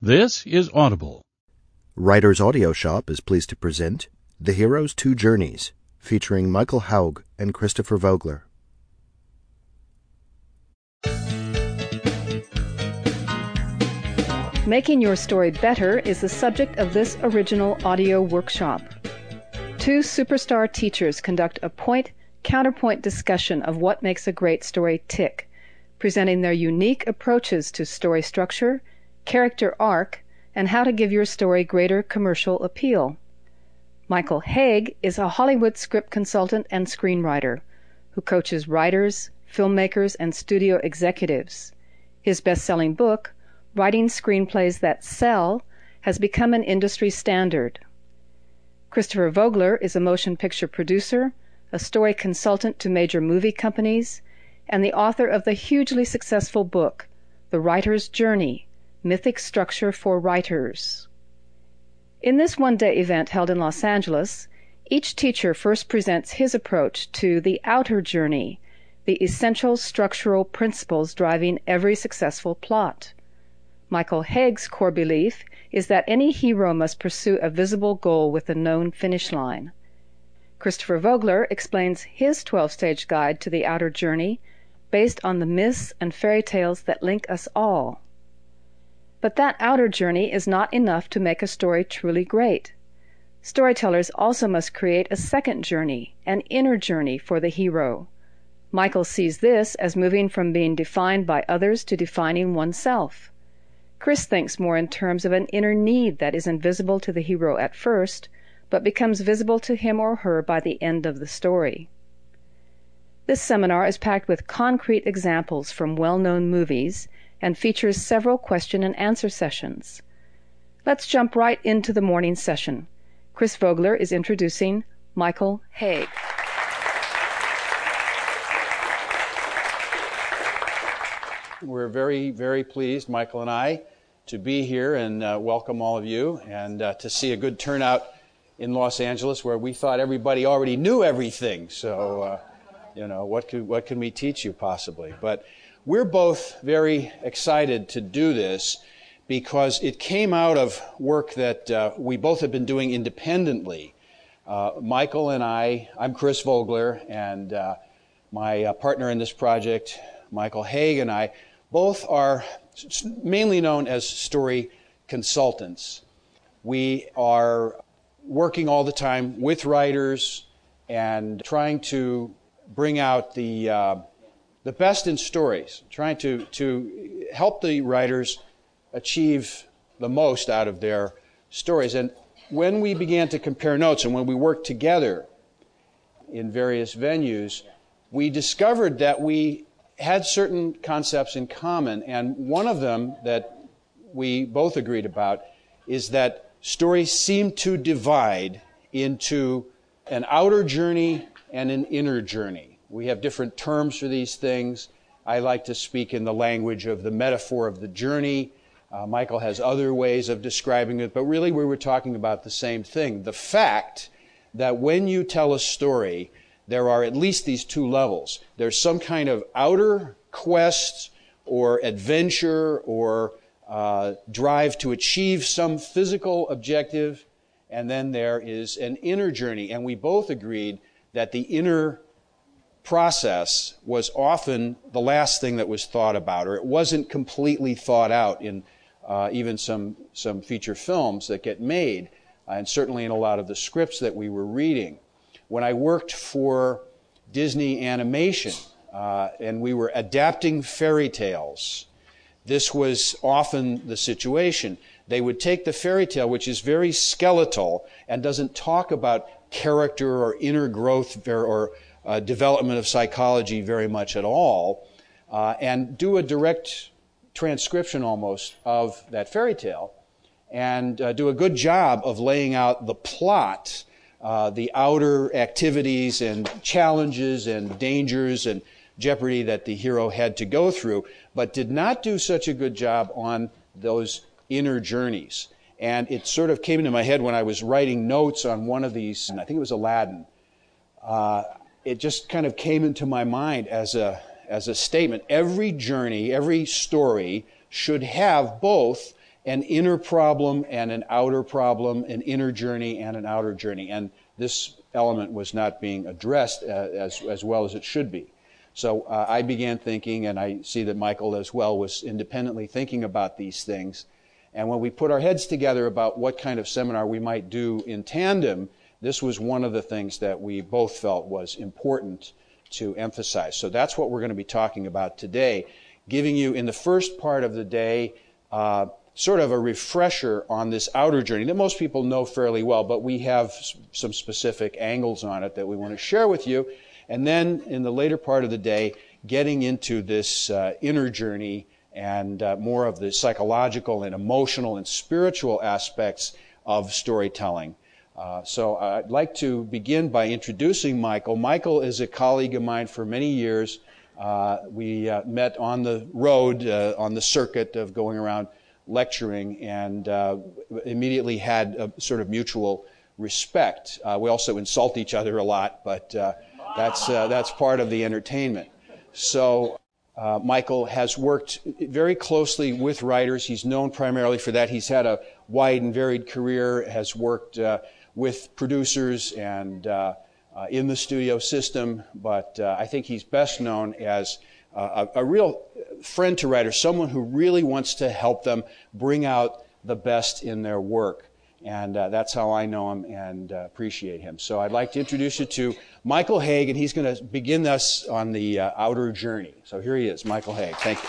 This is Audible. Writer's Audio Shop is pleased to present The Hero's Two Journeys, featuring Michael Hauge and Christopher Vogler. Making your story better is the subject of this original audio workshop. Two superstar teachers conduct a point counterpoint discussion of what makes a great story tick, presenting their unique approaches to story structure, character arc, and how to give your story greater commercial appeal. Michael Hauge is a Hollywood script consultant and screenwriter who coaches writers, filmmakers, and studio executives. His best selling book, Writing Screenplays That Sell, has become an industry standard. Christopher Vogler is a motion picture producer, a story consultant to major movie companies, and the author of the hugely successful book, The Writer's Journey Mythic Structure for Writers. In this one day event held in Los Angeles, each teacher first presents his approach to the outer journey, the essential structural principles driving every successful plot. Michael Hauge's core belief is that any hero must pursue a visible goal with a known finish line. Christopher Vogler explains his 12 stage guide to the outer journey based on the myths and fairy tales that link us all. But that outer journey is not enough to make a story truly great. Storytellers also must create a second journey, an inner journey for the hero. Michael sees this as moving from being defined by others to defining oneself. Chris thinks more in terms of an inner need that is invisible to the hero at first, but becomes visible to him or her by the end of the story. This seminar is packed with concrete examples from well known movies and features several question and answer sessions. Let's jump right into the morning session. Chris Vogler is introducing Michael Hauge. We're very, very pleased, Michael and I, to be here and uh, welcome all of you and uh, to see a good turnout in Los Angeles where we thought everybody already knew everything. So, uh, you know, what, could, what can we teach you possibly? But we're both very excited to do this because it came out of work that uh, we both have been doing independently. Uh, Michael and I, I'm Chris Vogler, and uh, my partner in this project, Michael Hauge, and I, both are mainly known as story consultants. We are working all the time with writers and trying to bring out the, uh, the best in stories, trying to, to help the writers achieve the most out of their stories. And when we began to compare notes and when we worked together in various venues, we discovered that we had certain concepts in common, and one of them that we both agreed about is that stories seem to divide into an outer journey and an inner journey. We have different terms for these things. I like to speak in the language of the metaphor of the journey. Uh, Michael has other ways of describing it, but really we were talking about the same thing. The fact that when you tell a story, there are at least these two levels. There's some kind of outer quest or adventure or uh, drive to achieve some physical objective, and then there is an inner journey. And we both agreed that the inner process was often the last thing that was thought about, or it wasn't completely thought out in uh, even some, some feature films that get made, uh, and certainly in a lot of the scripts that we were reading when I worked for Disney Animation uh, and we were adapting fairy tales, this was often the situation. They would take the fairy tale, which is very skeletal and doesn't talk about character or inner growth or, uh, development of psychology very much at all, uh, and do a direct transcription almost of that fairy tale and uh, do a good job of laying out the plot uh, the outer activities and challenges and dangers and jeopardy that the hero had to go through, but did not do such a good job on those inner journeys. And it sort of came into my head when I was writing notes on one of these, I think it was Aladdin. Uh, it just kind of came into my mind as a, as a statement. Every journey, every story should have both an inner problem and an outer problem, an inner journey and an outer journey. And this element was not being addressed uh, as, as well as it should be. So uh, I began thinking, and I see that Michael as well was independently thinking about these things. And when we put our heads together about what kind of seminar we might do in tandem, this was one of the things that we both felt was important to emphasize. So that's what we're going to be talking about today, giving you in the first part of the day uh, sort of a refresher on this outer journey that most people know fairly well, but we have some specific angles on it that we want to share with you. And then in the later part of the day, getting into this uh, inner journey and uh, more of the psychological and emotional and spiritual aspects of storytelling. Uh, so I'd like to begin by introducing Michael. Michael is a colleague of mine for many years. Uh, we uh, met on the road, uh, on the circuit of going around lecturing and uh, immediately had a sort of mutual respect. We also insult each other a lot, but that's, that's part of the entertainment. So, Michael has worked very closely with writers. He's known primarily for that. He's had a wide and varied career, has worked with producers and in the studio system, but I think he's best known as a, a real friend to writers, someone who really wants to help them bring out the best in their work. And uh, that's how I know him and uh, appreciate him. So I'd like to introduce you to Michael Hauge, and he's going to begin us on the uh, outer journey. So here he is, Michael Hauge. Thank you.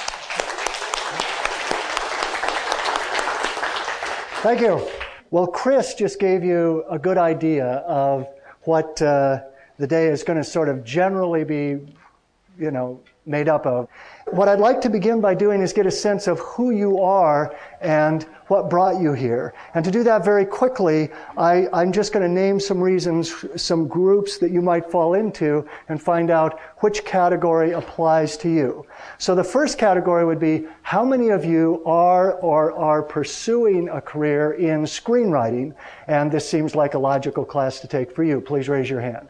Thank you. Well, Chris just gave you a good idea of what uh, the day is going to sort of generally be, you know, made up of. What I'd like to begin by doing is get a sense of who you are and what brought you here. And to do that very quickly, I, am just going to name some reasons, some groups that you might fall into and find out which category applies to you. So the first category would be how many of you are or are pursuing a career in screenwriting? And this seems like a logical class to take for you. Please raise your hand.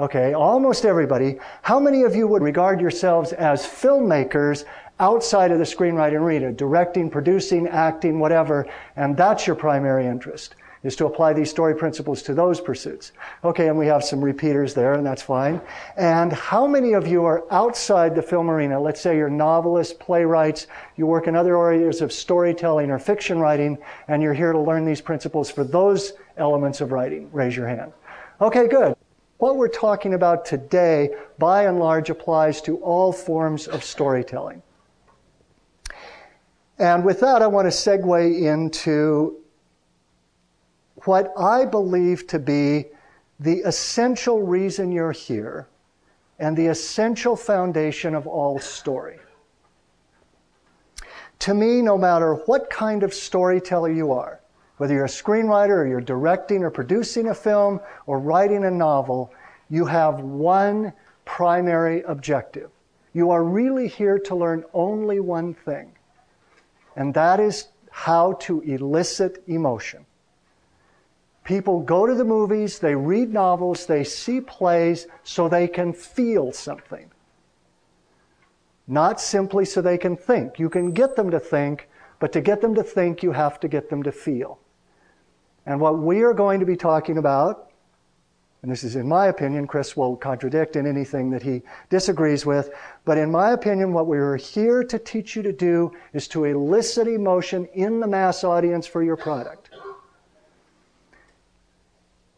Okay, almost everybody. How many of you would regard yourselves as filmmakers outside of the screenwriting arena, directing, producing, acting, whatever, and that's your primary interest? Is to apply these story principles to those pursuits. Okay, and we have some repeaters there, and that's fine. And how many of you are outside the film arena? Let's say you're novelists, playwrights, you work in other areas of storytelling or fiction writing, and you're here to learn these principles for those elements of writing. Raise your hand. Okay, good. What we're talking about today, by and large, applies to all forms of storytelling. And with that, I want to segue into what I believe to be the essential reason you're here and the essential foundation of all story. To me, no matter what kind of storyteller you are, whether you're a screenwriter or you're directing or producing a film or writing a novel, you have one primary objective. You are really here to learn only one thing, and that is how to elicit emotion. People go to the movies, they read novels, they see plays so they can feel something. Not simply so they can think. You can get them to think, but to get them to think, you have to get them to feel. And what we are going to be talking about, and this is in my opinion, Chris will contradict in anything that he disagrees with, but in my opinion, what we are here to teach you to do is to elicit emotion in the mass audience for your product.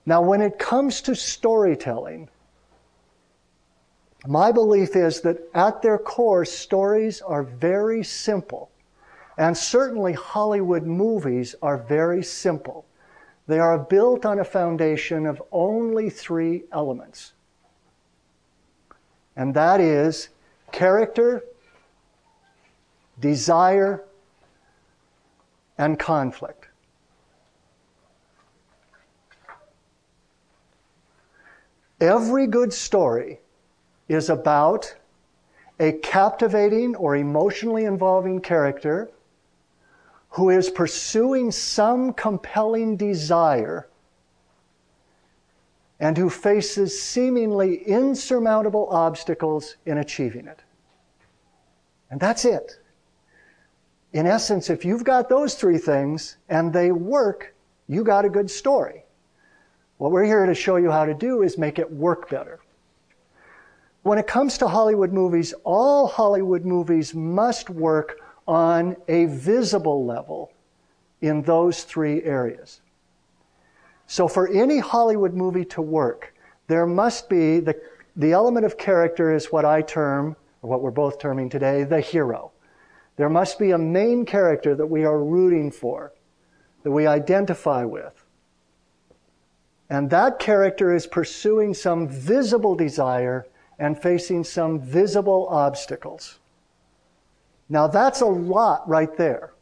Now, when it comes to storytelling, my belief is that at their core, stories are very simple. And certainly Hollywood movies are very simple. They are built on a foundation of only three elements. And that is character, desire, and conflict. Every good story is about a captivating or emotionally involving character who is pursuing some compelling desire and who faces seemingly insurmountable obstacles in achieving it. And that's it. in essence, if you've got those three things and they work, you got a good story. What we're here to show you how to do is make it work better. When it comes to Hollywood movies, all Hollywood movies must work on a visible level in those three areas. So for any Hollywood movie to work, there must be the, the element of character is what I term, or what we're both terming today, the hero. There must be a main character that we are rooting for, that we identify with. And that character is pursuing some visible desire and facing some visible obstacles. Now that's a lot right there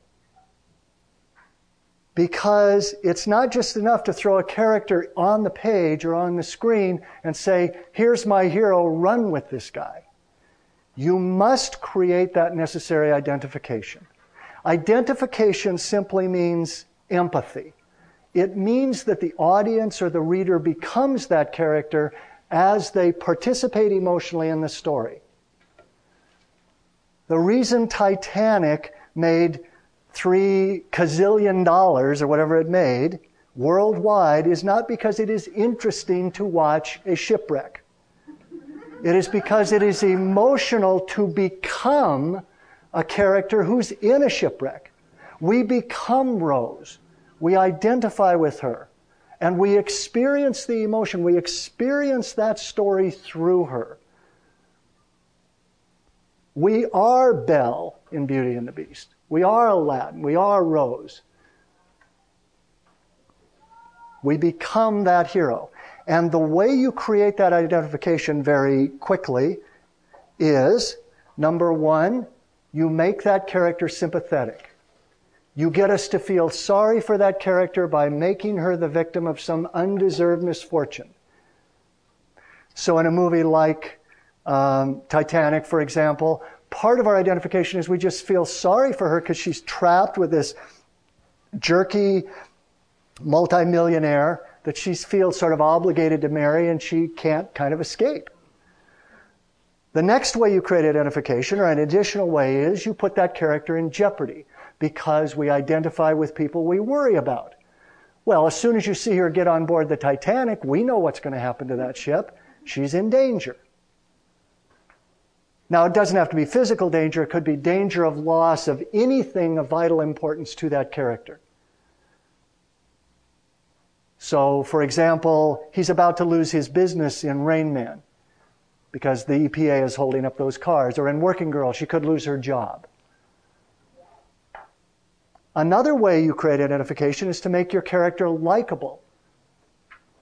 because it's not just enough to throw a character on the page or on the screen and say, here's my hero, run with this guy. You must create that necessary identification. Identification simply means empathy. It means that the audience or the reader becomes that character as they participate emotionally in the story. The reason Titanic made three kazillion dollars or whatever it made worldwide is not because it is interesting to watch a shipwreck. It is because it is emotional to become a character who's in a shipwreck. We become Rose. We identify with her. And we experience the emotion. We experience that story through her. We are Belle in Beauty and the Beast. We are Aladdin. We are Rose. We become that hero. And the way you create that identification very quickly is number one, you make that character sympathetic. You get us to feel sorry for that character by making her the victim of some undeserved misfortune. So, in a movie like um, Titanic, for example, part of our identification is we just feel sorry for her because she's trapped with this jerky multimillionaire that she feels sort of obligated to marry and she can't kind of escape. The next way you create identification, or an additional way, is you put that character in jeopardy because we identify with people we worry about. Well, as soon as you see her get on board the Titanic, we know what's going to happen to that ship. She's in danger. Now, it doesn't have to be physical danger, it could be danger of loss of anything of vital importance to that character. So, for example, he's about to lose his business in Rain Man because the EPA is holding up those cars. Or in Working Girl, she could lose her job. Another way you create identification is to make your character likable,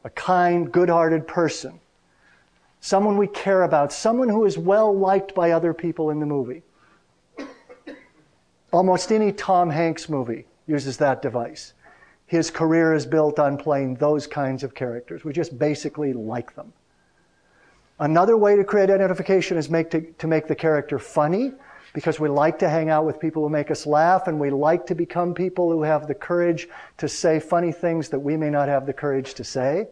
a kind, good hearted person someone we care about, someone who is well liked by other people in the movie. Almost any Tom Hanks movie uses that device. His career is built on playing those kinds of characters. We just basically like them. Another way to create identification is make to, to make the character funny because we like to hang out with people who make us laugh and we like to become people who have the courage to say funny things that we may not have the courage to say.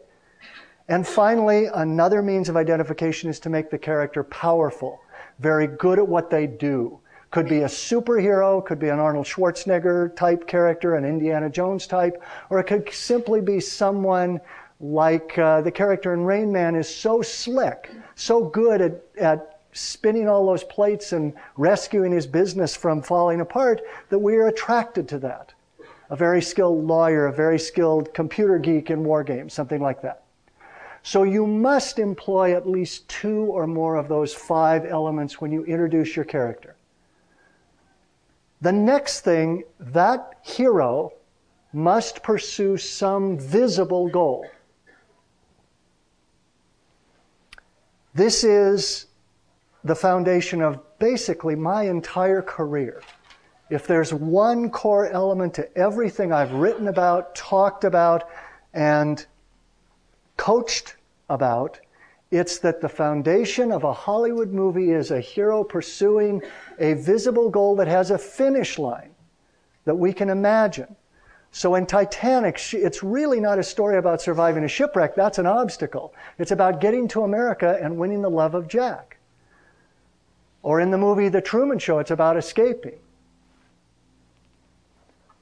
And finally, another means of identification is to make the character powerful, very good at what they do. Could be a superhero, could be an Arnold Schwarzenegger type character, an Indiana Jones type, or it could simply be someone like uh, the character in Rain Man is so slick, so good at, at spinning all those plates and rescuing his business from falling apart that we are attracted to that. A very skilled lawyer, a very skilled computer geek in war games, something like that. So you must employ at least two or more of those five elements when you introduce your character. The next thing, that hero must pursue some visible goal. This is the foundation of basically my entire career. If there's one core element to everything I've written about, talked about, and coached about. It's that the foundation of a Hollywood movie is a hero pursuing a visible goal that has a finish line that we can imagine. So in Titanic, it's really not a story about surviving a shipwreck. That's an obstacle. It's about getting to America and winning the love of Jack. Or in the movie The Truman Show, it's about escaping.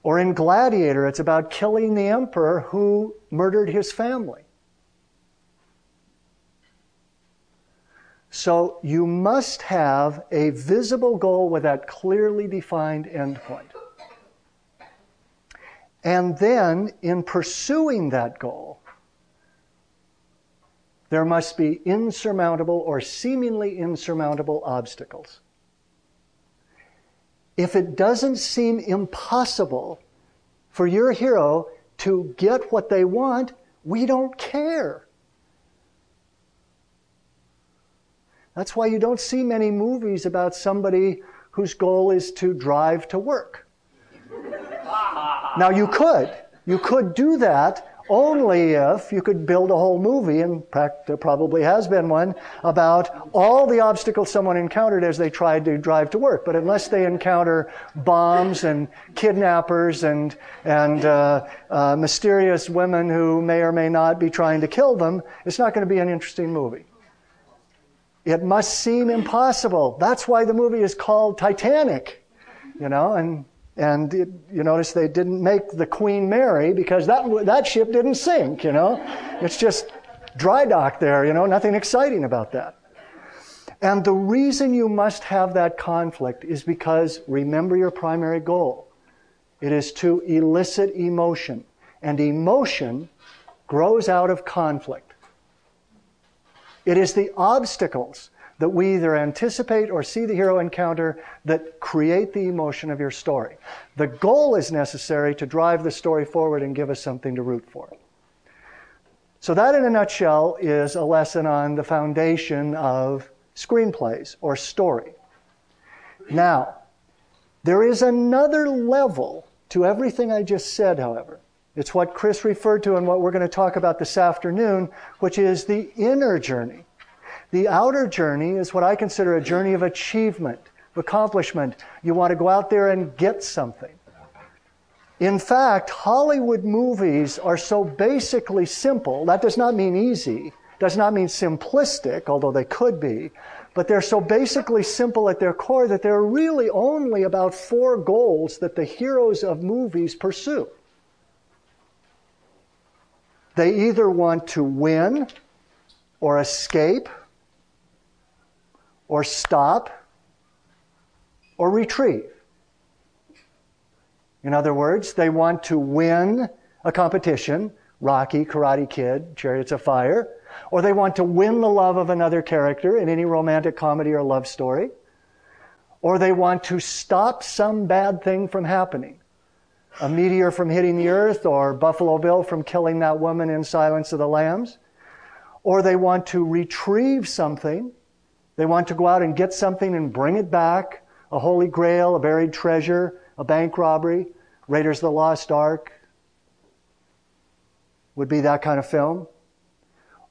Or in Gladiator, it's about killing the emperor who murdered his family. So you must have a visible goal with that clearly defined endpoint. And then, in pursuing that goal, there must be insurmountable or seemingly insurmountable obstacles. If it doesn't seem impossible for your hero to get what they want, we don't care. That's why you don't see many movies about somebody whose goal is to drive to work. now, you could. You could do that only if you could build a whole movie, and there probably has been one, about all the obstacles someone encountered as they tried to drive to work. But unless they encounter bombs and kidnappers and, and uh, uh, mysterious women who may or may not be trying to kill them, it's not going to be an interesting movie. It must seem impossible. That's why the movie is called Titanic, you know, and and it, you notice they didn't make the Queen Mary because that that ship didn't sink, you know. It's just dry dock there, you know, nothing exciting about that. And the reason you must have that conflict is because remember your primary goal. It is to elicit emotion, and emotion grows out of conflict. It is the obstacles that we either anticipate or see the hero encounter that create the emotion of your story. The goal is necessary to drive the story forward and give us something to root for. So, that in a nutshell is a lesson on the foundation of screenplays or story. Now, there is another level to everything I just said, however. It's what Chris referred to and what we're going to talk about this afternoon, which is the inner journey. The outer journey is what I consider a journey of achievement, of accomplishment. You want to go out there and get something. In fact, Hollywood movies are so basically simple. That does not mean easy, does not mean simplistic, although they could be. But they're so basically simple at their core that there are really only about four goals that the heroes of movies pursue. They either want to win or escape or stop or retreat. In other words, they want to win a competition, Rocky, Karate Kid, Chariots of Fire, or they want to win the love of another character in any romantic comedy or love story, or they want to stop some bad thing from happening a meteor from hitting the earth or Buffalo Bill from killing that woman in Silence of the Lambs. Or they want to retrieve something. They want to go out and get something and bring it back a holy grail, a buried treasure, a bank robbery, Raiders of the Lost Ark would be that kind of film.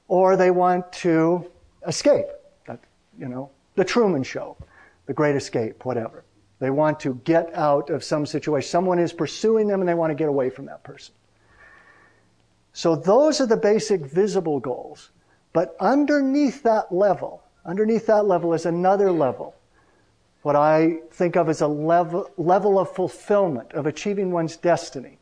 Or they want to escape. You know, the Truman Show, the Great Escape, whatever. They want to get out of some situation. Someone is pursuing them and they want to get away from that person. So those are the basic visible goals. But underneath that level, underneath that level is another level. What I think of as a level, level of fulfillment, of achieving one's destiny,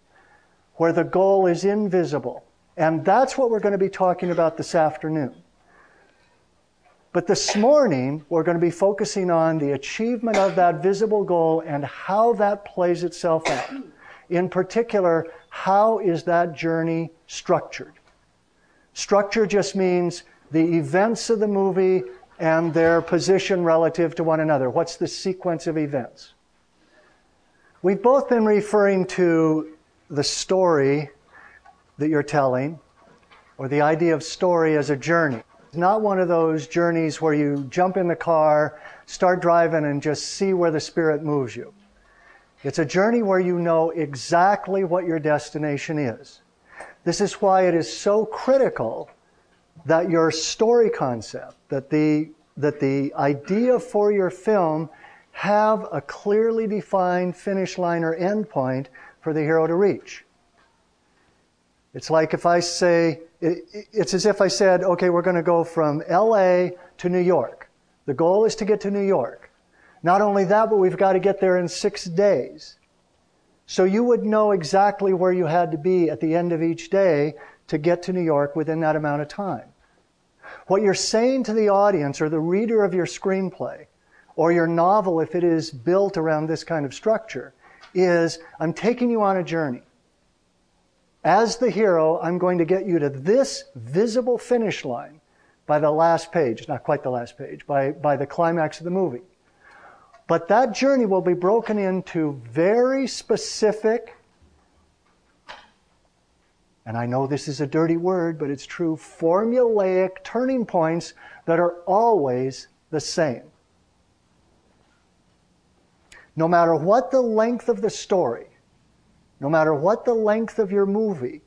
where the goal is invisible. And that's what we're going to be talking about this afternoon. But this morning, we're going to be focusing on the achievement of that visible goal and how that plays itself out. In particular, how is that journey structured? Structure just means the events of the movie and their position relative to one another. What's the sequence of events? We've both been referring to the story that you're telling, or the idea of story as a journey not one of those journeys where you jump in the car, start driving, and just see where the Spirit moves you. It's a journey where you know exactly what your destination is. This is why it is so critical that your story concept, that the, that the idea for your film have a clearly defined finish line or end point for the hero to reach. It's like if I say, it's as if I said, okay, we're going to go from LA to New York. The goal is to get to New York. Not only that, but we've got to get there in six days. So you would know exactly where you had to be at the end of each day to get to New York within that amount of time. What you're saying to the audience or the reader of your screenplay or your novel, if it is built around this kind of structure, is I'm taking you on a journey. As the hero, I'm going to get you to this visible finish line by the last page, not quite the last page, by, by the climax of the movie. But that journey will be broken into very specific, and I know this is a dirty word, but it's true, formulaic turning points that are always the same. No matter what the length of the story, no matter what the length of your movie,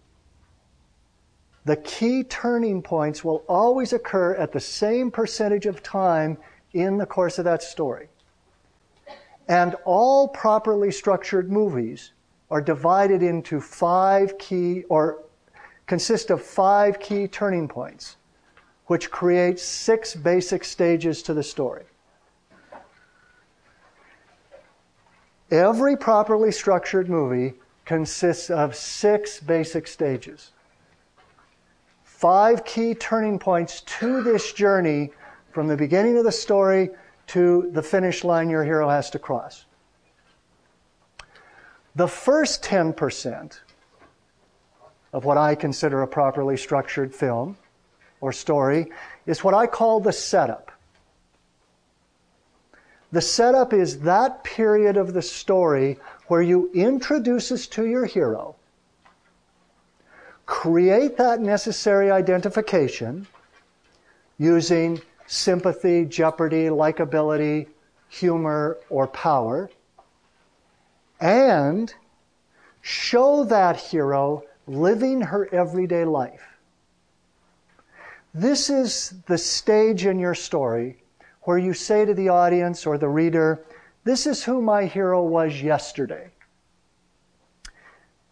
the key turning points will always occur at the same percentage of time in the course of that story. And all properly structured movies are divided into five key, or consist of five key turning points, which create six basic stages to the story. Every properly structured movie consists of six basic stages. Five key turning points to this journey from the beginning of the story to the finish line your hero has to cross. The first 10% of what I consider a properly structured film or story is what I call the setup. The setup is that period of the story where you introduce us to your hero, create that necessary identification using sympathy, jeopardy, likability, humor, or power, and show that hero living her everyday life. This is the stage in your story where you say to the audience or the reader, This is who my hero was yesterday.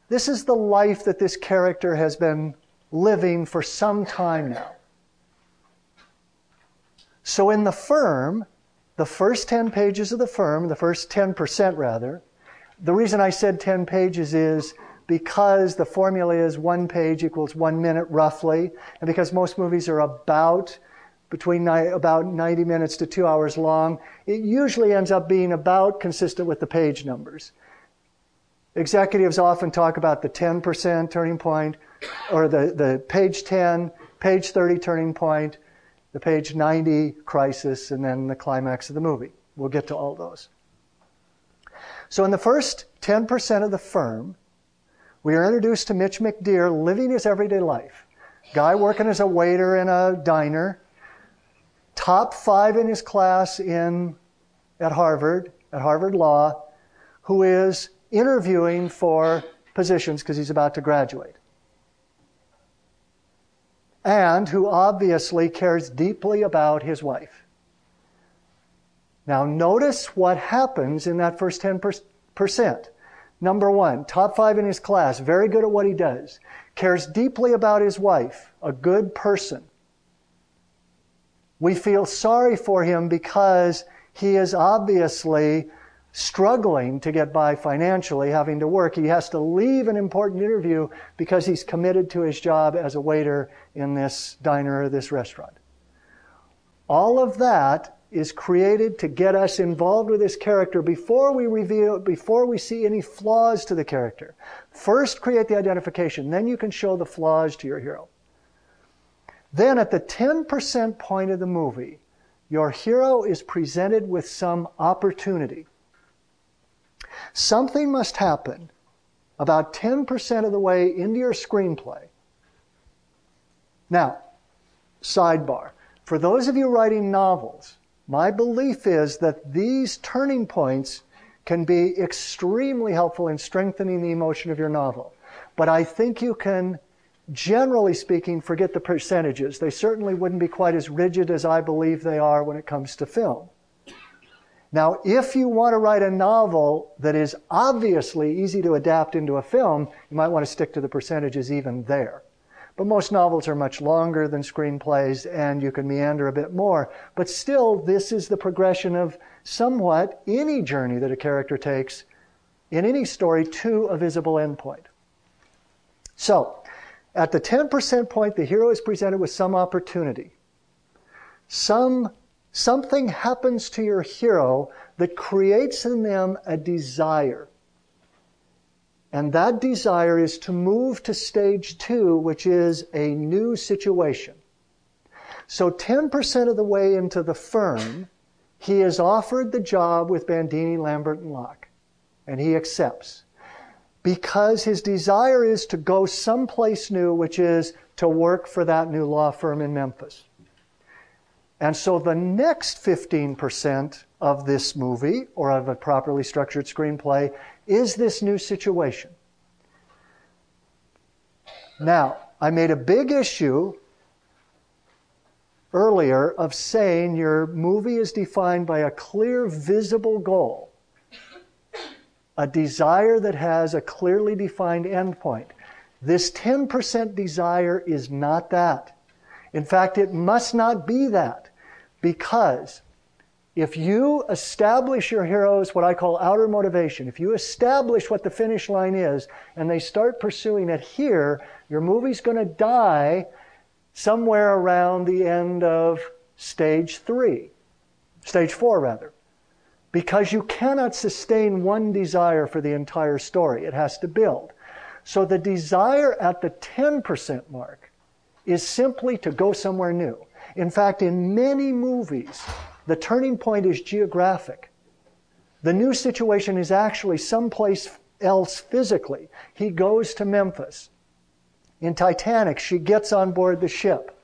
This is the life that this character has been living for some time now. So in the firm, the first 10 pages of the firm, the first 10% rather, the reason I said 10 pages is because the formula is one page equals one minute roughly, and because most movies are about between ni- about 90 minutes to two hours long, it usually ends up being about consistent with the page numbers. Executives often talk about the 10% turning point, or the, the page 10, page 30 turning point, the page 90 crisis, and then the climax of the movie. We'll get to all those. So, in the first 10% of the firm, we are introduced to Mitch McDeere living his everyday life. Guy working as a waiter in a diner, top five in his class in, at Harvard, at Harvard Law, who is interviewing for positions because he's about to graduate. And who obviously cares deeply about his wife. Now, notice what happens in that first 10%. Number one, top five in his class, very good at what he does, cares deeply about his wife, a good person. We feel sorry for him because he is obviously struggling to get by financially, having to work. He has to leave an important interview because he's committed to his job as a waiter in this diner or this restaurant. All of that is created to get us involved with this character before we reveal, before we see any flaws to the character. First, create the identification, then you can show the flaws to your hero. Then, at the 10% point of the movie, your hero is presented with some opportunity. Something must happen about 10% of the way into your screenplay. Now, sidebar. For those of you writing novels, my belief is that these turning points can be extremely helpful in strengthening the emotion of your novel. But I think you can, generally speaking, forget the percentages. They certainly wouldn't be quite as rigid as I believe they are when it comes to film. Now, if you want to write a novel that is obviously easy to adapt into a film, you might want to stick to the percentages even there. But most novels are much longer than screenplays, and you can meander a bit more. But still, this is the progression of somewhat any journey that a character takes in any story to a visible endpoint. So, at the 10% point, the hero is presented with some opportunity. Some, something happens to your hero that creates in them a desire. And that desire is to move to stage two, which is a new situation. So 10% of the way into the firm, he is offered the job with Bendini, Lambert, and Locke. And he accepts. Because his desire is to go someplace new, which is to work for that new law firm in Memphis. And so the next 15% of this movie, or of a properly structured screenplay, is this new situation. Now, I made a big issue earlier of saying your movie is defined by a clear, visible goal, a desire that has a clearly defined endpoint. This 10% desire is not that. In fact, it must not be that because if you establish your heroes what I call outer motivation, if you establish what the finish line is and they start pursuing it here, your movie's going to die somewhere around the end of stage three, stage four rather. Because you cannot sustain one desire for the entire story. It has to build. So the desire at the 10% mark is simply to go somewhere new. In fact, in many movies, the turning point is geographic. The new situation is actually someplace else physically. He goes to Memphis. In Titanic, she gets on board the ship.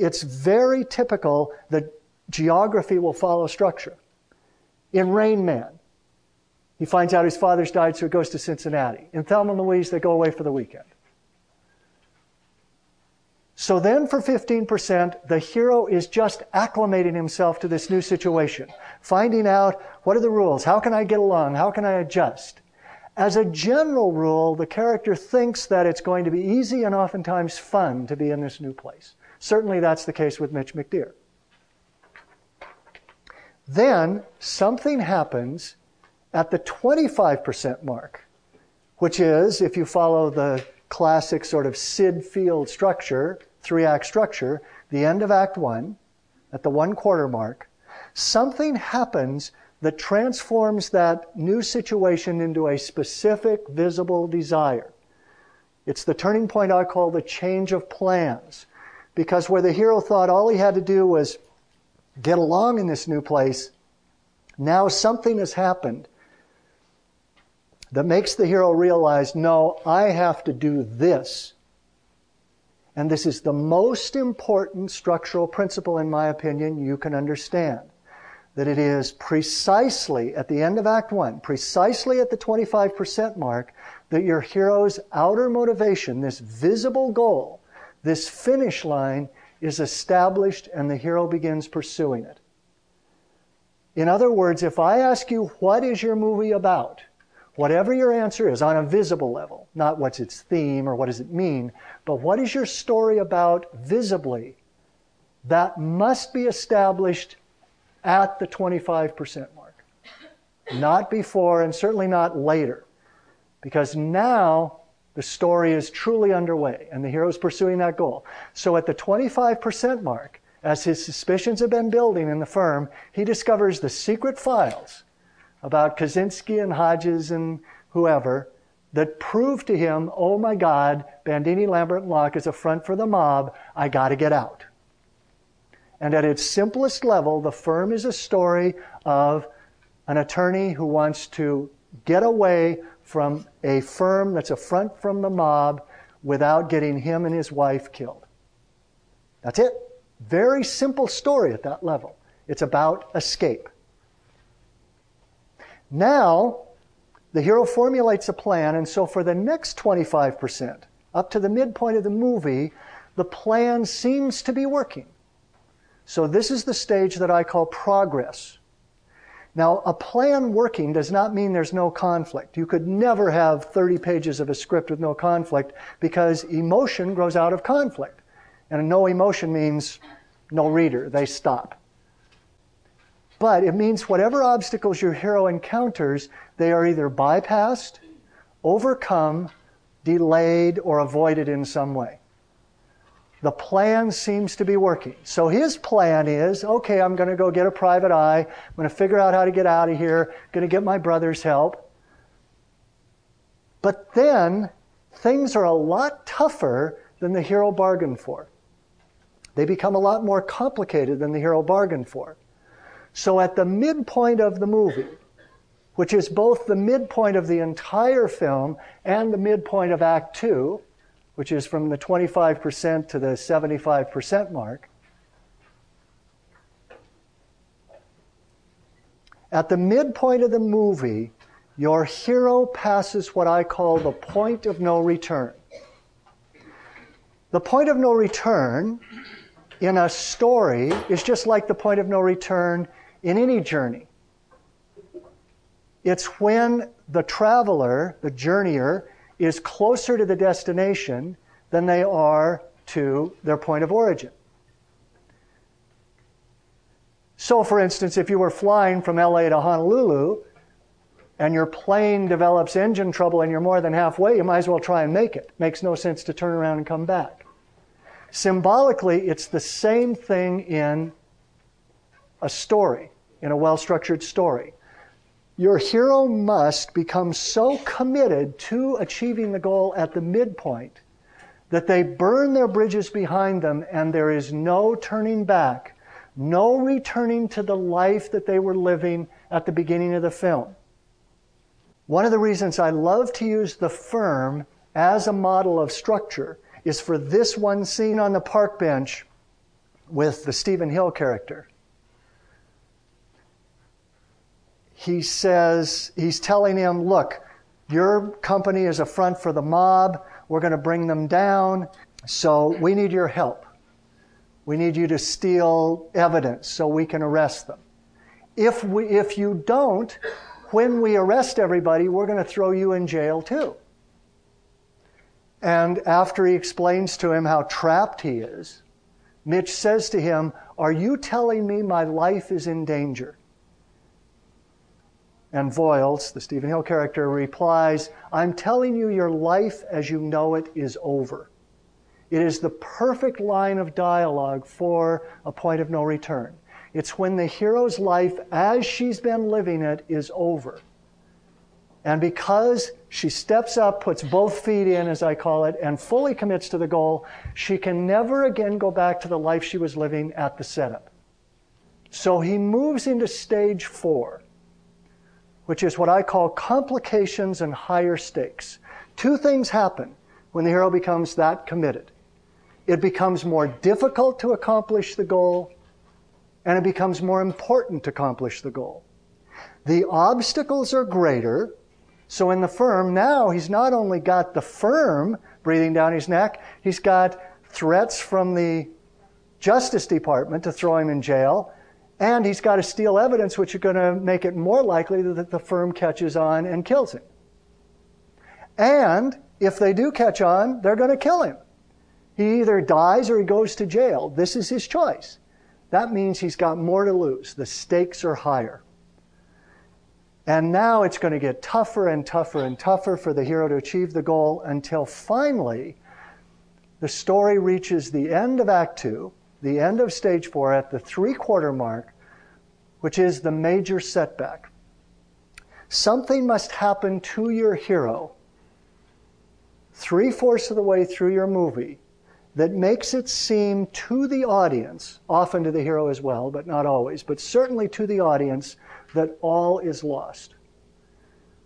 It's very typical that geography will follow structure. In Rain Man, he finds out his father's died, so he goes to Cincinnati. In Thelma and Louise, they go away for the weekend. So then for 15%, the hero is just acclimating himself to this new situation, finding out what are the rules, how can I get along, how can I adjust. As a general rule, the character thinks that it's going to be easy and oftentimes fun to be in this new place. Certainly that's the case with Mitch McDeere. Then something happens at the 25% mark, which is, if you follow the classic sort of Syd Field structure, three act structure, the end of Act One, at the one quarter mark, something happens that transforms that new situation into a specific, visible desire. It's the turning point I call the change of plans. Because where the hero thought all he had to do was get along in this new place, now something has happened that makes the hero realize, no, I have to do this. And this is the most important structural principle, in my opinion, you can understand. That it is precisely at the end of Act 1, precisely at the 25% mark, that your hero's outer motivation, this visible goal, this finish line, is established and the hero begins pursuing it. In other words, if I ask you, what is your movie about? Whatever your answer is on a visible level, not what's its theme or what does it mean, but what is your story about visibly, that must be established at the 25% mark. Not before and certainly not later. Because now the story is truly underway and the hero is pursuing that goal. So at the 25% mark, as his suspicions have been building in the firm, he discovers the secret files about Kozinski and Hodges and whoever that prove to him, oh my God, Bendini, Lambert, and Locke is a front for the mob. I got to get out. And at its simplest level, the firm is a story of an attorney who wants to get away from a firm that's a front from the mob without getting him and his wife killed. That's it. Very simple story at that level. It's about escape. Now, the hero formulates a plan, and so for the next 25%, up to the midpoint of the movie, the plan seems to be working. So this is the stage that I call progress. Now, a plan working does not mean there's no conflict. You could never have 30 pages of a script with no conflict because emotion grows out of conflict. And no emotion means no reader, they stop. But it means whatever obstacles your hero encounters, they are either bypassed, overcome, delayed, or avoided in some way. The plan seems to be working. So his plan is okay, I'm going to go get a private eye. I'm going to figure out how to get out of here. I'm going to get my brother's help. But then things are a lot tougher than the hero bargained for. They become a lot more complicated than the hero bargained for. So at the midpoint of the movie, which is both the midpoint of the entire film and the midpoint of Act Two, which is from the 25% to the 75% mark, at the midpoint of the movie, your hero passes what I call the point of no return. The point of no return in a story is just like the point of no return in any journey. It's when the traveler, the journeyer, is closer to the destination than they are to their point of origin. So, for instance, if you were flying from LA to Honolulu and your plane develops engine trouble and you're more than halfway, you might as well try and make it. Makes no sense to turn around and come back. Symbolically, it's the same thing in a story in a well structured story. Your hero must become so committed to achieving the goal at the midpoint that they burn their bridges behind them and there is no turning back, no returning to the life that they were living at the beginning of the film. One of the reasons I love to use the firm as a model of structure is for this one scene on the park bench with the Steven Hill character. He says, he's telling him, look, your company is a front for the mob. We're going to bring them down. So we need your help. We need you to steal evidence so we can arrest them. If, we, if you don't, when we arrest everybody, we're going to throw you in jail too. And after he explains to him how trapped he is, Mitch says to him, Are you telling me my life is in danger? And Voyles, the Steven Hill character, replies, I'm telling you, your life as you know it is over. It is the perfect line of dialogue for a point of no return. It's when the hero's life, as she's been living it, is over. And because she steps up, puts both feet in, as I call it, and fully commits to the goal, she can never again go back to the life she was living at the setup. So he moves into stage four which is what I call complications and higher stakes. Two things happen when the hero becomes that committed. It becomes more difficult to accomplish the goal, and it becomes more important to accomplish the goal. The obstacles are greater, so in the firm, now he's not only got the firm breathing down his neck, he's got threats from the Justice Department to throw him in jail, and he's got to steal evidence, which is going to make it more likely that the firm catches on and kills him. And if they do catch on, they're going to kill him. He either dies or he goes to jail. This is his choice. That means he's got more to lose. The stakes are higher. And now it's going to get tougher and tougher and tougher for the hero to achieve the goal until finally the story reaches the end of Act Two the end of stage four at the three quarter mark, which is the major setback. Something must happen to your hero three fourths of the way through your movie that makes it seem to the audience, often to the hero as well, but not always, but certainly to the audience, that all is lost.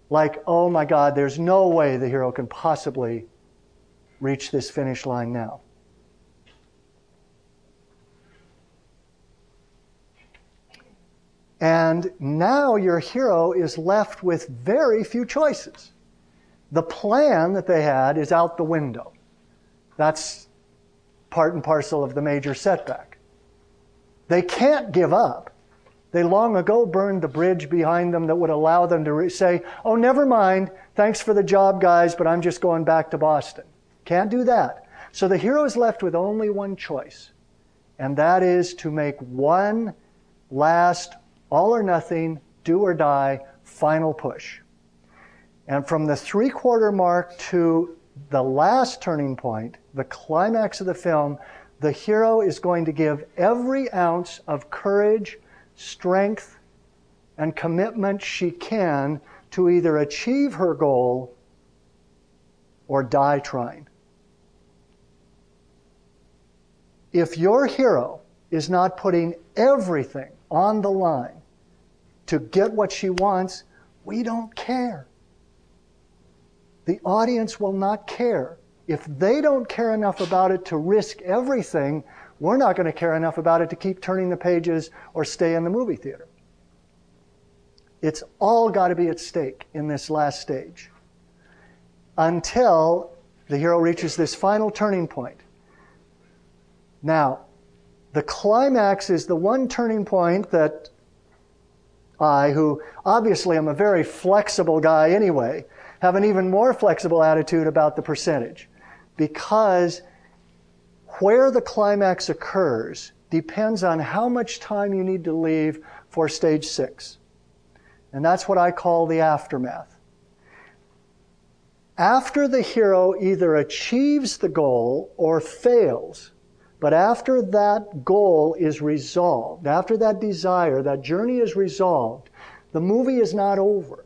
Like, oh my God, there's no way the hero can possibly reach this finish line now. And now your hero is left with very few choices. The plan that they had is out the window. That's part and parcel of the major setback. They can't give up. They long ago burned the bridge behind them that would allow them to re- say, Oh, never mind. Thanks for the job, guys, but I'm just going back to Boston. Can't do that. So the hero is left with only one choice, and that is to make one last all or nothing, do or die, final push. And from the three quarter mark to the last turning point, the climax of the film, the hero is going to give every ounce of courage, strength, and commitment she can to either achieve her goal or die trying. If your hero is not putting everything on the line to get what she wants, we don't care. The audience will not care. If they don't care enough about it to risk everything, we're not going to care enough about it to keep turning the pages or stay in the movie theater. It's all got to be at stake in this last stage until the hero reaches this final turning point. Now, the climax is the one turning point that I, who obviously am a very flexible guy anyway, have an even more flexible attitude about the percentage. Because where the climax occurs depends on how much time you need to leave for stage six. And that's what I call the aftermath. After the hero either achieves the goal or fails, but after that goal is resolved, after that desire, that journey is resolved, the movie is not over.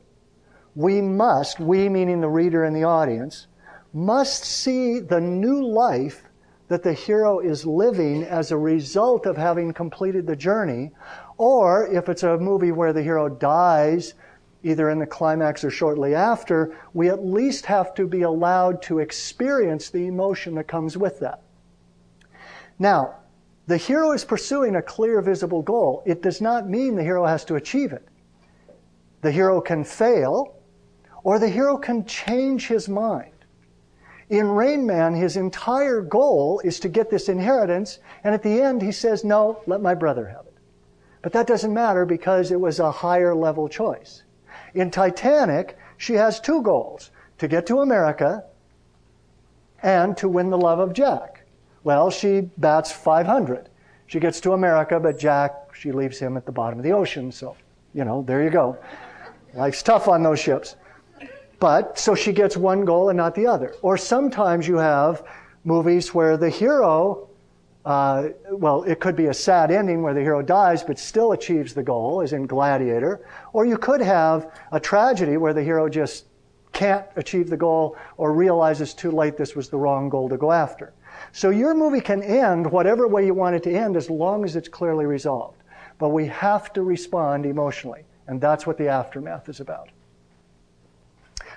We must, we meaning the reader and the audience, must see the new life that the hero is living as a result of having completed the journey. Or if it's a movie where the hero dies, either in the climax or shortly after, we at least have to be allowed to experience the emotion that comes with that. Now, the hero is pursuing a clear, visible goal. It does not mean the hero has to achieve it. The hero can fail, or the hero can change his mind. In Rain Man, his entire goal is to get this inheritance, and at the end he says, No, let my brother have it. But that doesn't matter because it was a higher level choice. In Titanic, she has two goals to get to America and to win the love of Jack. Well, she bats 500. She gets to America, but Jack, she leaves him at the bottom of the ocean. So, you know, there you go. Life's tough on those ships. But, so she gets one goal and not the other. Or sometimes you have movies where the hero, uh, well, it could be a sad ending where the hero dies but still achieves the goal, as in Gladiator. Or you could have a tragedy where the hero just can't achieve the goal or realizes too late this was the wrong goal to go after. So your movie can end whatever way you want it to end as long as it's clearly resolved. But we have to respond emotionally, and that's what the aftermath is about.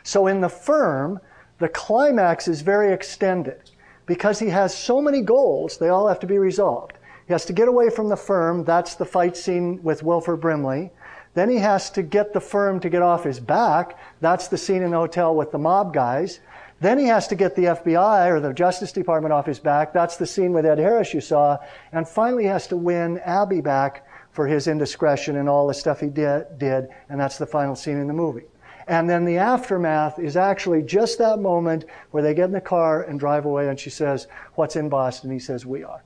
So in the firm, the climax is very extended because he has so many goals, they all have to be resolved. He has to get away from the firm, that's the fight scene with Wilford Brimley. Then he has to get the firm to get off his back, that's the scene in the hotel with the mob guys. Then he has to get the FBI or the Justice Department off his back. That's the scene with Ed Harris you saw. And finally, he has to win Abby back for his indiscretion and all the stuff he did, did. And that's the final scene in the movie. And then the aftermath is actually just that moment where they get in the car and drive away. And she says, What's in Boston? He says, We are.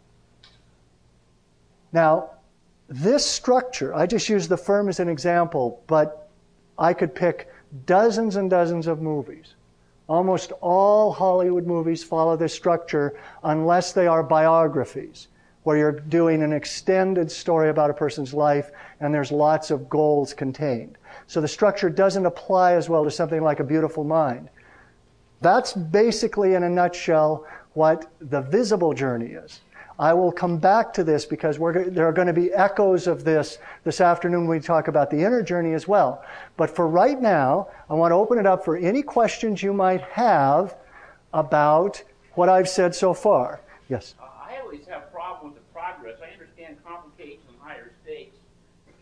Now, this structure, I just use the firm as an example, but I could pick dozens and dozens of movies Almost all Hollywood movies follow this structure unless they are biographies, where you're doing an extended story about a person's life and there's lots of goals contained. So the structure doesn't apply as well to something like A Beautiful Mind. That's basically, in a nutshell, what the visible journey is. I will come back to this because there are going to be echoes of this this afternoon when we talk about the inner journey as well. But for right now, I want to open it up for any questions you might have about what I've said so far. Yes? Uh, I always have problems with the progress. I understand complications in higher states.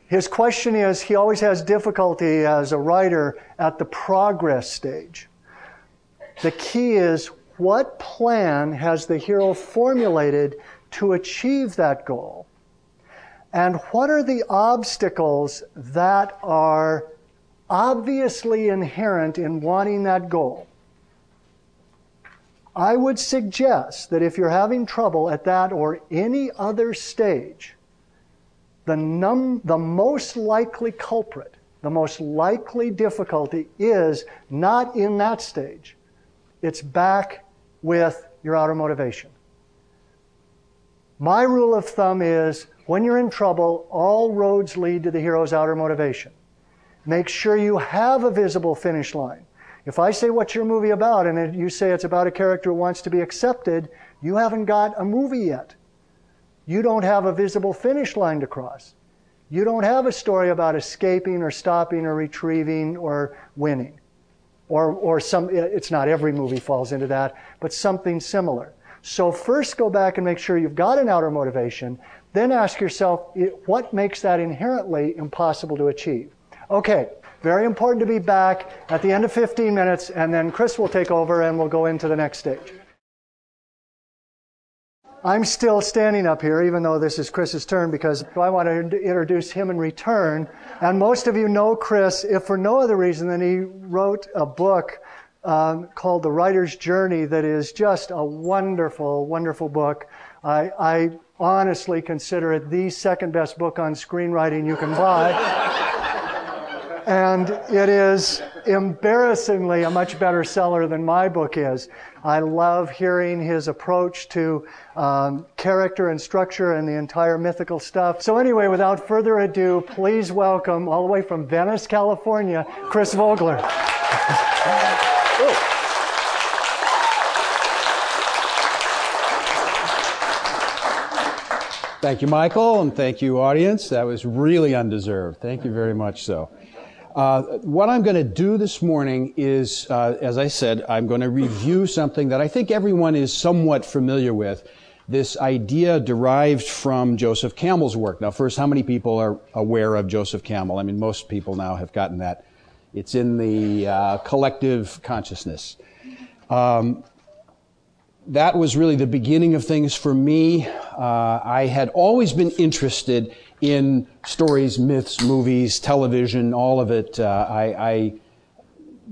His question is he always has difficulty as a writer at the progress stage. The key is what plan has the hero formulated to achieve that goal? And what are the obstacles that are obviously inherent in wanting that goal? I would suggest that if you're having trouble at that or any other stage, the, num- the most likely culprit, the most likely difficulty is not in that stage. It's back with your outer motivation. My rule of thumb is when you're in trouble, all roads lead to the hero's outer motivation. Make sure you have a visible finish line. If I say what's your movie about and you say it's about a character who wants to be accepted, you haven't got a movie yet. You don't have a visible finish line to cross. You don't have a story about escaping or stopping or retrieving or winning. Or, or some, it's not every movie falls into that, but something similar. So first go back and make sure you've got an outer motivation. Then ask yourself, what makes that inherently impossible to achieve? Okay, very important to be back at the end of 15 minutes, and then Chris will take over and we'll go into the next stage. I'm still standing up here, even though this is Chris's turn, because I want to introduce him in return. And most of you know Chris, if for no other reason than he wrote a book um, called The Writer's Journey that is just a wonderful, wonderful book. I, I honestly consider it the second best book on screenwriting you can buy. and it is embarrassingly a much better seller than my book is. I love hearing his approach to um, character and structure and the entire mythical stuff. So, anyway, without further ado, please welcome, all the way from Venice, California, Chris Vogler. Thank you, Michael, and thank you, audience. That was really undeserved. Thank you very much so. Uh, what I'm going to do this morning is, uh, as I said, I'm going to review something that I think everyone is somewhat familiar with. This idea derived from Joseph Campbell's work. Now, first, how many people are aware of Joseph Campbell? I mean, most people now have gotten that. It's in the uh, collective consciousness. Um, that was really the beginning of things for me. Uh, I had always been interested in stories, myths, movies, television, all of it. Uh, I, I,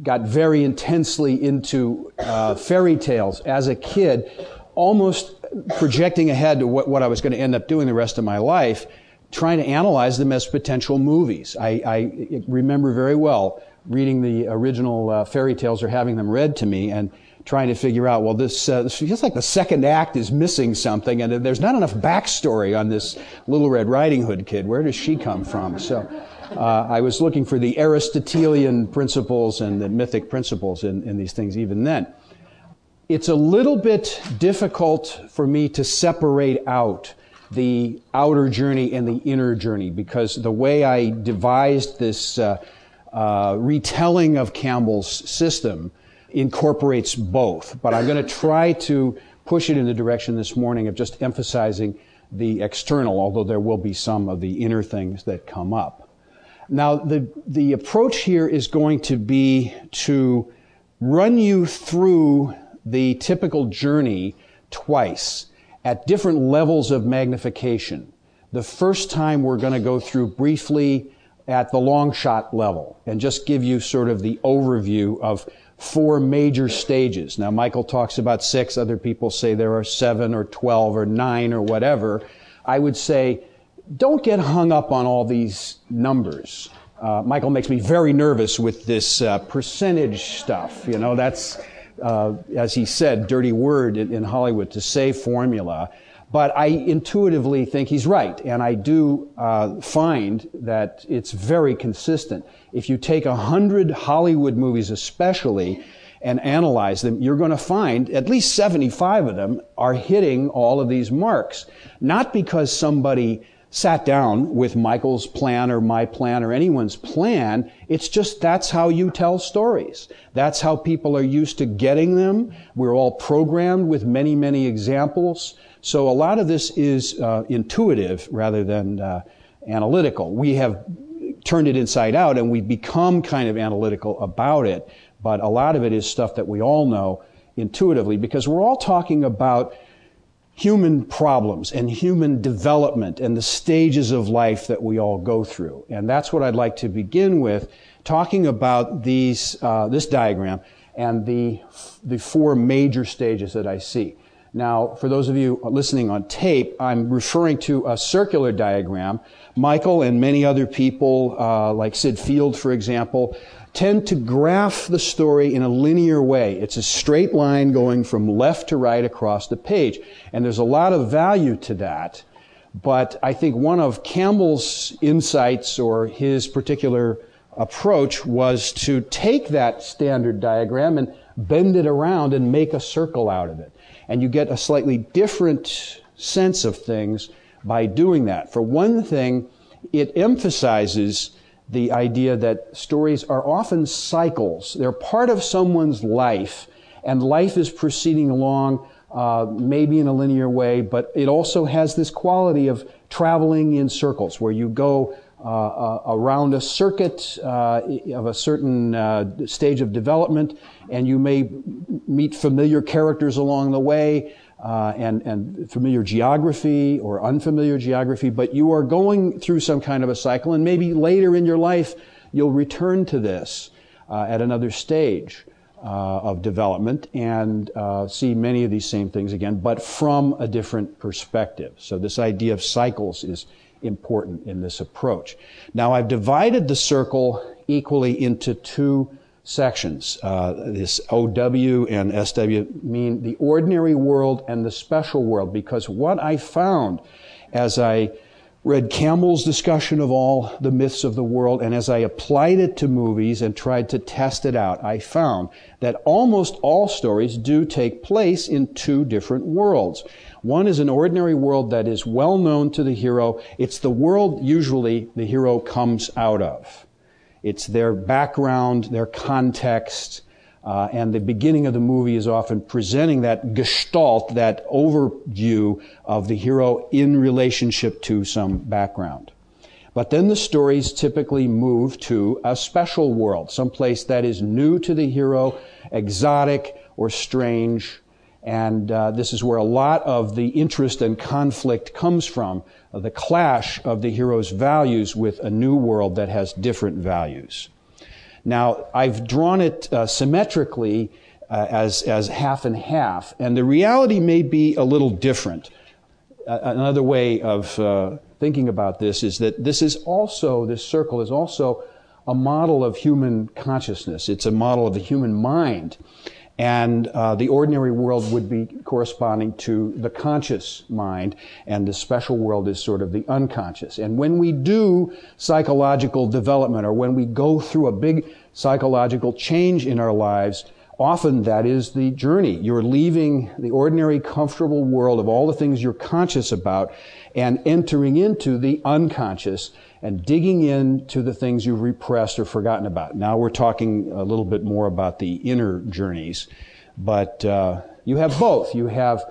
got very intensely into uh, fairy tales as a kid, almost projecting ahead to what, what I was going to end up doing the rest of my life, trying to analyze them as potential movies. I, I remember very well reading the original uh, fairy tales or having them read to me and trying to figure out, well, this, uh, this feels like the second act is missing something, and there's not enough backstory on this Little Red Riding Hood kid. Where does she come from? So uh, I was looking for the Aristotelian principles and the mythic principles in, in these things even then. It's a little bit difficult for me to separate out the outer journey and the inner journey because the way I devised this uh, uh, retelling of Campbell's system incorporates both. But I'm going to try to push it in the direction this morning of just emphasizing the external, although there will be some of the inner things that come up. Now, the, the approach here is going to be to run you through the typical journey twice at different levels of magnification. The first time we're going to go through briefly at the long shot level and just give you sort of the overview of four major stages. Now, Michael talks about six. Other people say there are seven or 12 or nine or whatever. I would say, don't get hung up on all these numbers. Uh, Michael makes me very nervous with this uh, percentage stuff. You know, that's, uh, as he said, dirty word in, in Hollywood to say formula. But I intuitively think he's right, and I do uh, find that it's very consistent. If you take a hundred Hollywood movies, especially, and analyze them, you're going to find at least 75 of them are hitting all of these marks. Not because somebody sat down with Michael's plan or my plan or anyone's plan. It's just that's how you tell stories. That's how people are used to getting them. We're all programmed with many, many examples. So a lot of this is uh, intuitive rather than uh, analytical. We have turned it inside out and we've become kind of analytical about it. But a lot of it is stuff that we all know intuitively because we're all talking about human problems and human development and the stages of life that we all go through. And that's what I'd like to begin with, talking about these, uh, this diagram and the, the four major stages that I see. Now, for those of you listening on tape, I'm referring to a circular diagram. Michael and many other people, uh, like Syd Field, for example, tend to graph the story in a linear way. It's a straight line going from left to right across the page. And there's a lot of value to that. But I think one of Campbell's insights or his particular approach was to take that standard diagram and bend it around and make a circle out of it. And you get a slightly different sense of things by doing that. For one thing, it emphasizes the idea that stories are often cycles. They're part of someone's life, and life is proceeding along, uh, maybe in a linear way, but it also has this quality of traveling in circles where you go uh, uh, around a circuit uh, of a certain uh, stage of development, and you may meet familiar characters along the way. Uh, and, and familiar geography or unfamiliar geography, but you are going through some kind of a cycle, and maybe later in your life you'll return to this uh, at another stage uh, of development and uh, see many of these same things again, but from a different perspective. So this idea of cycles is important in this approach. Now I've divided the circle equally into two sections. Uh, this OW and SW mean the ordinary world and the special world because what I found as I read Campbell's discussion of all the myths of the world and as I applied it to movies and tried to test it out, I found that almost all stories do take place in two different worlds. One is an ordinary world that is well known to the hero. It's the world usually the hero comes out of. It's their background, their context, uh, and the beginning of the movie is often presenting that gestalt, that overview of the hero in relationship to some background. But then the stories typically move to a special world, someplace that is new to the hero, exotic or strange. And uh, this is where a lot of the interest and conflict comes from the clash of the hero's values with a new world that has different values. Now, I've drawn it uh, symmetrically uh, as, as half and half, and the reality may be a little different. Uh, another way of uh, thinking about this is that this is also, this circle is also a model of human consciousness. It's a model of the human mind. And uh, the ordinary world would be corresponding to the conscious mind, and the special world is sort of the unconscious. And when we do psychological development, or when we go through a big psychological change in our lives, often that is the journey. You're leaving the ordinary, comfortable world of all the things you're conscious about and entering into the unconscious and digging into the things you've repressed or forgotten about. Now we're talking a little bit more about the inner journeys, but uh, you have both. You have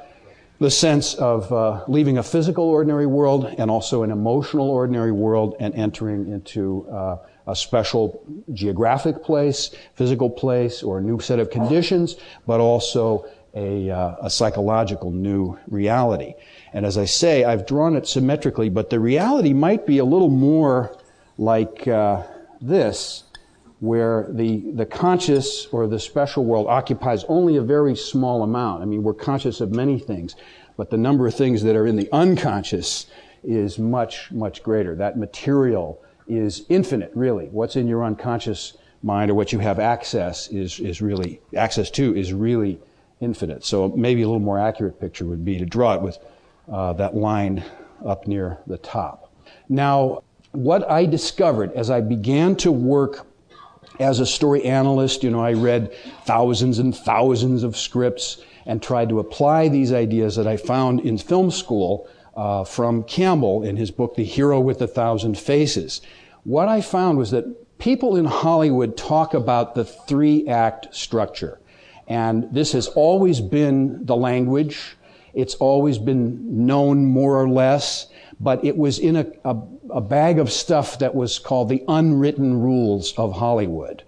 the sense of uh, leaving a physical ordinary world and also an emotional ordinary world and entering into uh, a special geographic place, physical place, or a new set of conditions, but also a, uh, a psychological new reality. And as I say, I've drawn it symmetrically, but the reality might be a little more like uh, this, where the, the conscious or the special world occupies only a very small amount. I mean, we're conscious of many things, but the number of things that are in the unconscious is much, much greater. That material is infinite, really. What's in your unconscious mind or what you have access is, is really, access to is really infinite. So maybe a little more accurate picture would be to draw it with uh, that line up near the top. Now, what I discovered as I began to work as a story analyst, you know, I read thousands and thousands of scripts and tried to apply these ideas that I found in film school uh, from Campbell in his book, The Hero with a Thousand Faces. What I found was that people in Hollywood talk about the three act structure. And this has always been the language it's always been known more or less, but it was in a, a, a bag of stuff that was called the unwritten rules of Hollywood.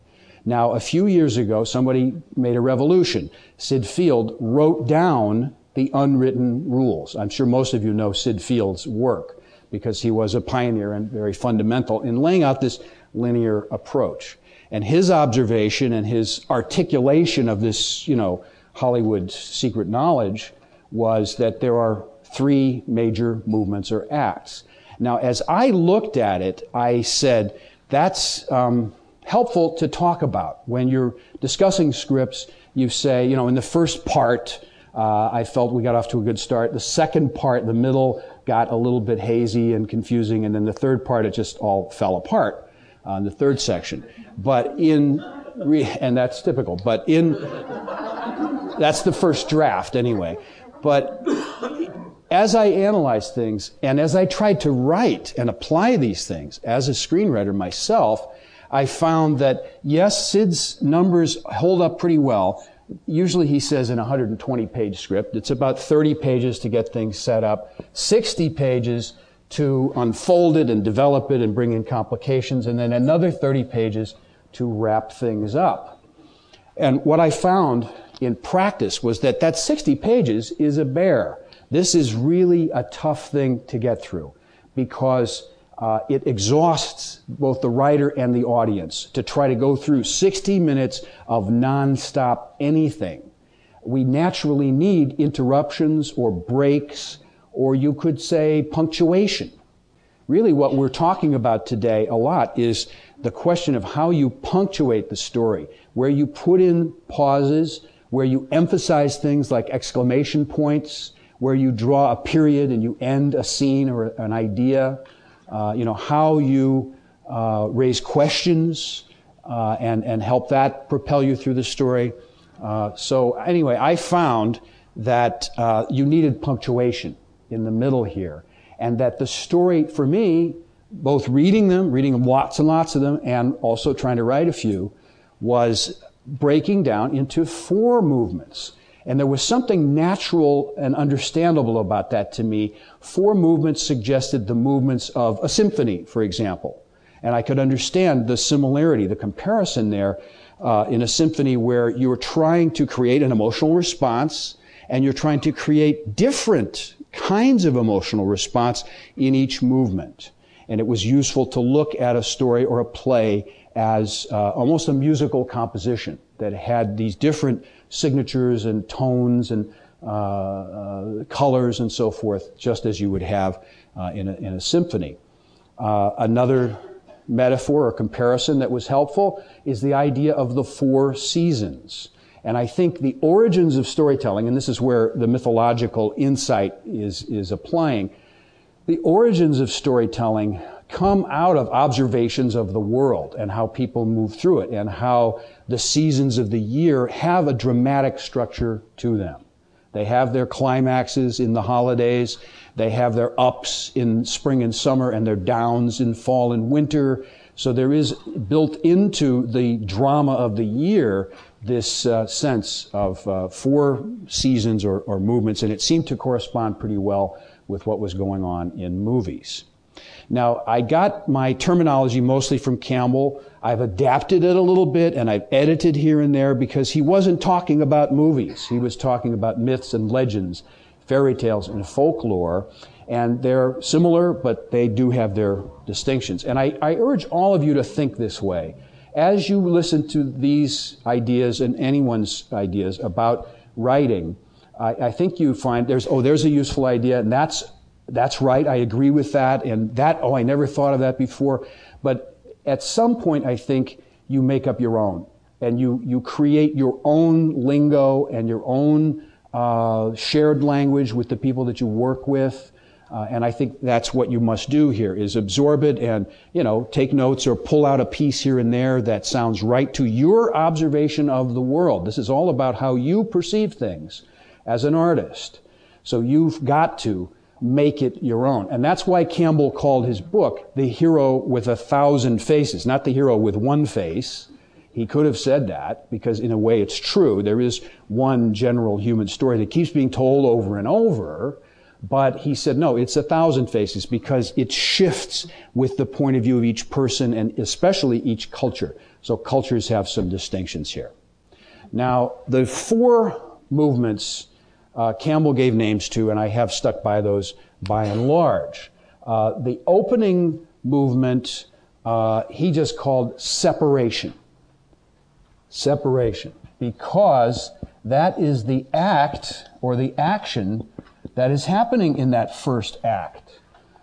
Now, a few years ago, somebody made a revolution. Syd Field wrote down the unwritten rules. I'm sure most of you know Syd Field's work because he was a pioneer and very fundamental in laying out this linear approach. And his observation and his articulation of this, you know, Hollywood secret knowledge was that there are three major movements or acts. Now, as I looked at it, I said, that's um, helpful to talk about. When you're discussing scripts, you say, you know, in the first part, uh, I felt we got off to a good start. The second part, the middle, got a little bit hazy and confusing, and then the third part, it just all fell apart on the third section. But in, re- and that's typical, but in, that's the first draft anyway. But as I analyzed things and as I tried to write and apply these things as a screenwriter myself, I found that yes, Syd's numbers hold up pretty well. Usually he says in a 120 page script, it's about 30 pages to get things set up, 60 pages to unfold it and develop it and bring in complications, and then another 30 pages to wrap things up. And what I found in practice was that that 60 pages is a bear. This is really a tough thing to get through because uh, it exhausts both the writer and the audience to try to go through 60 minutes of nonstop anything. We naturally need interruptions or breaks, or you could say punctuation. Really, what we're talking about today a lot is the question of how you punctuate the story, where you put in pauses, where you emphasize things like exclamation points, where you draw a period and you end a scene or an idea, uh, you know, how you uh, raise questions uh, and, and help that propel you through the story. Uh, so anyway, I found that uh, you needed punctuation in the middle here and that the story for me, both reading them, reading lots and lots of them, and also trying to write a few, was breaking down into four movements. And there was something natural and understandable about that to me. Four movements suggested the movements of a symphony, for example. And I could understand the similarity, the comparison there uh, in a symphony where you're trying to create an emotional response and you're trying to create different kinds of emotional response in each movement. And it was useful to look at a story or a play as uh, almost a musical composition that had these different signatures and tones and uh, uh, colors and so forth, just as you would have uh, in, a, in a symphony. Uh, another metaphor or comparison that was helpful is the idea of the four seasons. And I think the origins of storytelling, and this is where the mythological insight is, is applying, the origins of storytelling come out of observations of the world and how people move through it and how the seasons of the year have a dramatic structure to them. They have their climaxes in the holidays. They have their ups in spring and summer and their downs in fall and winter. So there is built into the drama of the year this uh, sense of uh, four seasons or, or movements, and it seemed to correspond pretty well with what was going on in movies. Now, I got my terminology mostly from Campbell. I've adapted it a little bit and I've edited here and there because he wasn't talking about movies. He was talking about myths and legends, fairy tales and folklore. And they're similar, but they do have their distinctions. And I, I urge all of you to think this way. As you listen to these ideas and anyone's ideas about writing, I, I think you find there's, oh, there's a useful idea, and that's that's right, I agree with that, and that, oh, I never thought of that before. But at some point, I think you make up your own, and you, you create your own lingo and your own uh, shared language with the people that you work with. Uh, and I think that's what you must do here is absorb it and, you know, take notes or pull out a piece here and there that sounds right to your observation of the world. This is all about how you perceive things as an artist. So you've got to make it your own. And that's why Campbell called his book The Hero with a Thousand Faces, not the hero with one face. He could have said that because in a way it's true. There is one general human story that keeps being told over and over. But he said, no, it's a thousand faces because it shifts with the point of view of each person and especially each culture. So cultures have some distinctions here. Now, the four movements uh, Campbell gave names to, and I have stuck by those by and large. Uh, the opening movement uh, he just called separation. Separation. Because that is the act or the action that is happening in that first act.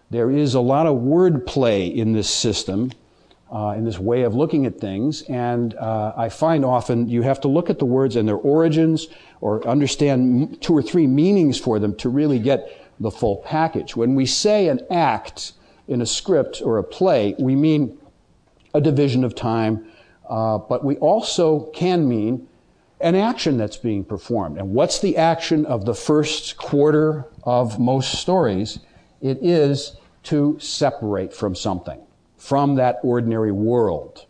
There is a lot of wordplay in this system, uh, in this way of looking at things, and uh, I find often you have to look at the words and their origins or understand two or three meanings for them to really get the full package. When we say an act in a script or a play, we mean a division of time, uh, but we also can mean an action that's being performed. And what's the action of the first quarter of most stories? It is to separate from something, from that ordinary world.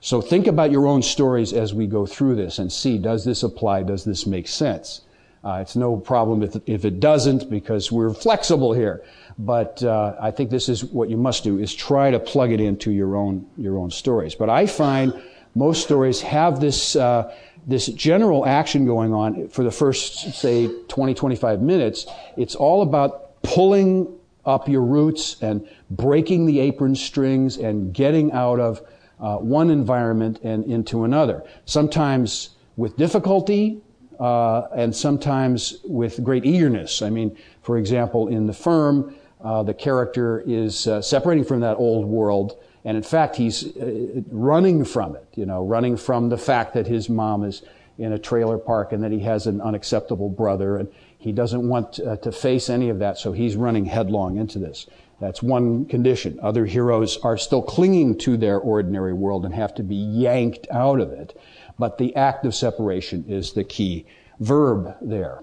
So think about your own stories as we go through this and see, does this apply? Does this make sense? Uh, it's no problem if, if it doesn't because we're flexible here. But uh, I think this is what you must do is try to plug it into your own your own stories. But I find most stories have this uh, this general action going on for the first, say, 20, 25 minutes. It's all about pulling up your roots and breaking the apron strings and getting out of uh, one environment and into another. Sometimes with difficulty, uh, and sometimes with great eagerness. I mean, for example, in the firm, uh, the character is uh, separating from that old world and in fact, he's uh, running from it, you know, running from the fact that his mom is in a trailer park and that he has an unacceptable brother and he doesn't want uh, to face any of that, so he's running headlong into this. That's one condition. Other heroes are still clinging to their ordinary world and have to be yanked out of it. But the act of separation is the key verb there.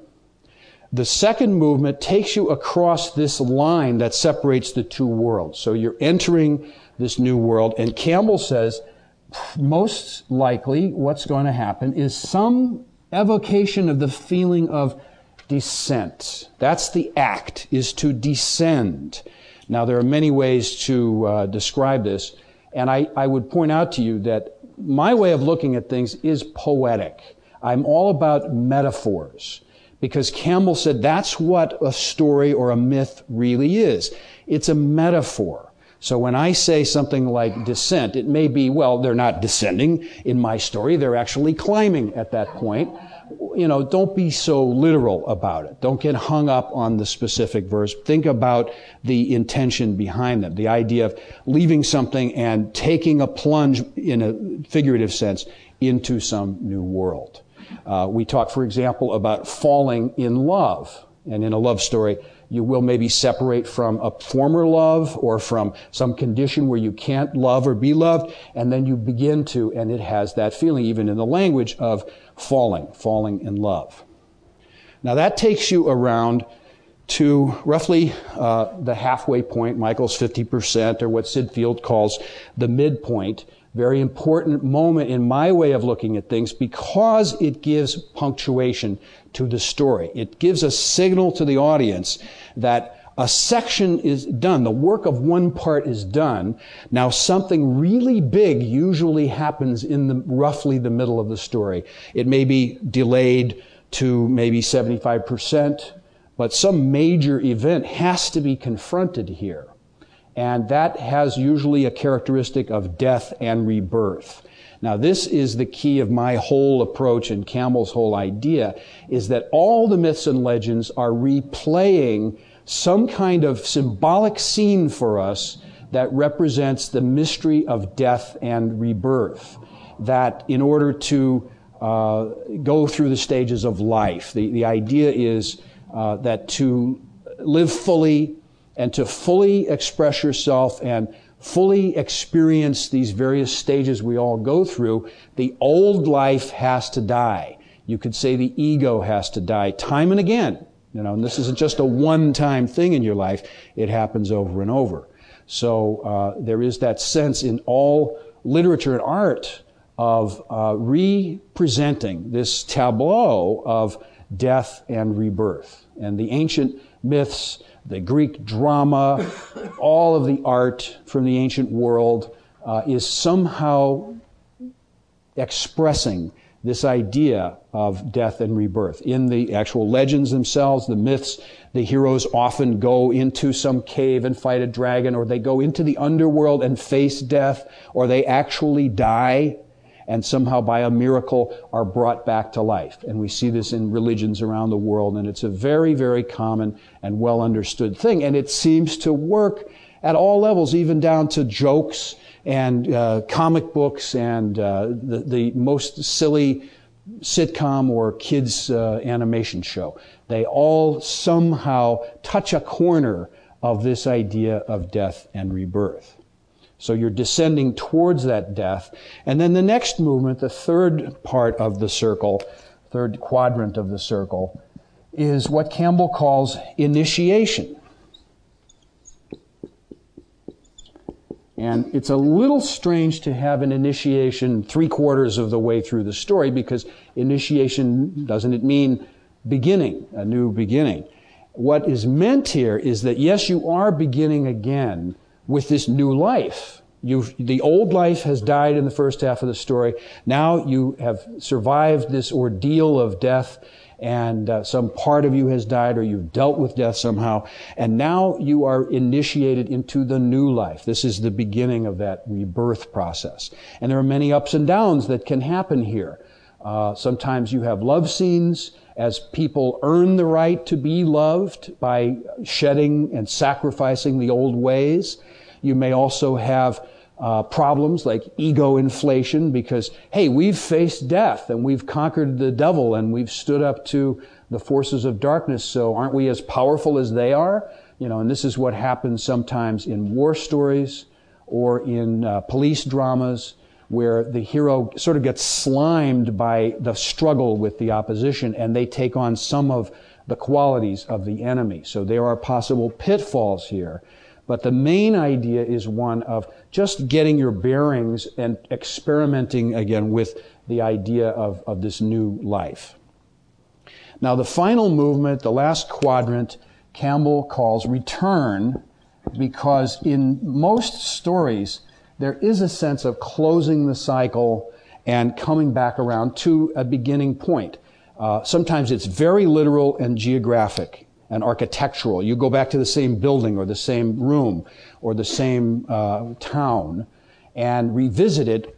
The second movement takes you across this line that separates the two worlds. So you're entering this new world. And Campbell says, most likely what's going to happen is some evocation of the feeling of descent. That's the act, is to descend. Now, there are many ways to uh, describe this, and I, I would point out to you that my way of looking at things is poetic. I'm all about metaphors because Campbell said that's what a story or a myth really is. It's a metaphor. So when I say something like descent, it may be, well, they're not descending in my story. They're actually climbing at that point. You know, don't be so literal about it. Don't get hung up on the specific verse. Think about the intention behind them. The idea of leaving something and taking a plunge in a figurative sense into some new world. Uh, we talk, for example, about falling in love. And in a love story, you will maybe separate from a former love or from some condition where you can't love or be loved, and then you begin to, and it has that feeling, even in the language of falling, falling in love. Now that takes you around to roughly uh, the halfway point, Michael's 50%, or what Syd Field calls the midpoint. Very important moment in my way of looking at things because it gives punctuation to the story. It gives a signal to the audience that a section is done. The work of one part is done. Now something really big usually happens in the, roughly the middle of the story. It may be delayed to maybe 75%, but some major event has to be confronted here. And that has usually a characteristic of death and rebirth. Now, this is the key of my whole approach and Campbell's whole idea is that all the myths and legends are replaying some kind of symbolic scene for us that represents the mystery of death and rebirth. That in order to uh, go through the stages of life, the, the idea is uh, that to live fully and to fully express yourself and fully experience these various stages we all go through, the old life has to die. You could say the ego has to die time and again. You know, and this isn't just a one-time thing in your life. It happens over and over. So uh, there is that sense in all literature and art of uh, representing this tableau of death and rebirth. And the ancient myths the Greek drama, all of the art from the ancient world uh, is somehow expressing this idea of death and rebirth. In the actual legends themselves, the myths, the heroes often go into some cave and fight a dragon, or they go into the underworld and face death, or they actually die. And somehow by a miracle are brought back to life. And we see this in religions around the world, and it's a very, very common and well understood thing. And it seems to work at all levels, even down to jokes and uh, comic books and uh, the, the most silly sitcom or kids uh, animation show. They all somehow touch a corner of this idea of death and rebirth. So you're descending towards that death. And then the next movement, the third part of the circle, third quadrant of the circle, is what Campbell calls initiation. And it's a little strange to have an initiation three quarters of the way through the story because initiation doesn't it mean beginning, a new beginning. What is meant here is that yes, you are beginning again, with this new life. You've, the old life has died in the first half of the story. Now you have survived this ordeal of death and uh, some part of you has died or you've dealt with death somehow. And now you are initiated into the new life. This is the beginning of that rebirth process. And there are many ups and downs that can happen here. Uh, sometimes you have love scenes as people earn the right to be loved by shedding and sacrificing the old ways. You may also have uh, problems like ego inflation because, hey, we've faced death and we've conquered the devil and we've stood up to the forces of darkness, so aren't we as powerful as they are? You know, and this is what happens sometimes in war stories or in uh, police dramas where the hero sort of gets slimed by the struggle with the opposition and they take on some of the qualities of the enemy. So there are possible pitfalls here. But the main idea is one of just getting your bearings and experimenting again with the idea of, of this new life. Now, the final movement, the last quadrant, Campbell calls return because in most stories, there is a sense of closing the cycle and coming back around to a beginning point. Uh, sometimes it's very literal and geographic and architectural. You go back to the same building or the same room or the same uh, town and revisit it,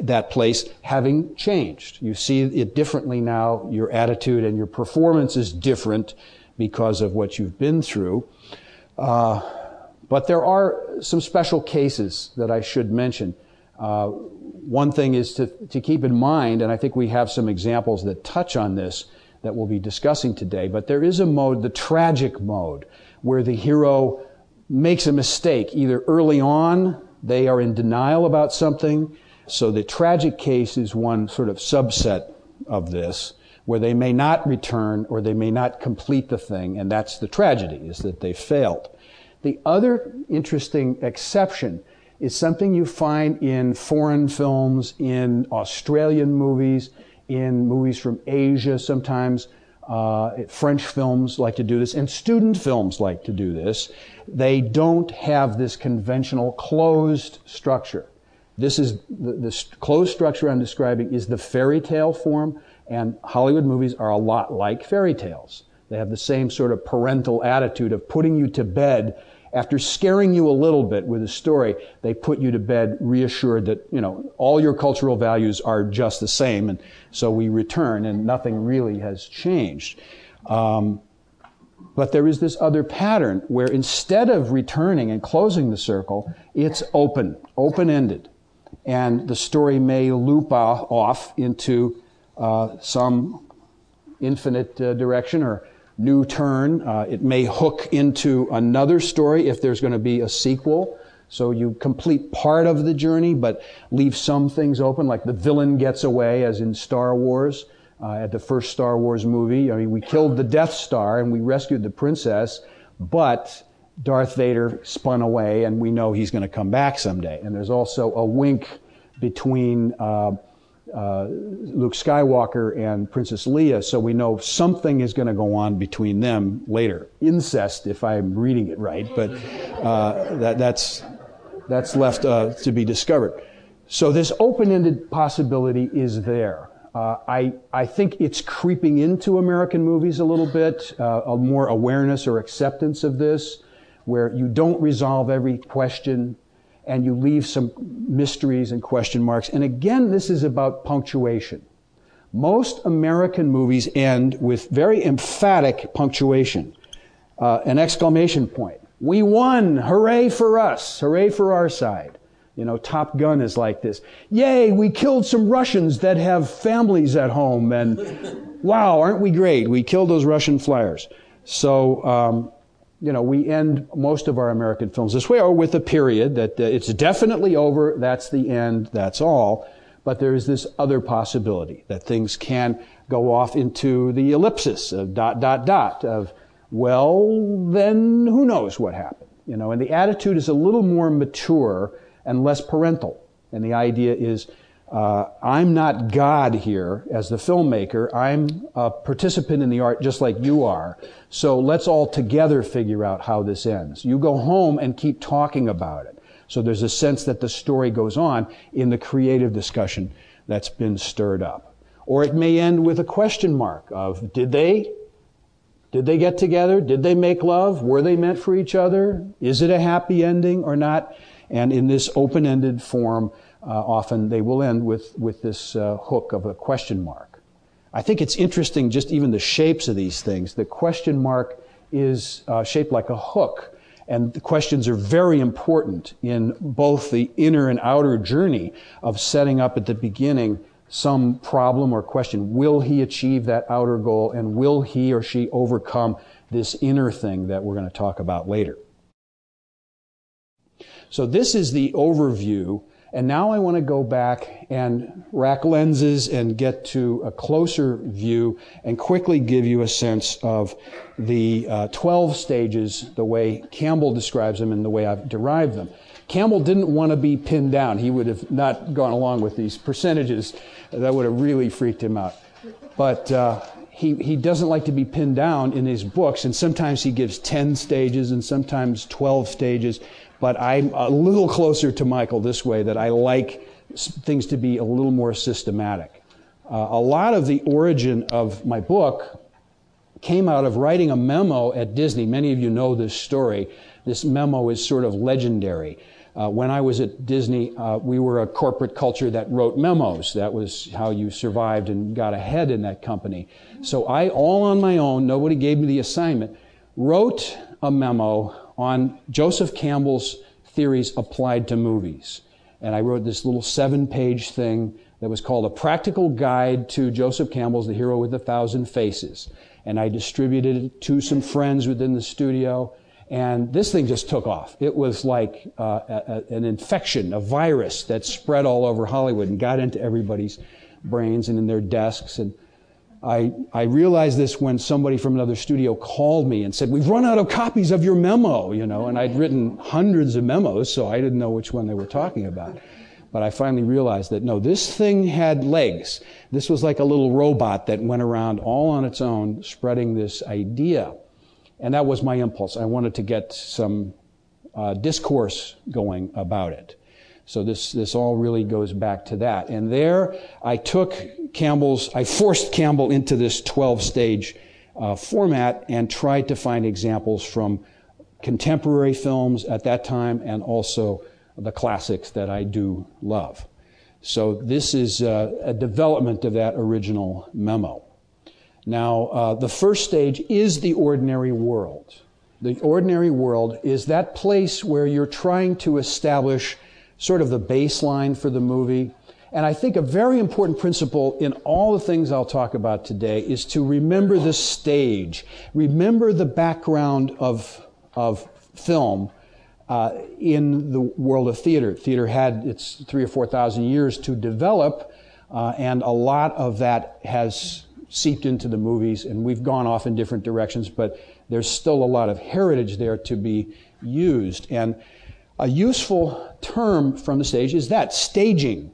that place having changed. You see it differently now. Your attitude and your performance is different because of what you've been through. Uh, but there are some special cases that I should mention. Uh, one thing is to, to keep in mind, and I think we have some examples that touch on this, that we'll be discussing today. But there is a mode, the tragic mode, where the hero makes a mistake. Either early on, they are in denial about something. So the tragic case is one sort of subset of this, where they may not return or they may not complete the thing, and that's the tragedy, is that they failed. The other interesting exception is something you find in foreign films, in Australian movies, in movies from Asia sometimes. Uh, French films like to do this, and student films like to do this. They don't have this conventional closed structure. This is the, the closed structure I'm describing is the fairy tale form, and Hollywood movies are a lot like fairy tales. They have the same sort of parental attitude of putting you to bed after scaring you a little bit with a story, they put you to bed reassured that, you know, all your cultural values are just the same. And so we return and nothing really has changed. Um, but there is this other pattern where instead of returning and closing the circle, it's open, open ended. And the story may loop off into uh, some infinite uh, direction or new turn. Uh, it may hook into another story if there's going to be a sequel. So you complete part of the journey, but leave some things open, like the villain gets away, as in Star Wars, uh, at the first Star Wars movie. I mean, we killed the Death Star and we rescued the princess, but Darth Vader spun away, and we know he's going to come back someday. And there's also a wink between uh, uh, Luke Skywalker and Princess Leia, so we know something is going to go on between them later. Incest, if I'm reading it right, but uh, that, that's that's left uh, to be discovered. So this open-ended possibility is there. Uh, I I think it's creeping into American movies a little bit, uh, a more awareness or acceptance of this, where you don't resolve every question and you leave some mysteries and question marks. And again, this is about punctuation. Most American movies end with very emphatic punctuation, uh, an exclamation point. We won! Hooray for us! Hooray for our side. You know, Top Gun is like this. Yay, we killed some Russians that have families at home, and wow, aren't we great? We killed those Russian flyers. So, um, you know, we end most of our American films this way, or with a period that uh, it's definitely over, that's the end, that's all. But there is this other possibility that things can go off into the ellipsis of dot, dot, dot of, well, then who knows what happened? You know, and the attitude is a little more mature and less parental. And the idea is, uh, I'm not God here as the filmmaker. I'm a participant in the art just like you are. So let's all together figure out how this ends. You go home and keep talking about it. So there's a sense that the story goes on in the creative discussion that's been stirred up. Or it may end with a question mark of, did they? Did they get together? Did they make love? Were they meant for each other? Is it a happy ending or not? And in this open-ended form, often they will end with, with this uh, hook of a question mark. I think it's interesting just even the shapes of these things. The question mark is uh, shaped like a hook. And the questions are very important in both the inner and outer journey of setting up at the beginning some problem or question. Will he achieve that outer goal? And will he or she overcome this inner thing that we're going to talk about later? So this is the overview and now I want to go back and rack lenses and get to a closer view and quickly give you a sense of the uh, 12 stages, the way Campbell describes them and the way I've derived them. Campbell didn't want to be pinned down. He would have not gone along with these percentages. That would have really freaked him out. But uh, he, he doesn't like to be pinned down in his books, and sometimes he gives 10 stages and sometimes 12 stages but I'm a little closer to Michael this way that I like things to be a little more systematic. Uh, a lot of the origin of my book came out of writing a memo at Disney. Many of you know this story. This memo is sort of legendary. Uh, when I was at Disney, uh, we were a corporate culture that wrote memos. That was how you survived and got ahead in that company. So I, all on my own, nobody gave me the assignment, wrote a memo on Joseph Campbell's theories applied to movies. And I wrote this little seven page thing that was called A Practical Guide to Joseph Campbell's The Hero with a Thousand Faces. And I distributed it to some friends within the studio. And this thing just took off. It was like uh, a, an infection, a virus that spread all over Hollywood and got into everybody's brains and in their desks. And I, I realized this when somebody from another studio called me and said, We've run out of copies of your memo, you know, and I'd written hundreds of memos, so I didn't know which one they were talking about. But I finally realized that no, this thing had legs. This was like a little robot that went around all on its own, spreading this idea. And that was my impulse. I wanted to get some uh, discourse going about it. So this, this all really goes back to that. And there I took Campbell's, I forced Campbell into this 12 stage uh, format and tried to find examples from contemporary films at that time and also the classics that I do love. So this is uh, a development of that original memo. Now, uh, the first stage is the ordinary world. The ordinary world is that place where you're trying to establish sort of the baseline for the movie. And I think a very important principle in all the things I'll talk about today is to remember the stage, remember the background of, of film uh, in the world of theater. Theater had its three or four thousand years to develop, uh, and a lot of that has seeped into the movies, and we've gone off in different directions, but there's still a lot of heritage there to be used. And a useful term from the stage is that staging.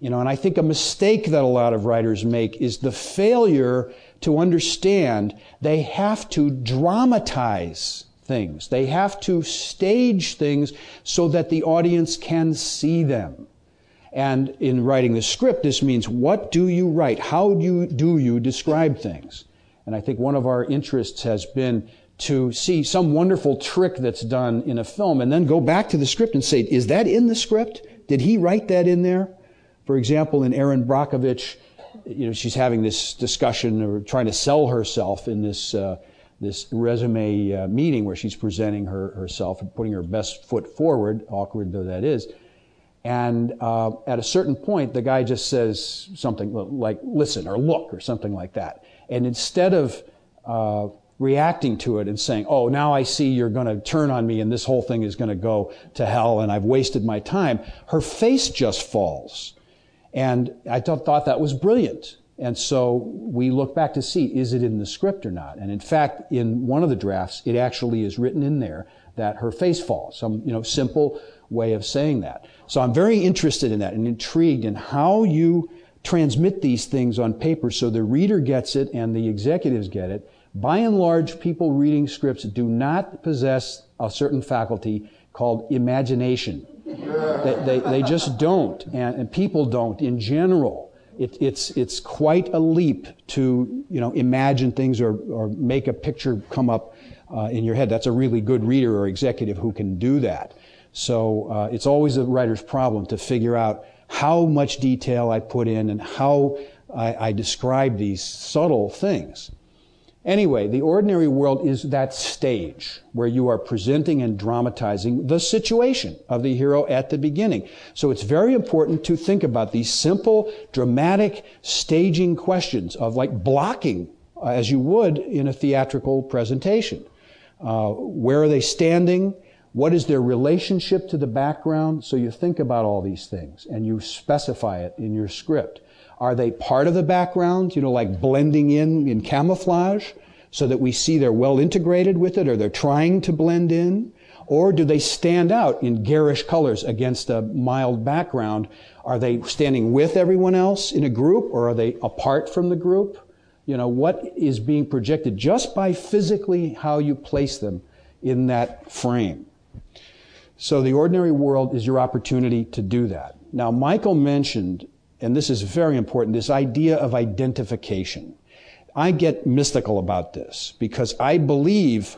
You know, and I think a mistake that a lot of writers make is the failure to understand they have to dramatize things. They have to stage things so that the audience can see them. And in writing the script, this means what do you write? How do you, do you describe things? And I think one of our interests has been to see some wonderful trick that's done in a film and then go back to the script and say, is that in the script? Did he write that in there? For example, in Erin Brockovich, you know, she's having this discussion or trying to sell herself in this, uh, this resume uh, meeting where she's presenting her, herself and putting her best foot forward, awkward though that is. And uh, at a certain point, the guy just says something like "listen" or "look" or something like that. And instead of uh, reacting to it and saying, "Oh, now I see you're going to turn on me, and this whole thing is going to go to hell, and I've wasted my time," her face just falls. And I th- thought that was brilliant. And so we look back to see, is it in the script or not? And in fact, in one of the drafts, it actually is written in there that her face falls. Some, you know, simple way of saying that. So I'm very interested in that and intrigued in how you transmit these things on paper so the reader gets it and the executives get it. By and large, people reading scripts do not possess a certain faculty called imagination. They, they, they just don't, and, and, people don't in general. It, it's, it's quite a leap to you know, imagine things or, or make a picture come up uh, in your head. That's a really good reader or executive who can do that. So uh, it's always a writer's problem to figure out how much detail I put in and how I, I describe these subtle things. Anyway, the ordinary world is that stage where you are presenting and dramatizing the situation of the hero at the beginning. So it's very important to think about these simple, dramatic staging questions of like blocking uh, as you would in a theatrical presentation. Uh, where are they standing? What is their relationship to the background? So you think about all these things and you specify it in your script. Are they part of the background, you know, like blending in in camouflage so that we see they're well integrated with it or they're trying to blend in? Or do they stand out in garish colors against a mild background? Are they standing with everyone else in a group or are they apart from the group? You know, what is being projected just by physically how you place them in that frame? So the ordinary world is your opportunity to do that. Now, Michael mentioned, and this is very important, this idea of identification. I get mystical about this because I believe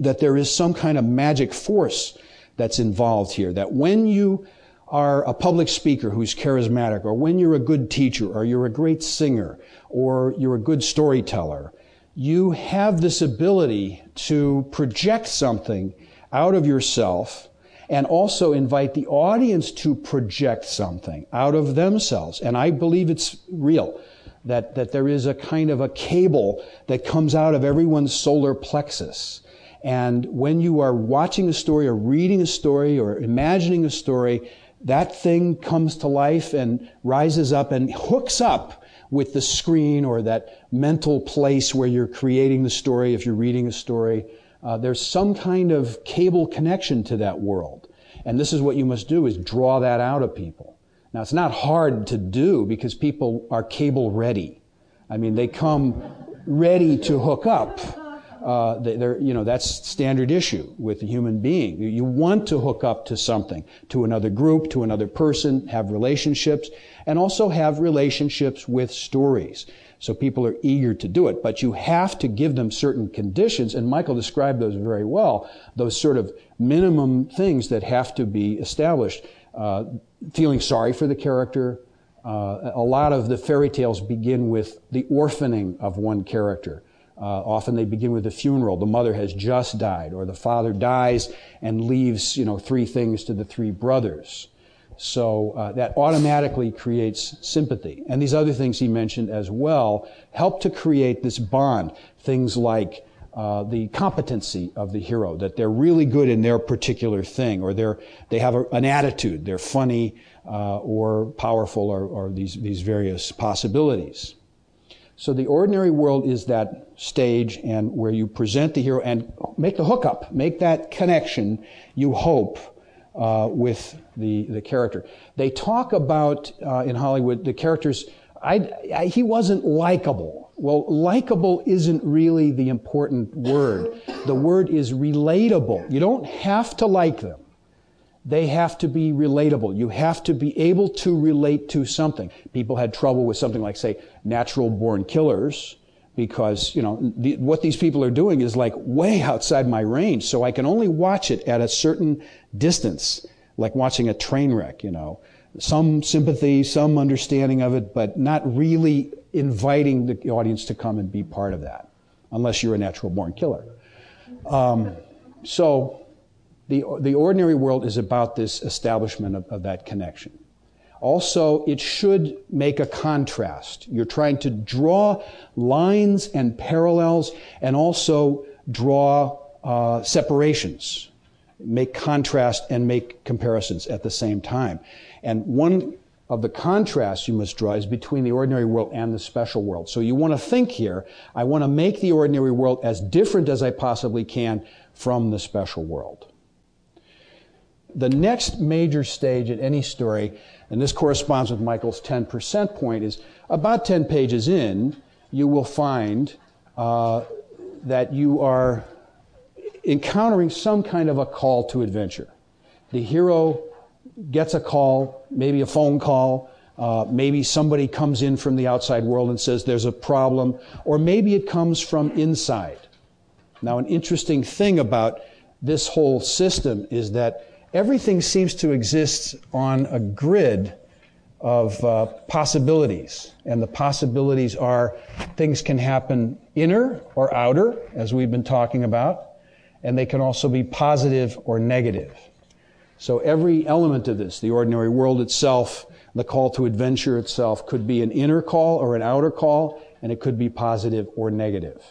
that there is some kind of magic force that's involved here. That when you are a public speaker who's charismatic, or when you're a good teacher, or you're a great singer, or you're a good storyteller, you have this ability to project something out of yourself and also invite the audience to project something out of themselves. And I believe it's real. That, that there is a kind of a cable that comes out of everyone's solar plexus. And when you are watching a story or reading a story or imagining a story, that thing comes to life and rises up and hooks up with the screen or that mental place where you're creating the story if you're reading a story. Uh, there's some kind of cable connection to that world. And this is what you must do is draw that out of people. Now it's not hard to do because people are cable ready. I mean, they come ready to hook up. Uh, they're, you know, that's standard issue with a human being. You want to hook up to something, to another group, to another person, have relationships, and also have relationships with stories. So people are eager to do it, but you have to give them certain conditions, and Michael described those very well, those sort of minimum things that have to be established. Uh, feeling sorry for the character. Uh, a lot of the fairy tales begin with the orphaning of one character. Uh, often they begin with a funeral. The mother has just died, or the father dies and leaves, you know, three things to the three brothers. So uh, that automatically creates sympathy. And these other things he mentioned as well help to create this bond. Things like uh, the competency of the hero, that they're really good in their particular thing, or they're, they have a, an attitude, they're funny uh, or powerful, or, or these, these various possibilities. So the ordinary world is that stage and where you present the hero and make the hookup, make that connection, you hope, uh, with the, the character. They talk about uh, in Hollywood the characters. I, I, he wasn't likable. Well, likable isn't really the important word. The word is relatable. You don't have to like them. They have to be relatable. You have to be able to relate to something. People had trouble with something like, say, natural born killers because you know the, what these people are doing is like way outside my range. So i can only watch it at a certain distance like watching a train wreck you know. Some sympathy some understanding of it but not really inviting the audience to come and be part of that unless you're a natural born killer. Um, so the, the ordinary world is about this establishment of, of that connection also, it should make a contrast. You're trying to draw lines and parallels and also draw uh, separations, make contrast and make comparisons at the same time. And one of the contrasts you must draw is between the ordinary world and the special world. So you want to think here, I want to make the ordinary world as different as I possibly can from the special world. The next major stage in any story and this corresponds with Michael's 10% point, is about 10 pages in, you will find uh, that you are encountering some kind of a call to adventure. The hero gets a call, maybe a phone call, uh, maybe somebody comes in from the outside world and says there's a problem, or maybe it comes from inside. Now, an interesting thing about this whole system is that everything seems to exist on a grid of uh, possibilities. And the possibilities are things can happen inner or outer, as we've been talking about, and they can also be positive or negative. So every element of this, the ordinary world itself, the call to adventure itself, could be an inner call or an outer call, and it could be positive or negative.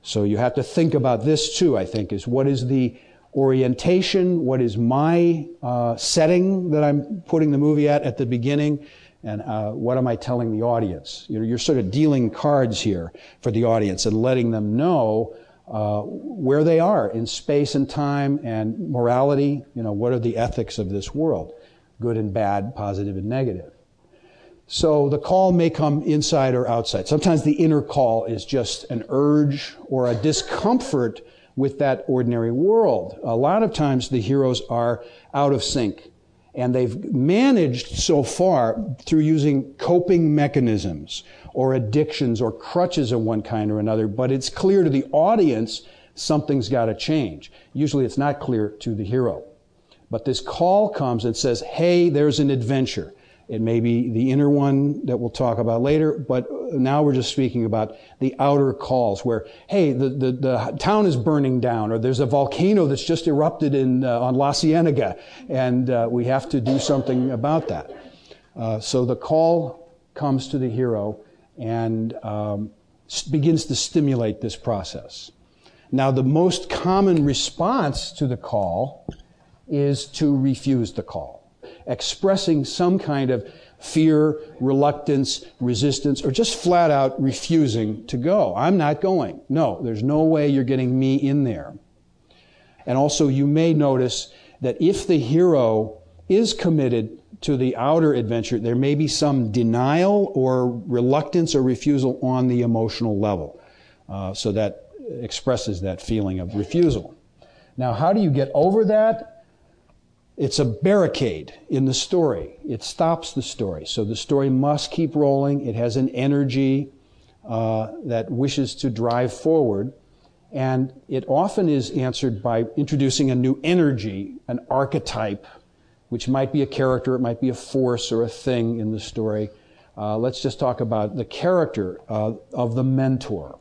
So you have to think about this too, I think, is what is the orientation, what is my uh, setting that I'm putting the movie at at the beginning, and uh, what am I telling the audience? You're, you're, sort of dealing cards here for the audience and letting them know uh, where they are in space and time and morality. You know, what are the ethics of this world? Good and bad, positive and negative. So the call may come inside or outside. Sometimes the inner call is just an urge or a discomfort with that ordinary world. A lot of times the heroes are out of sync. And they've managed so far through using coping mechanisms or addictions or crutches of one kind or another, but it's clear to the audience something's got to change. Usually it's not clear to the hero. But this call comes and says, hey, there's an adventure. It may be the inner one that we'll talk about later, but now we're just speaking about the outer calls where, hey, the, the, the town is burning down, or there's a volcano that's just erupted in, uh, on La Cienega, and uh, we have to do something about that. Uh, so the call comes to the hero and um, begins to stimulate this process. Now, the most common response to the call is to refuse the call expressing some kind of fear, reluctance, resistance, or just flat out refusing to go. I'm not going. No, there's no way you're getting me in there. And also, you may notice that if the hero is committed to the outer adventure, there may be some denial or reluctance or refusal on the emotional level. Uh, so that expresses that feeling of refusal. Now, how do you get over that? It's a barricade in the story. It stops the story. So the story must keep rolling. It has an energy uh, that wishes to drive forward. And it often is answered by introducing a new energy, an archetype, which might be a character, it might be a force or a thing in the story. Uh, let's just talk about the character uh, of the mentor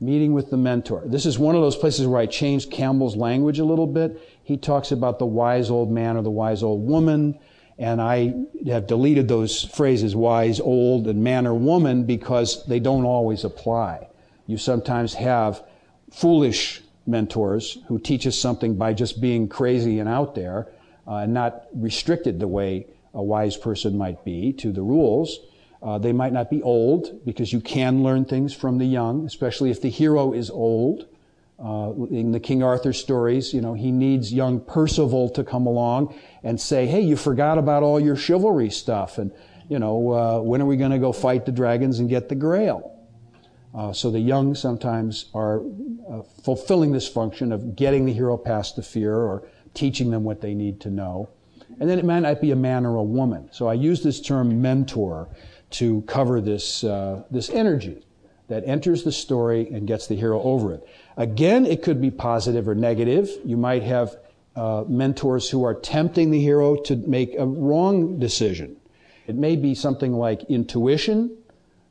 meeting with the mentor. This is one of those places where I changed Campbell's language a little bit. He talks about the wise old man or the wise old woman, and I have deleted those phrases, wise, old, and man or woman, because they don't always apply. You sometimes have foolish mentors who teach us something by just being crazy and out there, uh, and not restricted the way a wise person might be to the rules. Uh, they might not be old because you can learn things from the young, especially if the hero is old. Uh, in the King Arthur stories, you know, he needs young Percival to come along and say, "Hey, you forgot about all your chivalry stuff, and you know, uh, when are we going to go fight the dragons and get the Grail?" Uh, so the young sometimes are uh, fulfilling this function of getting the hero past the fear or teaching them what they need to know. And then it might not be a man or a woman. So I use this term mentor to cover this, uh, this energy that enters the story and gets the hero over it. Again, it could be positive or negative. You might have uh, mentors who are tempting the hero to make a wrong decision. It may be something like intuition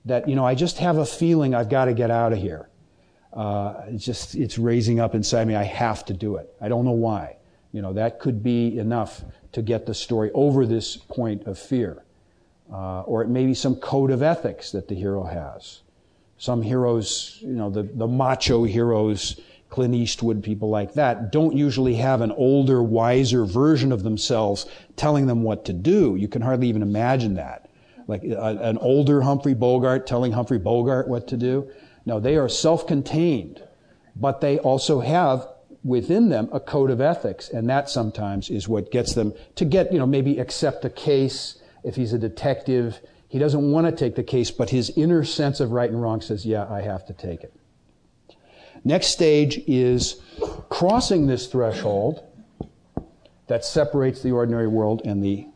that, you know, I just have a feeling I've got to get out of here. Uh, it's just, it's raising up inside me. I have to do it. I don't know why. You know, that could be enough to get the story over this point of fear. Uh, or it may be some code of ethics that the hero has. Some heroes, you know, the, the macho heroes, Clint Eastwood, people like that, don't usually have an older, wiser version of themselves telling them what to do. You can hardly even imagine that. Like a, an older Humphrey Bogart telling Humphrey Bogart what to do. No, they are self-contained, but they also have within them a code of ethics, and that sometimes is what gets them to get, you know, maybe accept a case. If he's a detective, he doesn't want to take the case, but his inner sense of right and wrong says, yeah, I have to take it. Next stage is crossing this threshold that separates the ordinary world and the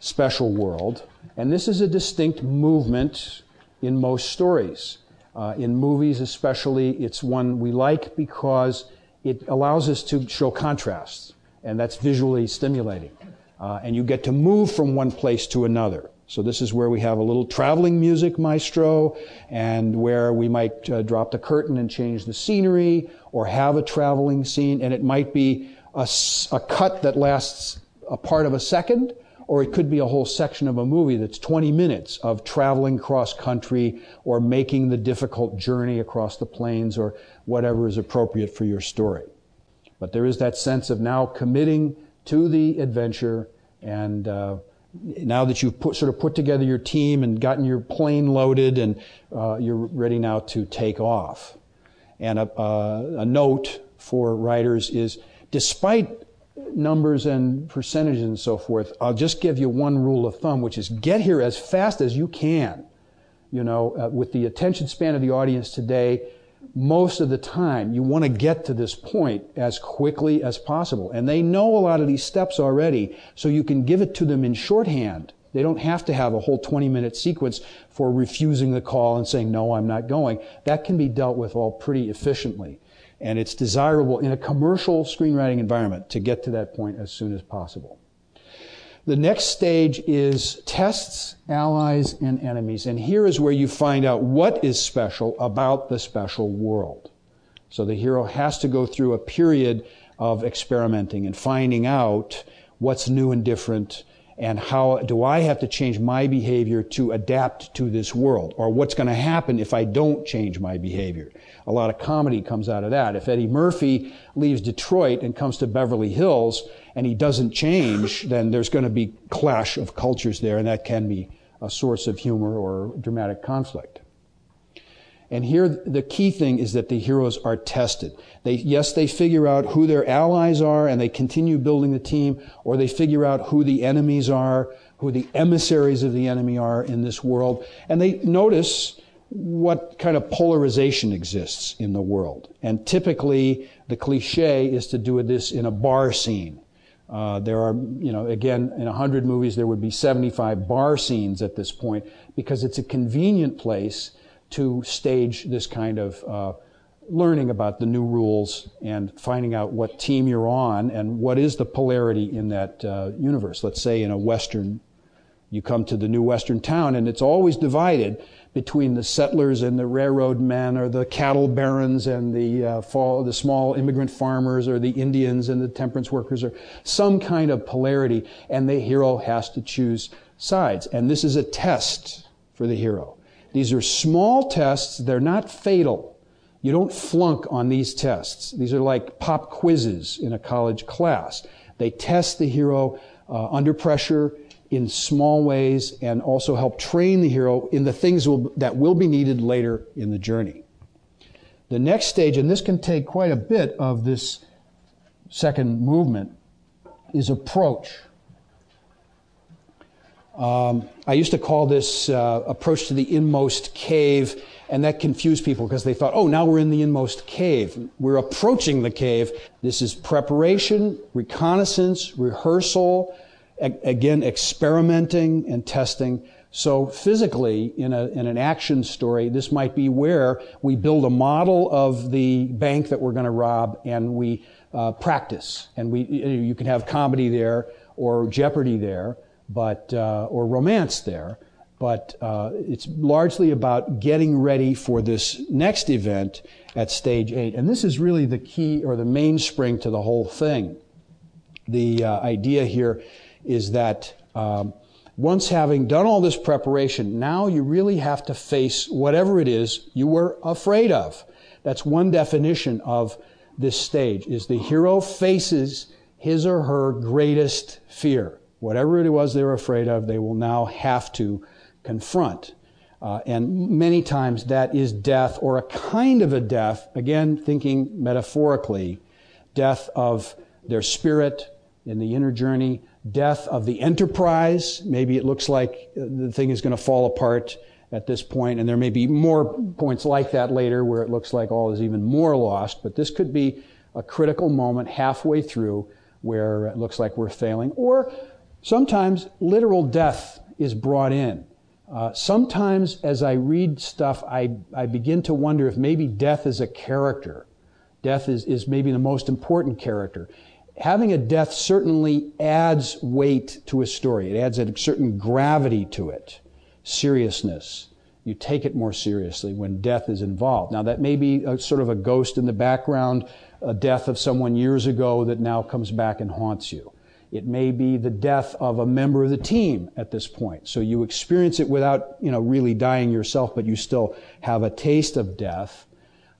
special world. And this is a distinct movement in most stories. Uh, in movies, especially, it's one we like because it allows us to show contrasts, and that's visually stimulating. Uh, and you get to move from one place to another. So this is where we have a little traveling music maestro, and where we might uh, drop the curtain and change the scenery, or have a traveling scene, and it might be a, a cut that lasts a part of a second, or it could be a whole section of a movie that's 20 minutes of traveling cross country or making the difficult journey across the plains or whatever is appropriate for your story. But there is that sense of now committing to the adventure and uh, now that you've put, sort of put together your team and gotten your plane loaded and uh, you're ready now to take off. And a, uh, a note for writers is despite numbers and percentages and so forth, I'll just give you one rule of thumb, which is get here as fast as you can. You know, uh, with the attention span of the audience today, most of the time you want to get to this point as quickly as possible. And they know a lot of these steps already, so you can give it to them in shorthand. They don't have to have a whole 20 minute sequence for refusing the call and saying, no, I'm not going. That can be dealt with all pretty efficiently. And it's desirable in a commercial screenwriting environment to get to that point as soon as possible. The next stage is tests, allies, and enemies. And here is where you find out what is special about the special world. So the hero has to go through a period of experimenting and finding out what's new and different and how do I have to change my behavior to adapt to this world? Or what's going to happen if I don't change my behavior? A lot of comedy comes out of that. If Eddie Murphy leaves Detroit and comes to Beverly Hills and he doesn't change, then there's going to be clash of cultures there and that can be a source of humor or dramatic conflict. And here, the key thing is that the heroes are tested. They, yes, they figure out who their allies are and they continue building the team, or they figure out who the enemies are, who the emissaries of the enemy are in this world, and they notice what kind of polarization exists in the world. And typically, the cliche is to do this in a bar scene. Uh, there are, you know, again, in 100 movies, there would be 75 bar scenes at this point because it's a convenient place to stage this kind of uh, learning about the new rules and finding out what team you're on and what is the polarity in that uh, universe. Let's say in a Western, you come to the new Western town and it's always divided between the settlers and the railroad men or the cattle barons and the, uh, fall, the small immigrant farmers or the Indians and the temperance workers or some kind of polarity and the hero has to choose sides. And this is a test for the hero. These are small tests. They're not fatal. You don't flunk on these tests. These are like pop quizzes in a college class. They test the hero uh, under pressure in small ways and also help train the hero in the things will, that will be needed later in the journey. The next stage, and this can take quite a bit of this second movement, is approach. Um, I used to call this uh, approach to the inmost cave, and that confused people because they thought, oh, now we're in the inmost cave. We're approaching the cave. This is preparation, reconnaissance, rehearsal, again, experimenting and testing So physically, in, a, in an action story, this might be where we build a model of the bank that we're going to rob and we uh, practice. And we, you can have comedy there or jeopardy there, but, uh, or romance there. But uh, it's largely about getting ready for this next event at stage eight. And this is really the key or the mainspring to the whole thing. The uh, idea here is that um, once having done all this preparation, now you really have to face whatever it is you were afraid of. That's one definition of this stage is the hero faces his or her greatest fear. Whatever it was they were afraid of, they will now have to confront. Uh, and many times that is death or a kind of a death, again, thinking metaphorically, death of their spirit in the inner journey, death of the enterprise. Maybe it looks like the thing is going to fall apart at this point, and there may be more points like that later where it looks like all is even more lost, but this could be a critical moment halfway through where it looks like we're failing. Or sometimes literal death is brought in. Uh, sometimes as I read stuff, I, I begin to wonder if maybe death is a character. Death is, is maybe the most important character having a death certainly adds weight to a story. It adds a certain gravity to it, seriousness. You take it more seriously when death is involved. Now, that may be a, sort of a ghost in the background, a death of someone years ago that now comes back and haunts you. It may be the death of a member of the team at this point. So you experience it without, you know, really dying yourself, but you still have a taste of death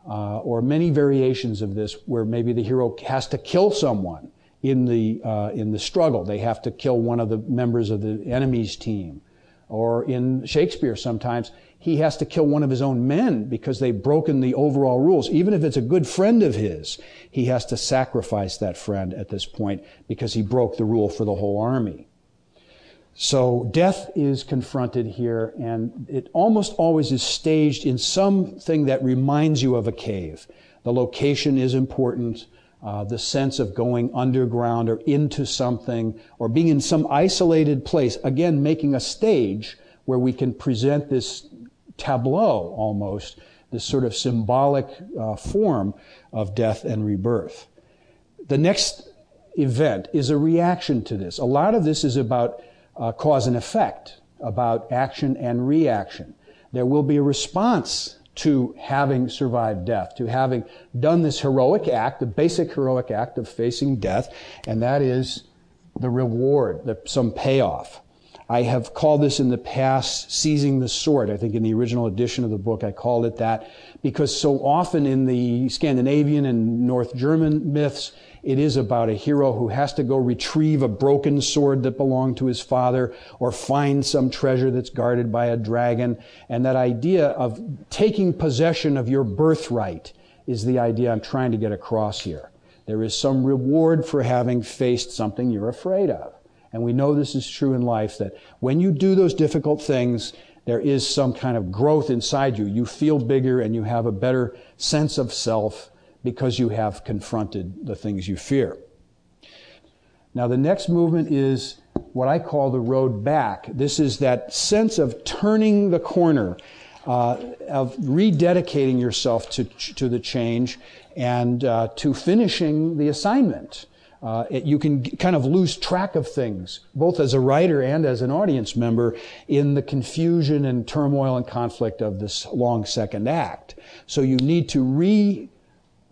uh, or many variations of this where maybe the hero has to kill someone in the, uh, in the struggle. They have to kill one of the members of the enemy's team. Or in Shakespeare, sometimes he has to kill one of his own men because they've broken the overall rules. Even if it's a good friend of his, he has to sacrifice that friend at this point because he broke the rule for the whole army. So death is confronted here, and it almost always is staged in something that reminds you of a cave. The location is important. Uh, the sense of going underground or into something or being in some isolated place, again, making a stage where we can present this tableau almost, this sort of symbolic uh, form of death and rebirth. The next event is a reaction to this. A lot of this is about uh, cause and effect, about action and reaction. There will be a response to having survived death, to having done this heroic act, the basic heroic act of facing death, and that is the reward, the, some payoff. I have called this in the past seizing the sword. I think in the original edition of the book I called it that because so often in the Scandinavian and North German myths, it is about a hero who has to go retrieve a broken sword that belonged to his father or find some treasure that's guarded by a dragon. And that idea of taking possession of your birthright is the idea I'm trying to get across here. There is some reward for having faced something you're afraid of. And we know this is true in life that when you do those difficult things, there is some kind of growth inside you. You feel bigger and you have a better sense of self because you have confronted the things you fear. Now, the next movement is what I call the road back. This is that sense of turning the corner, uh, of rededicating yourself to, to the change and uh, to finishing the assignment. Uh, it, you can kind of lose track of things, both as a writer and as an audience member, in the confusion and turmoil and conflict of this long second act. So you need to re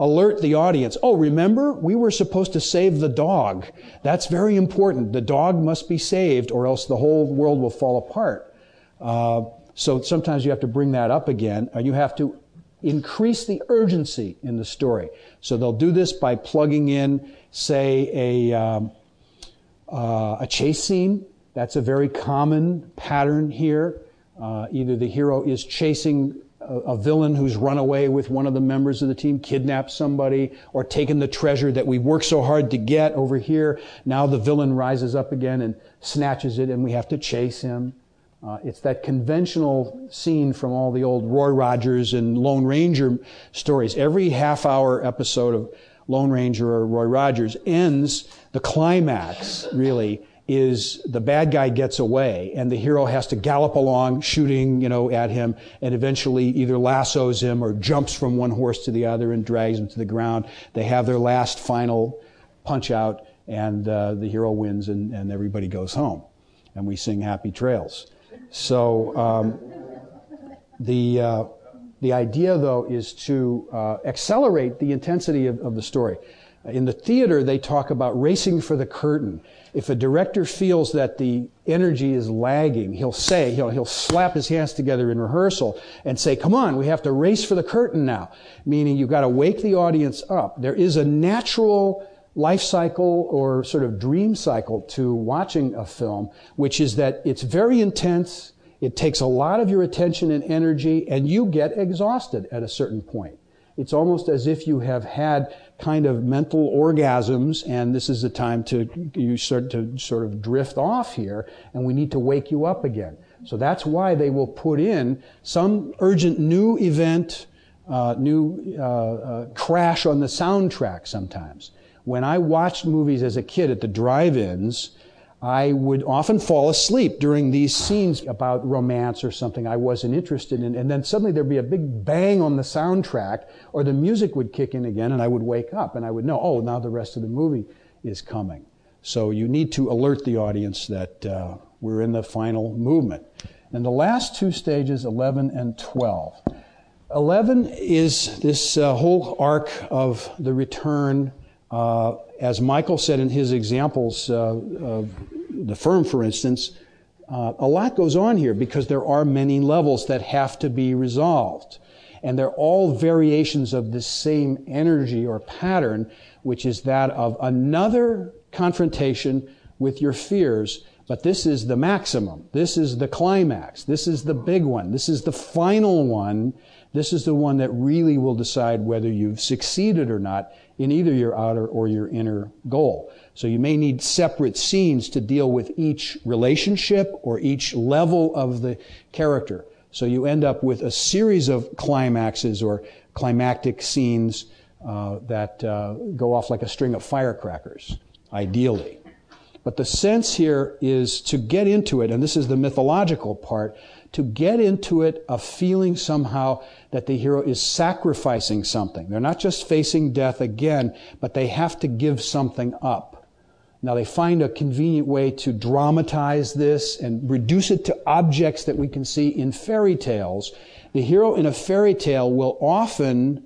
alert the audience. Oh, remember, we were supposed to save the dog. That's very important. The dog must be saved or else the whole world will fall apart. Uh, so sometimes you have to bring that up again you have to increase the urgency in the story. So they'll do this by plugging in, say, a, um, uh, a chase scene. That's a very common pattern here. Uh, either the hero is chasing a, villain who's run away with one of the members of the team, kidnapped somebody, or taken the treasure that we worked so hard to get over here. Now the villain rises up again and snatches it, and we have to chase him. Uh, it's that conventional scene from all the old Roy Rogers and Lone Ranger stories. Every half hour episode of Lone Ranger or Roy Rogers ends, the climax really is the bad guy gets away and the hero has to gallop along shooting, you know, at him and eventually either lassos him or jumps from one horse to the other and drags him to the ground. They have their last final punch out and uh, the hero wins and, and everybody goes home. And we sing happy trails. So um, the, uh, the idea, though, is to uh, accelerate the intensity of, of the story. In the theater, they talk about racing for the curtain. If a director feels that the energy is lagging, he'll say, he'll, he'll slap his hands together in rehearsal and say, come on, we have to race for the curtain now. Meaning you've got to wake the audience up. There is a natural life cycle or sort of dream cycle to watching a film, which is that it's very intense, it takes a lot of your attention and energy, and you get exhausted at a certain point. It's almost as if you have had kind of mental orgasms, and this is the time to you start to sort of drift off here, and we need to wake you up again. So that's why they will put in some urgent new event, uh, new uh, uh, crash on the soundtrack sometimes. When I watched movies as a kid at the drive-ins, I would often fall asleep during these scenes about romance or something I wasn't interested in. And then suddenly there'd be a big bang on the soundtrack or the music would kick in again and I would wake up and I would know, oh, now the rest of the movie is coming. So you need to alert the audience that uh, we're in the final movement. And the last two stages, 11 and 12. 11 is this uh, whole arc of the return uh, as Michael said in his examples, uh, of the firm, for instance, uh, a lot goes on here because there are many levels that have to be resolved. And they're all variations of the same energy or pattern, which is that of another confrontation with your fears. But this is the maximum. This is the climax. This is the big one. This is the final one. This is the one that really will decide whether you've succeeded or not in either your outer or your inner goal. So you may need separate scenes to deal with each relationship or each level of the character. So you end up with a series of climaxes or climactic scenes uh, that uh, go off like a string of firecrackers, ideally. But the sense here is to get into it, and this is the mythological part, to get into it a feeling somehow that the hero is sacrificing something. They're not just facing death again, but they have to give something up. Now they find a convenient way to dramatize this and reduce it to objects that we can see in fairy tales. The hero in a fairy tale will often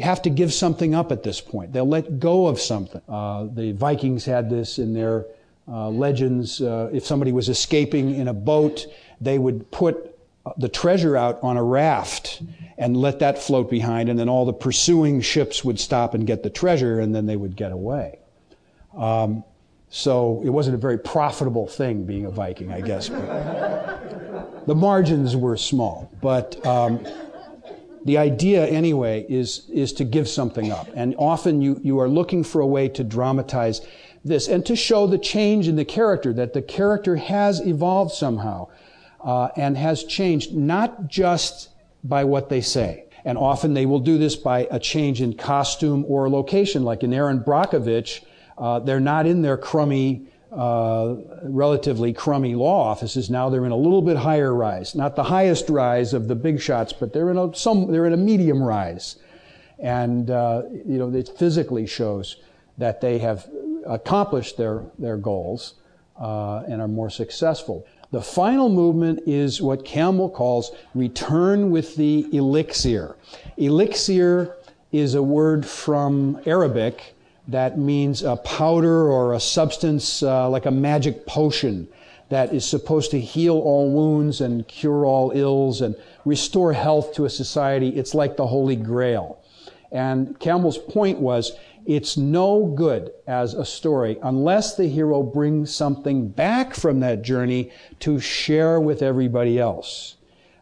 have to give something up at this point. They'll let go of something. Uh, the Vikings had this in their uh, legends. Uh, if somebody was escaping in a boat, they would put the treasure out on a raft and let that float behind, and then all the pursuing ships would stop and get the treasure, and then they would get away. Um, so it wasn't a very profitable thing being a Viking, I guess. the margins were small, but um, the idea anyway is is to give something up, and often you you are looking for a way to dramatize this and to show the change in the character that the character has evolved somehow uh, and has changed not just by what they say. And often they will do this by a change in costume or location, like in Erin Brockovich. Uh, they're not in their crummy, uh, relatively crummy law offices. Now they're in a little bit higher rise, not the highest rise of the big shots, but they're in a some they're in a medium rise, and uh, you know it physically shows that they have accomplished their their goals uh, and are more successful. The final movement is what Campbell calls return with the elixir. Elixir is a word from Arabic that means a powder or a substance uh, like a magic potion that is supposed to heal all wounds and cure all ills and restore health to a society. It's like the Holy Grail. And Campbell's point was it's no good as a story unless the hero brings something back from that journey to share with everybody else.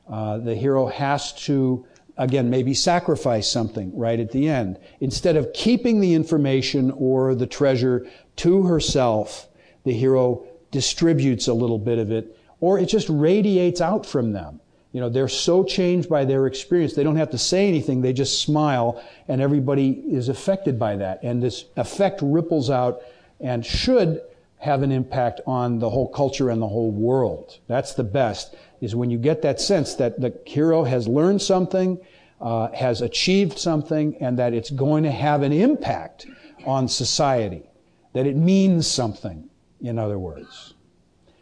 Uh, the hero has to, again, maybe sacrifice something right at the end. Instead of keeping the information or the treasure to herself, the hero distributes a little bit of it, or it just radiates out from them. You know, they're so changed by their experience, they don't have to say anything, they just smile, and everybody is affected by that. And this effect ripples out and should have an impact on the whole culture and the whole world. That's the best, is when you get that sense that the hero has learned something, uh, has achieved something, and that it's going to have an impact on society. That it means something, in other words.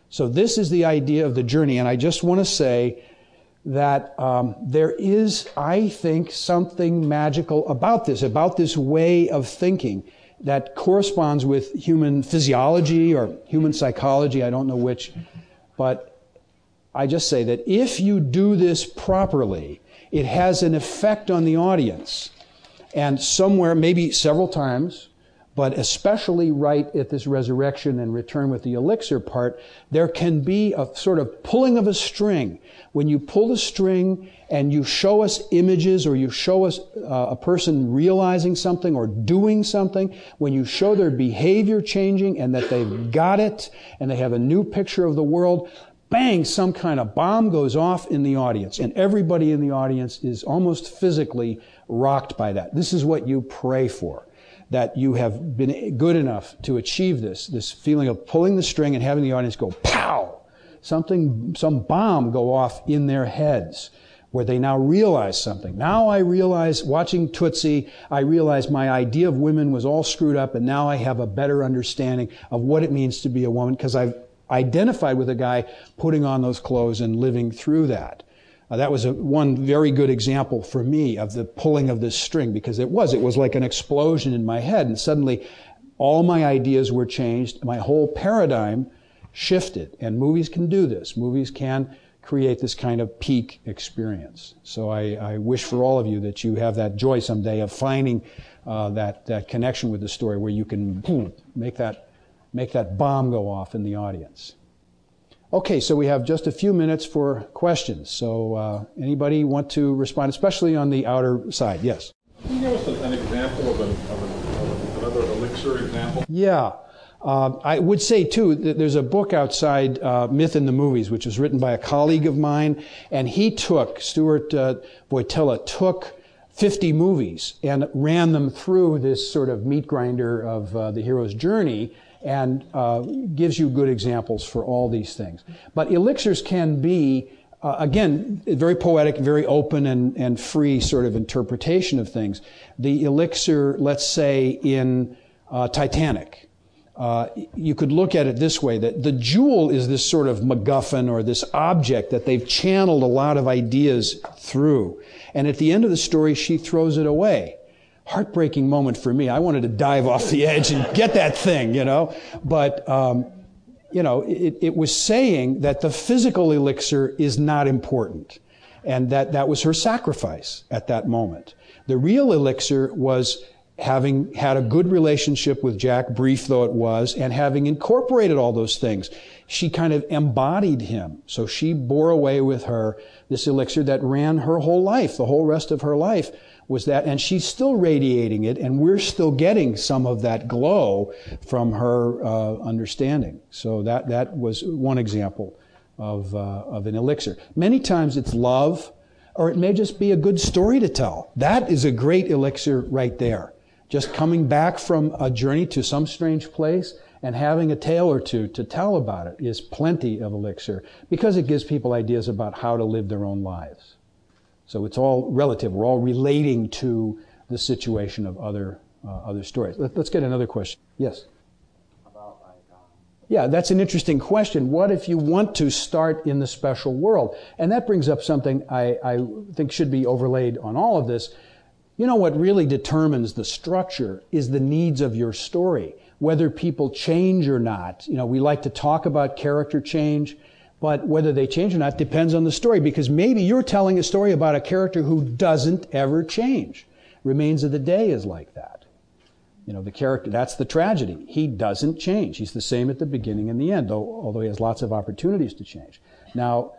So this is the idea of the journey, and I just want to say that um, there is, I think, something magical about this, about this way of thinking that corresponds with human physiology or human psychology, I don't know which, but I just say that if you do this properly, it has an effect on the audience. And somewhere, maybe several times, but especially right at this resurrection and return with the elixir part, there can be a sort of pulling of a string. When you pull the string and you show us images or you show us uh, a person realizing something or doing something, when you show their behavior changing and that they've got it and they have a new picture of the world, bang, some kind of bomb goes off in the audience. And everybody in the audience is almost physically rocked by that. This is what you pray for that you have been good enough to achieve this, this feeling of pulling the string and having the audience go pow, something, some bomb go off in their heads where they now realize something. Now I realize, watching Tootsie, I realize my idea of women was all screwed up and now I have a better understanding of what it means to be a woman because I've identified with a guy putting on those clothes and living through that. Uh, that was a, one very good example for me of the pulling of this string because it was. It was like an explosion in my head and suddenly all my ideas were changed. My whole paradigm shifted. And movies can do this. Movies can create this kind of peak experience. So I, I wish for all of you that you have that joy someday of finding uh, that, that connection with the story where you can boom, make that, make that bomb go off in the audience. Okay, so we have just a few minutes for questions. So, uh, anybody want to respond, especially on the outer side? Yes. Can you give us an example of, an, of, an, of another elixir example? Yeah. Uh, I would say too that there's a book outside uh, Myth in the Movies, which was written by a colleague of mine, and he took Stuart uh, Voytilla took 50 movies and ran them through this sort of meat grinder of uh, the hero's journey and uh, gives you good examples for all these things. But elixirs can be, uh, again, very poetic, very open and, and free sort of interpretation of things. The elixir, let's say, in uh, Titanic. Uh, you could look at it this way that the jewel is this sort of MacGuffin or this object that they've channeled a lot of ideas through. And at the end of the story, she throws it away heartbreaking moment for me. I wanted to dive off the edge and get that thing, you know. But, um, you know, it, it was saying that the physical elixir is not important. And that that was her sacrifice at that moment. The real elixir was having had a good relationship with Jack, brief though it was, and having incorporated all those things. She kind of embodied him. So she bore away with her this elixir that ran her whole life, the whole rest of her life was that, and she's still radiating it, and we're still getting some of that glow from her uh, understanding. So that that was one example of uh, of an elixir. Many times it's love, or it may just be a good story to tell. That is a great elixir right there. Just coming back from a journey to some strange place and having a tale or two to tell about it is plenty of elixir because it gives people ideas about how to live their own lives. So it's all relative. We're all relating to the situation of other uh, other stories. Let, us get another question. Yes. About like, um... Yeah, that's an interesting question. What if you want to start in the special world? And that brings up something I, I think should be overlaid on all of this. You know what really determines the structure is the needs of your story. Whether people change or not. You know, we like to talk about character change. But whether they change or not depends on the story because maybe you're telling a story about a character who doesn't ever change. Remains of the Day is like that. You know, the character, that's the tragedy. He doesn't change. He's the same at the beginning and the end, though, although he has lots of opportunities to change. Now,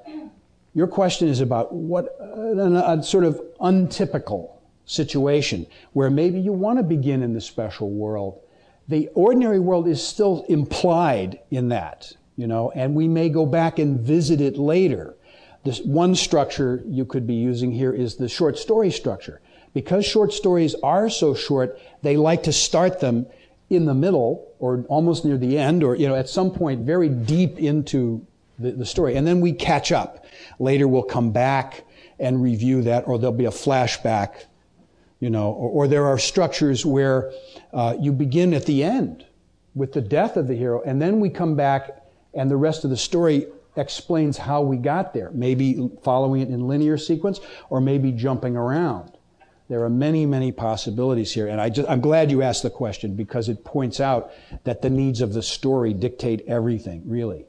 your question is about what, a, a sort of untypical situation where maybe you want to begin in the special world. The ordinary world is still implied in that you know, and we may go back and visit it later. This one structure you could be using here is the short story structure. Because short stories are so short, they like to start them in the middle or almost near the end or, you know, at some point very deep into the, the story. And then we catch up. Later we'll come back and review that or there'll be a flashback, you know, or, or there are structures where uh, you begin at the end with the death of the hero and then we come back and the rest of the story explains how we got there. Maybe following it in linear sequence or maybe jumping around. There are many, many possibilities here. And I just, I'm glad you asked the question because it points out that the needs of the story dictate everything, really.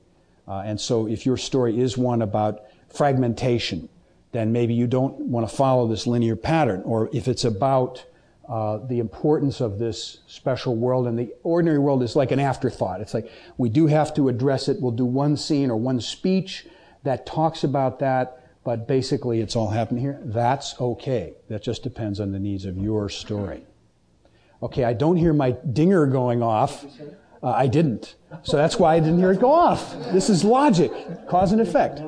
Uh, and so if your story is one about fragmentation, then maybe you don't want to follow this linear pattern. Or if it's about uh, the importance of this special world and the ordinary world is like an afterthought. It's like we do have to address it. We'll do one scene or one speech that talks about that, but basically it's all happening here. That's okay. That just depends on the needs of your story. Okay, I don't hear my dinger going off. Uh, I didn't. So that's why I didn't hear it go off. This is logic, cause and effect.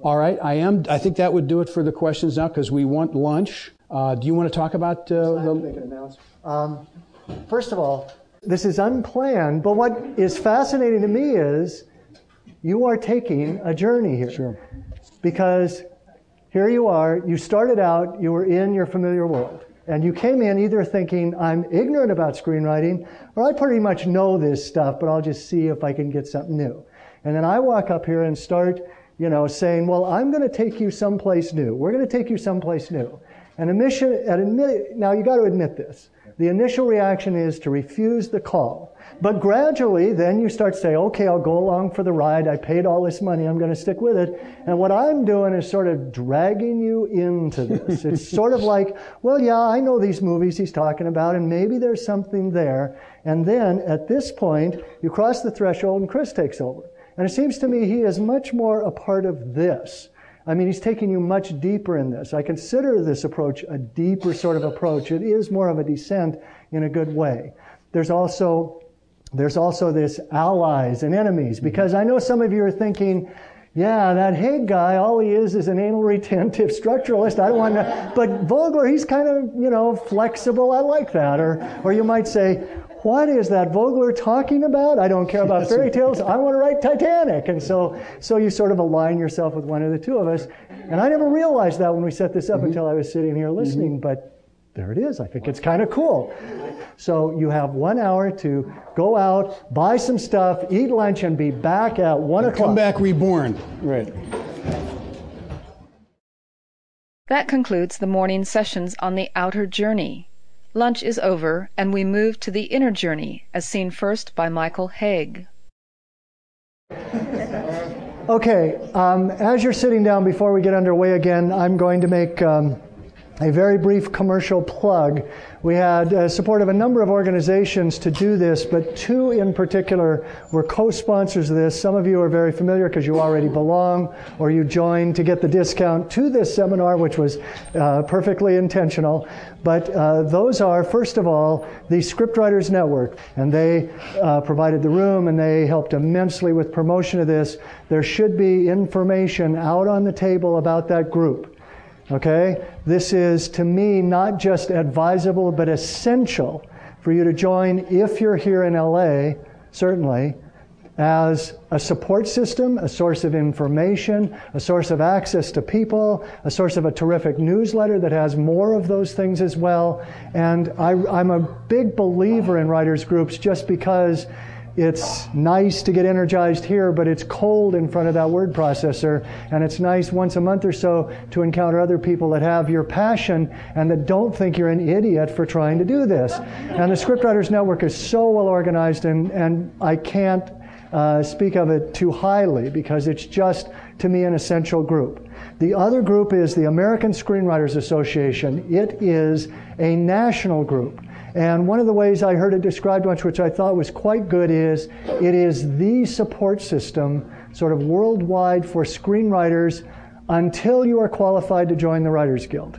All right, I am. I think that would do it for the questions now because we want lunch. Uh, do you want to talk about uh, the? Um, first of all, this is unplanned, but what is fascinating to me is you are taking a journey here. Sure. Because here you are, you started out, you were in your familiar world. And you came in either thinking, I'm ignorant about screenwriting, or I pretty much know this stuff, but I'll just see if I can get something new. And then I walk up here and start, you know, saying, well, I'm going to take you someplace new. We're going to take you someplace new. And admission, admit, now you got to admit this. The initial reaction is to refuse the call. But gradually, then you start to say, okay, I'll go along for the ride. I paid all this money. I'm going to stick with it. And what I'm doing is sort of dragging you into this. it's sort of like, well, yeah, I know these movies he's talking about, and maybe there's something there. And then at this point, you cross the threshold and Chris takes over. And it seems to me he is much more a part of this. I mean, he's taking you much deeper in this. I consider this approach a deeper sort of approach. It is more of a descent in a good way. There's also there's also this allies and enemies mm-hmm. because I know some of you are thinking, yeah, that Hauge guy, all he is is an anal retentive structuralist. I don't want to, but Vogler, he's kind of, you know, flexible. I like that. Or, or you might say, what is that Vogler talking about? I don't care about fairy tales. I want to write Titanic. And so, so you sort of align yourself with one of the two of us. And I never realized that when we set this up mm-hmm. until I was sitting here listening, mm-hmm. but there it is. I think it's kind of cool. So you have one hour to go out, buy some stuff, eat lunch, and be back at one and o'clock. Come back reborn. Right. That concludes the morning sessions on the outer journey. Lunch is over, and we move to the inner journey, as seen first by Michael Hauge. Okay, um, as you're sitting down before we get underway again, I'm going to make. Um, a very brief commercial plug. We had uh, support of a number of organizations to do this, but two in particular were co-sponsors of this. Some of you are very familiar because you already belong or you joined to get the discount to this seminar, which was uh, perfectly intentional. But uh, those are, first of all, the Scriptwriters Network, and they uh, provided the room and they helped immensely with promotion of this. There should be information out on the table about that group. Okay? This is, to me, not just advisable, but essential for you to join if you're here in LA, certainly, as a support system, a source of information, a source of access to people, a source of a terrific newsletter that has more of those things as well. And I, am a big believer in writers' groups just because it's nice to get energized here, but it's cold in front of that word processor. And it's nice once a month or so to encounter other people that have your passion and that don't think you're an idiot for trying to do this. And the Scriptwriters Network is so well organized, and, and I can't uh, speak of it too highly because it's just, to me, an essential group. The other group is the American Screenwriters Association. It is a national group. And one of the ways I heard it described once, which I thought was quite good, is it is the support system, sort of worldwide, for screenwriters until you are qualified to join the Writers Guild.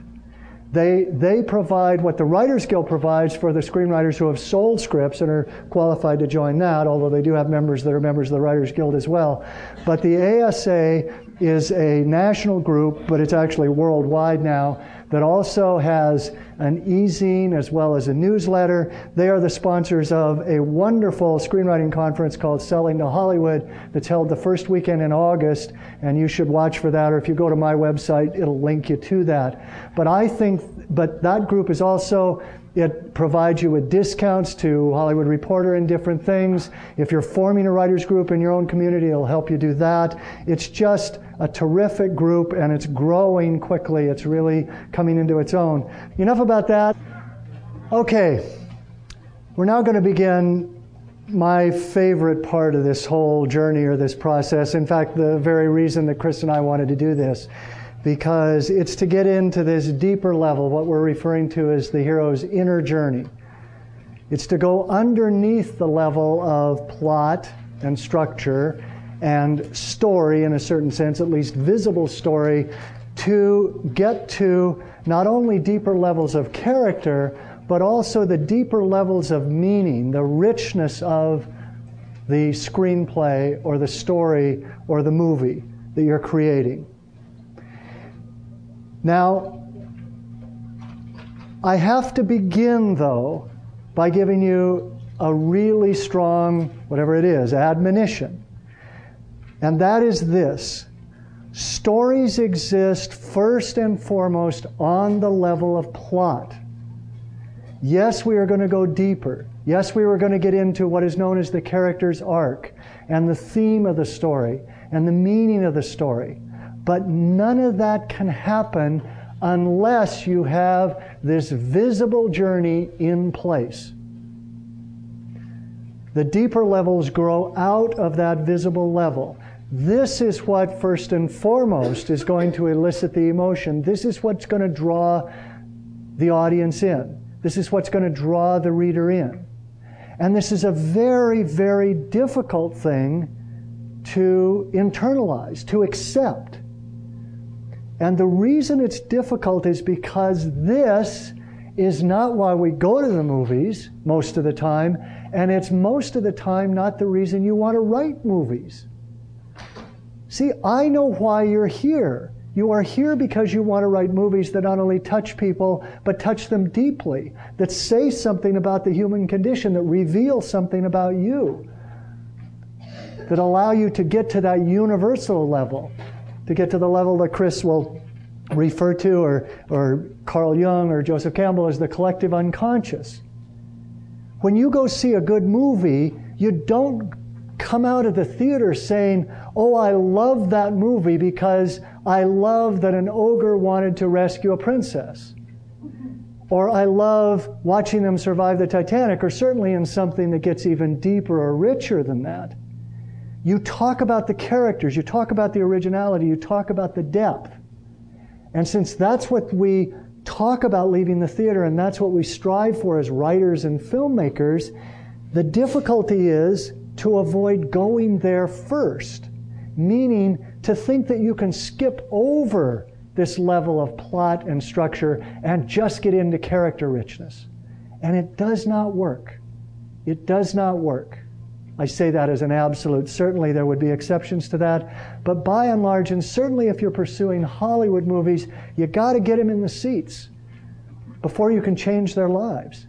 They, they provide what the Writers Guild provides for the screenwriters who have sold scripts and are qualified to join that, although they do have members that are members of the Writers Guild as well. But the ASA is a national group, but it's actually worldwide now, that also has an e-zine as well as a newsletter. They are the sponsors of a wonderful screenwriting conference called Selling to Hollywood that's held the first weekend in August, and you should watch for that, or if you go to my website, it'll link you to that. But I think, but that group is also it provides you with discounts to Hollywood Reporter and different things. If you're forming a writers group in your own community, it'll help you do that. It's just a terrific group and it's growing quickly. It's really coming into its own. Enough about that. Okay. We're now going to begin my favorite part of this whole journey or this process. In fact, the very reason that Chris and I wanted to do this because it's to get into this deeper level, what we're referring to as the hero's inner journey. It's to go underneath the level of plot and structure and story, in a certain sense, at least visible story, to get to not only deeper levels of character, but also the deeper levels of meaning, the richness of the screenplay or the story or the movie that you're creating. Now, I have to begin, though, by giving you a really strong, whatever it is, admonition. And that is this stories exist first and foremost on the level of plot. Yes, we are going to go deeper. Yes, we were going to get into what is known as the character's arc and the theme of the story and the meaning of the story. But none of that can happen unless you have this visible journey in place. The deeper levels grow out of that visible level. This is what, first and foremost, is going to elicit the emotion. This is what's going to draw the audience in. This is what's going to draw the reader in. And this is a very, very difficult thing to internalize, to accept. And the reason it's difficult is because this is not why we go to the movies most of the time, and it's most of the time not the reason you want to write movies. See, I know why you're here. You are here because you want to write movies that not only touch people, but touch them deeply, that say something about the human condition, that reveal something about you, that allow you to get to that universal level to get to the level that Chris will refer to, or, or Carl Jung or Joseph Campbell as the collective unconscious. When you go see a good movie, you don't come out of the theater saying, Oh, I love that movie because I love that an ogre wanted to rescue a princess. Or I love watching them survive the Titanic, or certainly in something that gets even deeper or richer than that. You talk about the characters, you talk about the originality, you talk about the depth. And since that's what we talk about leaving the theater and that's what we strive for as writers and filmmakers, the difficulty is to avoid going there first, meaning to think that you can skip over this level of plot and structure and just get into character richness. And it does not work. It does not work. I say that as an absolute. Certainly, there would be exceptions to that. But by and large, and certainly if you're pursuing Hollywood movies, you got to get them in the seats before you can change their lives.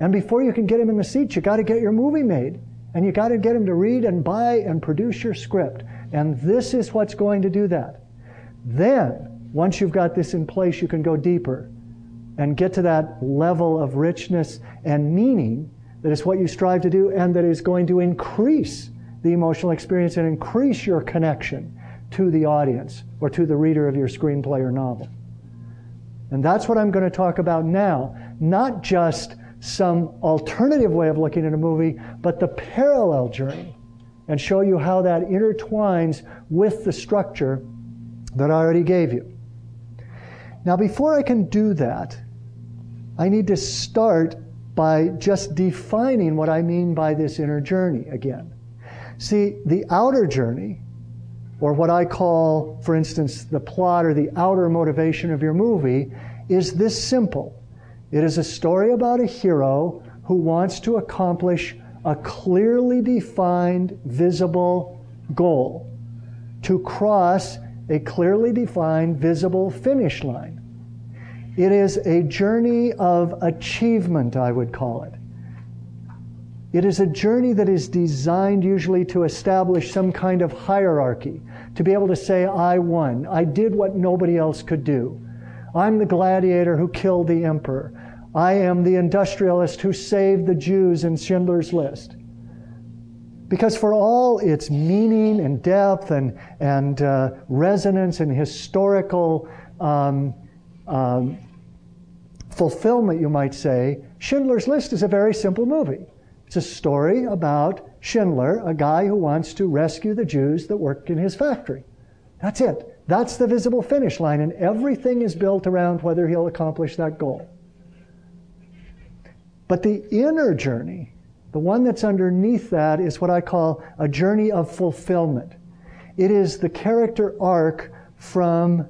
And before you can get them in the seats, you got to get your movie made. And you got to get them to read and buy and produce your script. And this is what's going to do that. Then, once you've got this in place, you can go deeper and get to that level of richness and meaning that is what you strive to do and that is going to increase the emotional experience and increase your connection to the audience or to the reader of your screenplay or novel. And that's what I'm going to talk about now. Not just some alternative way of looking at a movie, but the parallel journey and show you how that intertwines with the structure that I already gave you. Now, before I can do that, I need to start by just defining what I mean by this inner journey again. See, the outer journey, or what I call, for instance, the plot or the outer motivation of your movie, is this simple. It is a story about a hero who wants to accomplish a clearly defined, visible goal to cross a clearly defined, visible finish line. It is a journey of achievement, I would call it. It is a journey that is designed usually to establish some kind of hierarchy, to be able to say, I won. I did what nobody else could do. I'm the gladiator who killed the emperor. I am the industrialist who saved the Jews in Schindler's List. Because for all its meaning and depth and, and uh, resonance and historical um, um, fulfillment, you might say, Schindler's List is a very simple movie. It's a story about Schindler, a guy who wants to rescue the Jews that work in his factory. That's it. That's the visible finish line, and everything is built around whether he'll accomplish that goal. But the inner journey, the one that's underneath that, is what I call a journey of fulfillment. It is the character arc from,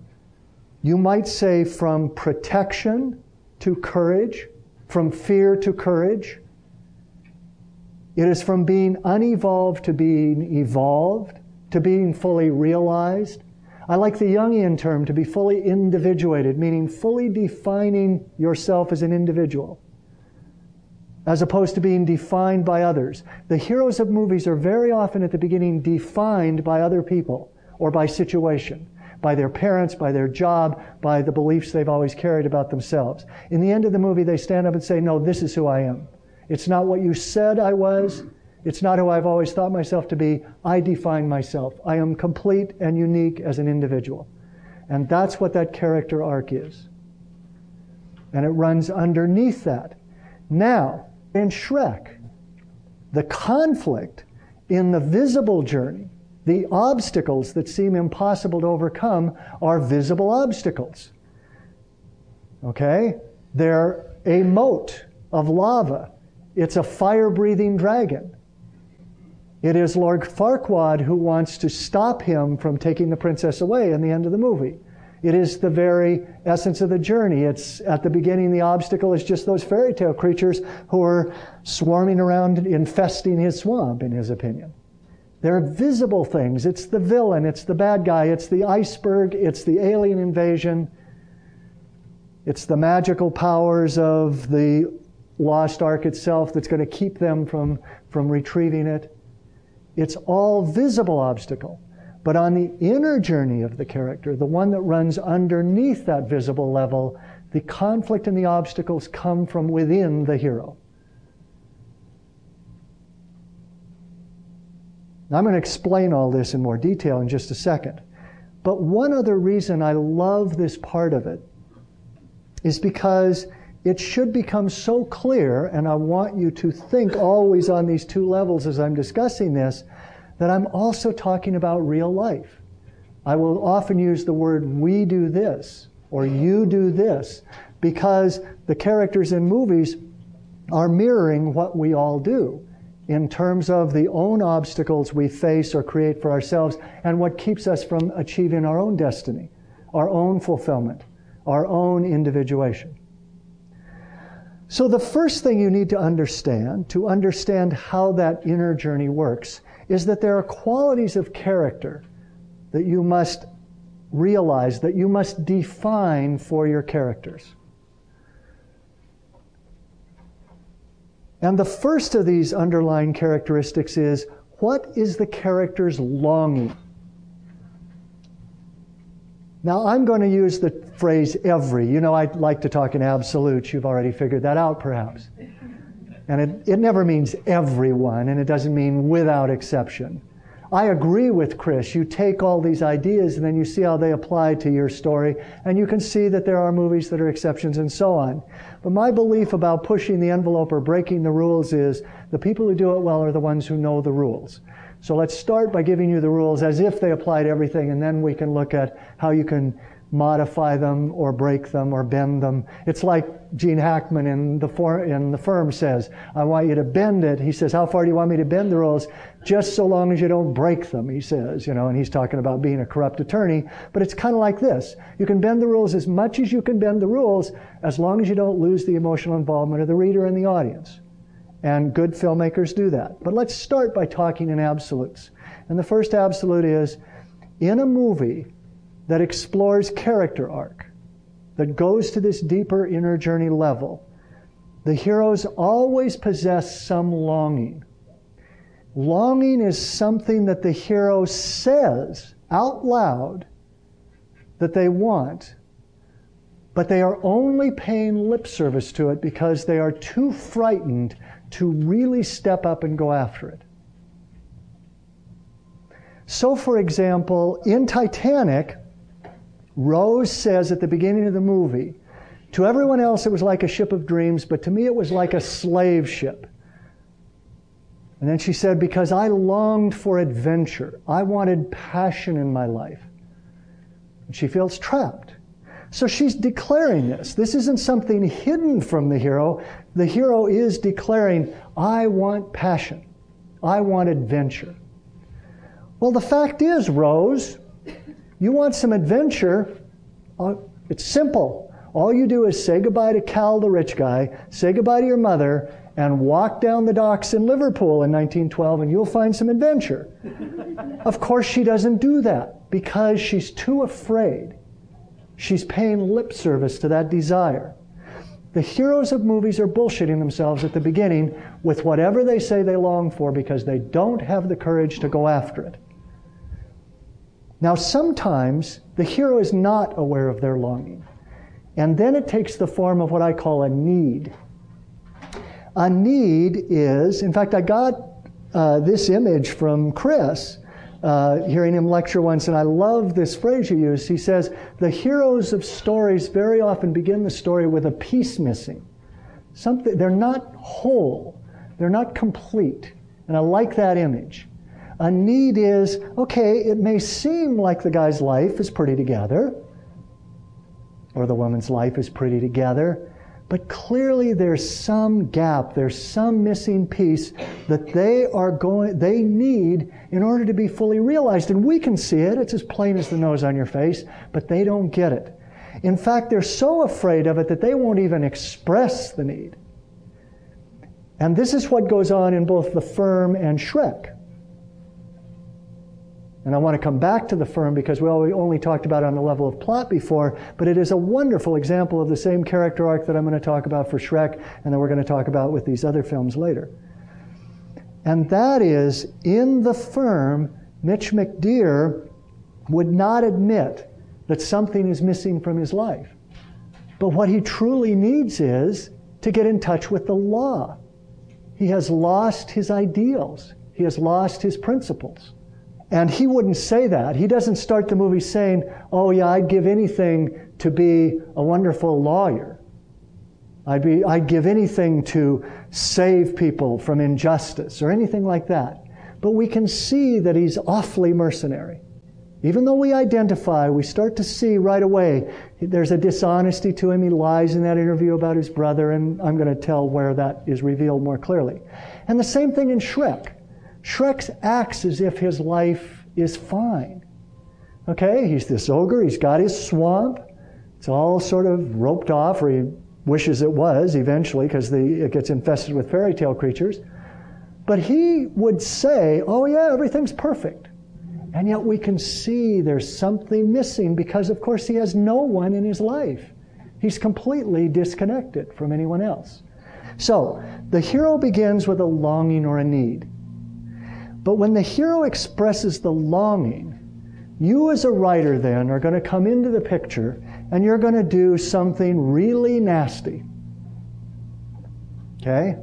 you might say, from protection to courage, from fear to courage, it is from being unevolved to being evolved, to being fully realized. I like the Jungian term to be fully individuated, meaning fully defining yourself as an individual, as opposed to being defined by others. The heroes of movies are very often at the beginning defined by other people or by situation, by their parents, by their job, by the beliefs they've always carried about themselves. In the end of the movie, they stand up and say, No, this is who I am. It's not what you said I was. It's not who I've always thought myself to be. I define myself. I am complete and unique as an individual. And that's what that character arc is. And it runs underneath that. Now, in Shrek, the conflict in the visible journey, the obstacles that seem impossible to overcome are visible obstacles. Okay? They're a moat of lava it's a fire breathing dragon. It is Lord Farquaad who wants to stop him from taking the princess away in the end of the movie. It is the very essence of the journey. It's at the beginning, the obstacle is just those fairy tale creatures who are swarming around, infesting his swamp, in his opinion. They're visible things. It's the villain, it's the bad guy, it's the iceberg, it's the alien invasion, it's the magical powers of the lost ark itself that's going to keep them from, from retrieving it. It's all visible obstacle. But on the inner journey of the character, the one that runs underneath that visible level, the conflict and the obstacles come from within the hero. Now, I'm going to explain all this in more detail in just a second. But one other reason I love this part of it is because it should become so clear, and I want you to think always on these two levels as I'm discussing this, that I'm also talking about real life. I will often use the word we do this or you do this because the characters in movies are mirroring what we all do in terms of the own obstacles we face or create for ourselves and what keeps us from achieving our own destiny, our own fulfillment, our own individuation. So, the first thing you need to understand, to understand how that inner journey works, is that there are qualities of character that you must realize, that you must define for your characters. And the first of these underlying characteristics is what is the character's longing? Now, I'm going to use the phrase every. You know, I like to talk in absolutes. You've already figured that out, perhaps. And it, it never means everyone, and it doesn't mean without exception. I agree with Chris. You take all these ideas and then you see how they apply to your story, and you can see that there are movies that are exceptions and so on. But my belief about pushing the envelope or breaking the rules is the people who do it well are the ones who know the rules. So let's start by giving you the rules as if they apply to everything, and then we can look at how you can modify them or break them or bend them. It's like Gene Hackman in the, for, in the firm says, I want you to bend it. He says, how far do you want me to bend the rules? Just so long as you don't break them, he says, you know, and he's talking about being a corrupt attorney. But it's kind of like this. You can bend the rules as much as you can bend the rules as long as you don't lose the emotional involvement of the reader and the audience. And good filmmakers do that. But let's start by talking in absolutes. And the first absolute is in a movie, that explores character arc, that goes to this deeper inner journey level, the heroes always possess some longing. Longing is something that the hero says out loud that they want, but they are only paying lip service to it because they are too frightened to really step up and go after it. So, for example, in Titanic, Rose says at the beginning of the movie, to everyone else it was like a ship of dreams, but to me it was like a slave ship. And then she said, Because I longed for adventure, I wanted passion in my life. And she feels trapped. So she's declaring this. This isn't something hidden from the hero. The hero is declaring, I want passion. I want adventure. Well, the fact is, Rose, you want some adventure. Uh, it's simple. All you do is say goodbye to Cal, the rich guy, say goodbye to your mother, and walk down the docks in Liverpool in 1912, and you'll find some adventure. of course, she doesn't do that because she's too afraid. She's paying lip service to that desire. The heroes of movies are bullshitting themselves at the beginning with whatever they say they long for because they don't have the courage to go after it. Now, sometimes the hero is not aware of their longing. And then it takes the form of what I call a need. A need is, in fact, I got uh, this image from Chris, uh, hearing him lecture once, and I love this phrase you use. He says, The heroes of stories very often begin the story with a piece missing. Something, they're not whole, they're not complete. And I like that image. A need is okay, it may seem like the guy's life is pretty together, or the woman's life is pretty together, but clearly there's some gap, there's some missing piece that they are going, they need in order to be fully realized. And we can see it, it's as plain as the nose on your face, but they don't get it. In fact, they're so afraid of it that they won't even express the need. And this is what goes on in both The Firm and Shrek. And I want to come back to the firm because well, we only talked about it on the level of plot before, but it is a wonderful example of the same character arc that I'm going to talk about for Shrek and that we're going to talk about with these other films later. And that is, in the firm, Mitch McDeere would not admit that something is missing from his life. But what he truly needs is to get in touch with the law. He has lost his ideals. He has lost his principles. And he wouldn't say that. He doesn't start the movie saying, Oh, yeah, I'd give anything to be a wonderful lawyer. I'd, be, I'd give anything to save people from injustice or anything like that. But we can see that he's awfully mercenary. Even though we identify, we start to see right away there's a dishonesty to him. He lies in that interview about his brother, and I'm going to tell where that is revealed more clearly. And the same thing in Shrek. Shrek acts as if his life is fine. Okay, he's this ogre, he's got his swamp. It's all sort of roped off, or he wishes it was eventually because it gets infested with fairy tale creatures. But he would say, oh, yeah, everything's perfect. And yet we can see there's something missing because, of course, he has no one in his life. He's completely disconnected from anyone else. So, the hero begins with a longing or a need. But when the hero expresses the longing, you as a writer then are going to come into the picture and you're going to do something really nasty. Okay?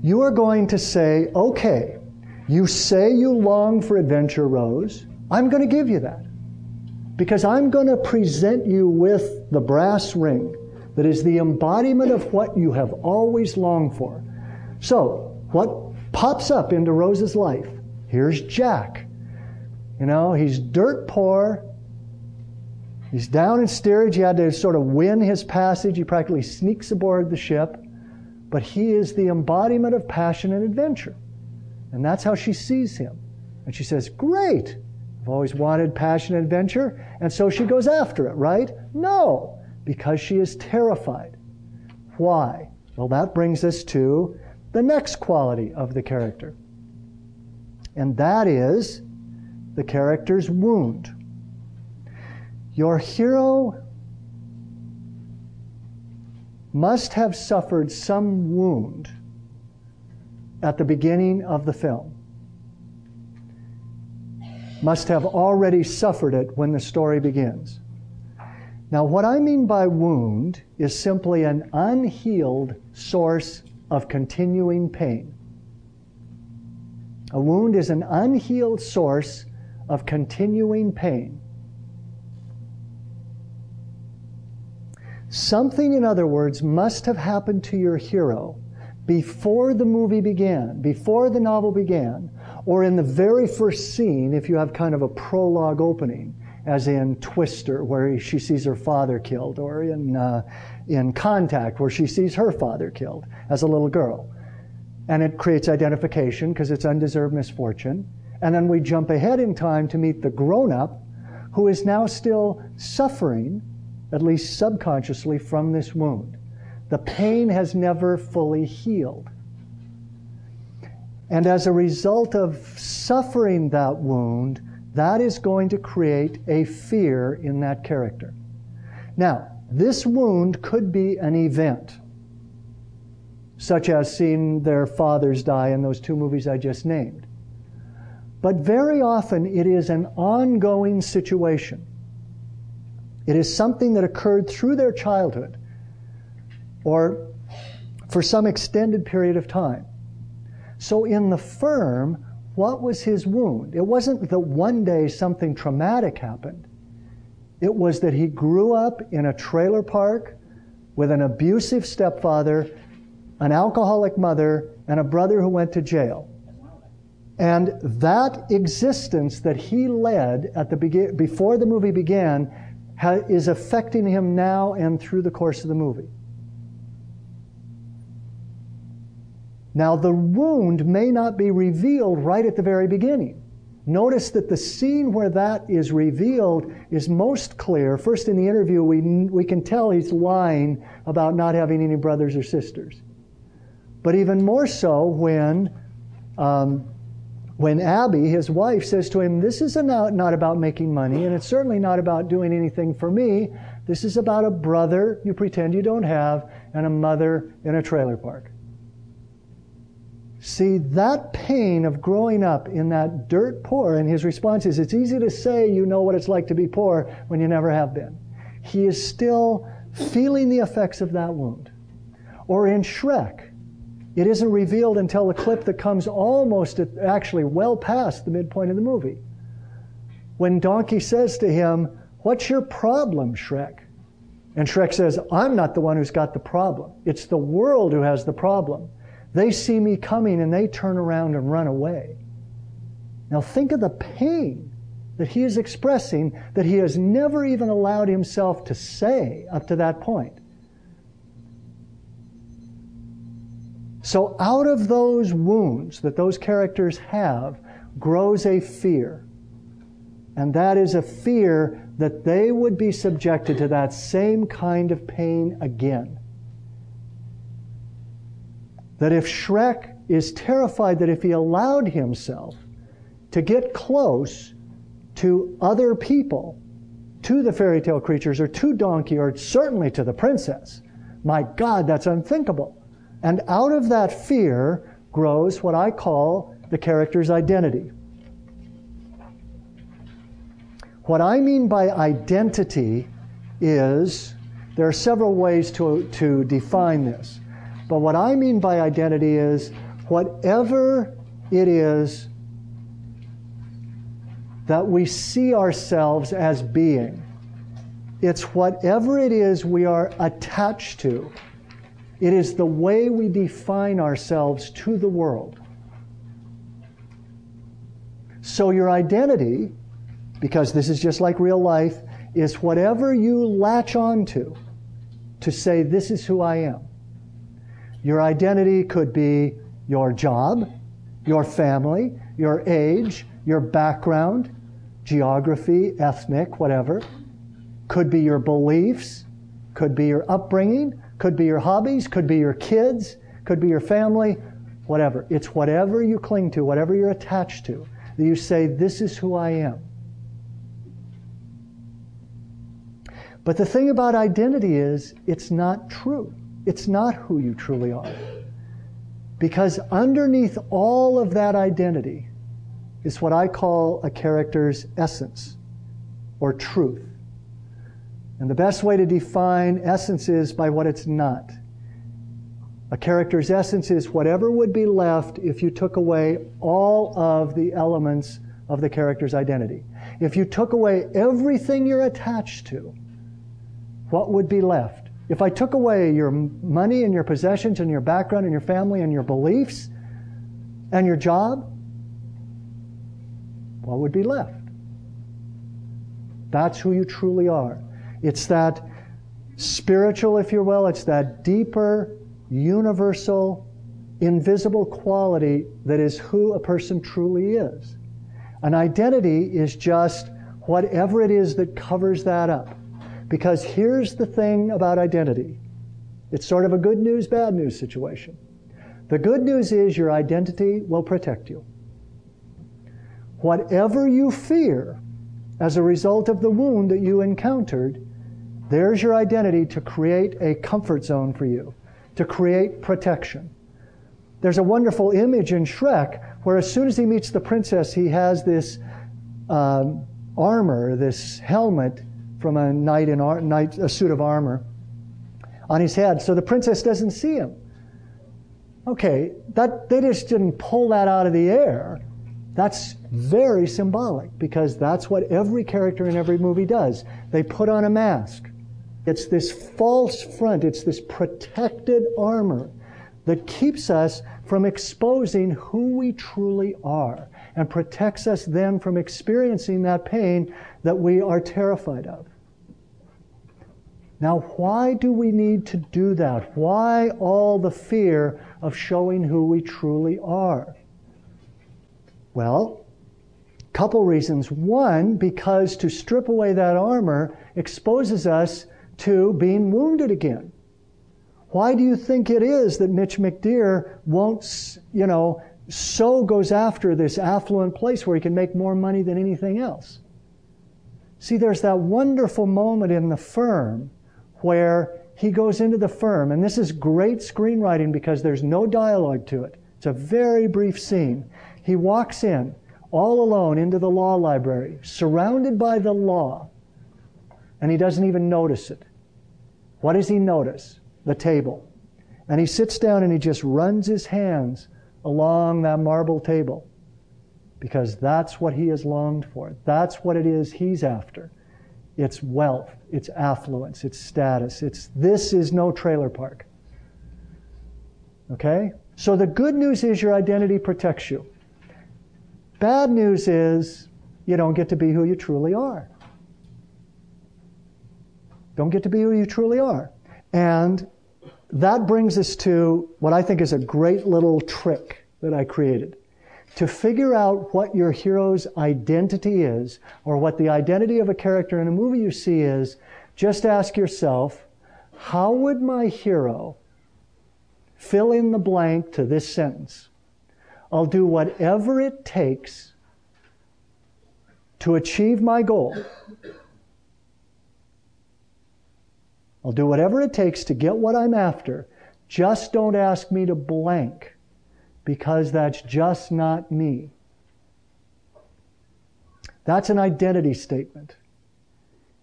You are going to say, okay, you say you long for adventure, Rose. I'm going to give you that. Because I'm going to present you with the brass ring that is the embodiment of what you have always longed for. So, what pops up into Rose's life. Here's Jack. You know, he's dirt poor. He's down in steerage. He had to sort of win his passage. He practically sneaks aboard the ship. But he is the embodiment of passion and adventure. And that's how she sees him. And she says, Great. I've always wanted passion and adventure. And so she goes after it, right? No, because she is terrified. Why? Well, that brings us to the next quality of the character. And that is the character's wound. Your hero must have suffered some wound at the beginning of the film. Must have already suffered it when the story begins. Now, what I mean by wound is simply an unhealed source of continuing pain. A wound is an unhealed source of continuing pain. Something, in other words, must have happened to your hero before the movie began, before the novel began, or in the very first scene, if you have kind of a prologue opening, as in Twister, where she sees her father killed, or in, uh, in Contact, where she sees her father killed as a little girl. And it creates identification because it's undeserved misfortune. And then we jump ahead in time to meet the grown up who is now still suffering at least subconsciously, from this wound. The pain has never fully healed. And as a result of suffering that wound, that is going to create a fear in that character. Now, this wound could be an event, such as seeing their fathers die in those two movies I just named. But very often it is an ongoing situation it is something that occurred through their childhood or for some extended period of time. So in the firm, what was his wound? It wasn't that one day something traumatic happened. It was that he grew up in a trailer park with an abusive stepfather, an alcoholic mother, and a brother who went to jail. And that existence that he led at the be- before the movie began is affecting him now and through the course of the movie. Now, the wound may not be revealed right at the very beginning. Notice that the scene where that is revealed is most clear. First, in the interview, we, we can tell he's lying about not having any brothers or sisters. But even more so when um, when Abby, his wife, says to him, This is not, not about making money, and it's certainly not about doing anything for me. This is about a brother you pretend you don't have and a mother in a trailer park. See, that pain of growing up in that dirt poor, and his response is, It's easy to say you know what it's like to be poor when you never have been. He is still feeling the effects of that wound. Or in Shrek, it isn't revealed until the clip that comes almost at, actually well past the midpoint of the movie. When Donkey says to him, What's your problem, Shrek? And Shrek says, I'm not the one who's got the problem. It's the world who has the problem. They see me coming and they turn around and run away. Now think of the pain that he is expressing that he has never even allowed himself to say up to that point. So out of those wounds that those characters have grows a fear. And that is a fear that they would be subjected to that same kind of pain again. That if Shrek is terrified that if he allowed himself to get close to other people, to the fairy tale creatures, or to Donkey, or certainly to the princess, my God, that's unthinkable. And out of that fear grows what I call the character's identity. What I mean by identity is there are several ways to, to define this. But what I mean by identity is whatever it is that we see ourselves as being, it's whatever it is we are attached to. It is the way we define ourselves to the world. So your identity, because this is just like real life, is whatever you latch onto to say, This is who I am. Your identity could be your job, your family, your age, your background, geography, ethnic, whatever. Could be your beliefs, could be your upbringing, could be your hobbies, could be your kids, could be your family, whatever. It's whatever you cling to, whatever you're attached to, that you say, This is who I am. But the thing about identity is, it's not true. It's not who you truly are. Because underneath all of that identity is what I call a character's essence or truth. And the best way to define essence is by what it's not. A character's essence is whatever would be left if you took away all of the elements of the character's identity. If you took away everything you're attached to, what would be left? If I took away your money and your possessions and your background and your family and your beliefs and your job, what would be left? That's who you truly are. It's that spiritual, if you will, it's that deeper, universal, invisible quality that is who a person truly is. An identity is just whatever it is that covers that up. Because here's the thing about identity it's sort of a good news, bad news situation. The good news is your identity will protect you. Whatever you fear as a result of the wound that you encountered, there's your identity to create a comfort zone for you, to create protection. There's a wonderful image in Shrek where, as soon as he meets the princess, he has this um, armor, this helmet from a knight in ar- knight, a suit of armor on his head, so the princess doesn't see him. Okay, that they just didn't pull that out of the air. That's very symbolic because that's what every character in every movie does. They put on a mask. It's this false front, it's this protected armor that keeps us from exposing who we truly are and protects us then from experiencing that pain that we are terrified of. Now, why do we need to do that? Why all the fear of showing who we truly are? Well, couple reasons. One, because to strip away that armor exposes us to being wounded again. Why do you think it is that Mitch McDeere won't, you know, so goes after this affluent place where he can make more money than anything else? See, there's that wonderful moment in the firm where he goes into the firm, and this is great screenwriting because there's no dialogue to it. It's a very brief scene. He walks in all alone into the law library, surrounded by the law, and he doesn't even notice it. What does he notice? The table. And he sits down and he just runs his hands along that marble table because that's what he has longed for. That's what it is he's after. It's wealth, it's affluence, it's status. It's this is no trailer park. Okay? So the good news is your identity protects you. Bad news is you don't get to be who you truly are. Don't get to be who you truly are. And that brings us to what I think is a great little trick that I created. To figure out what your hero's identity is, or what the identity of a character in a movie you see is, just ask yourself, how would my hero fill in the blank to this sentence? I'll do whatever it takes to achieve my goal. I'll do whatever it takes to get what I'm after. Just don't ask me to blank because that's just not me. That's an identity statement.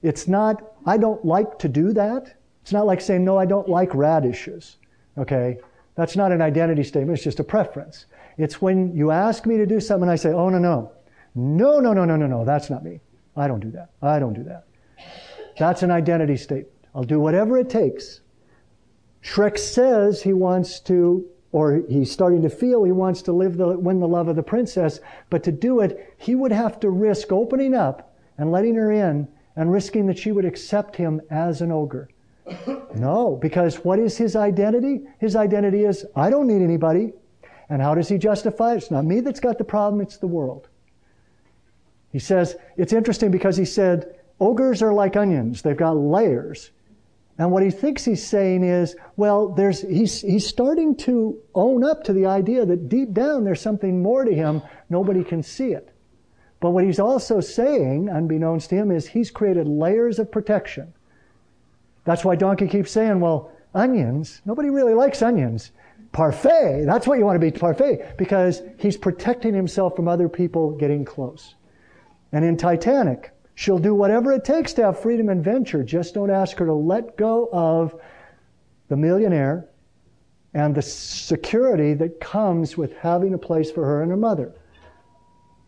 It's not, I don't like to do that. It's not like saying, no, I don't like radishes. Okay? That's not an identity statement, it's just a preference. It's when you ask me to do something and I say, oh, no, no. No, no, no, no, no, no, that's not me. I don't do that. I don't do that. That's an identity statement. I'll do whatever it takes. Shrek says he wants to, or he's starting to feel he wants to live the, win the love of the princess, but to do it, he would have to risk opening up and letting her in and risking that she would accept him as an ogre. No, because what is his identity? His identity is, I don't need anybody. And how does he justify it? It's not me that's got the problem, it's the world. He says, it's interesting because he said, ogres are like onions, they've got layers. And what he thinks he's saying is, well, there's, he's, he's starting to own up to the idea that deep down there's something more to him, nobody can see it. But what he's also saying, unbeknownst to him, is he's created layers of protection. That's why Donkey keeps saying, well, onions, nobody really likes onions. Parfait, that's what you want to be, parfait, because he's protecting himself from other people getting close. And in Titanic, she'll do whatever it takes to have freedom and venture. Just don't ask her to let go of the millionaire and the security that comes with having a place for her and her mother.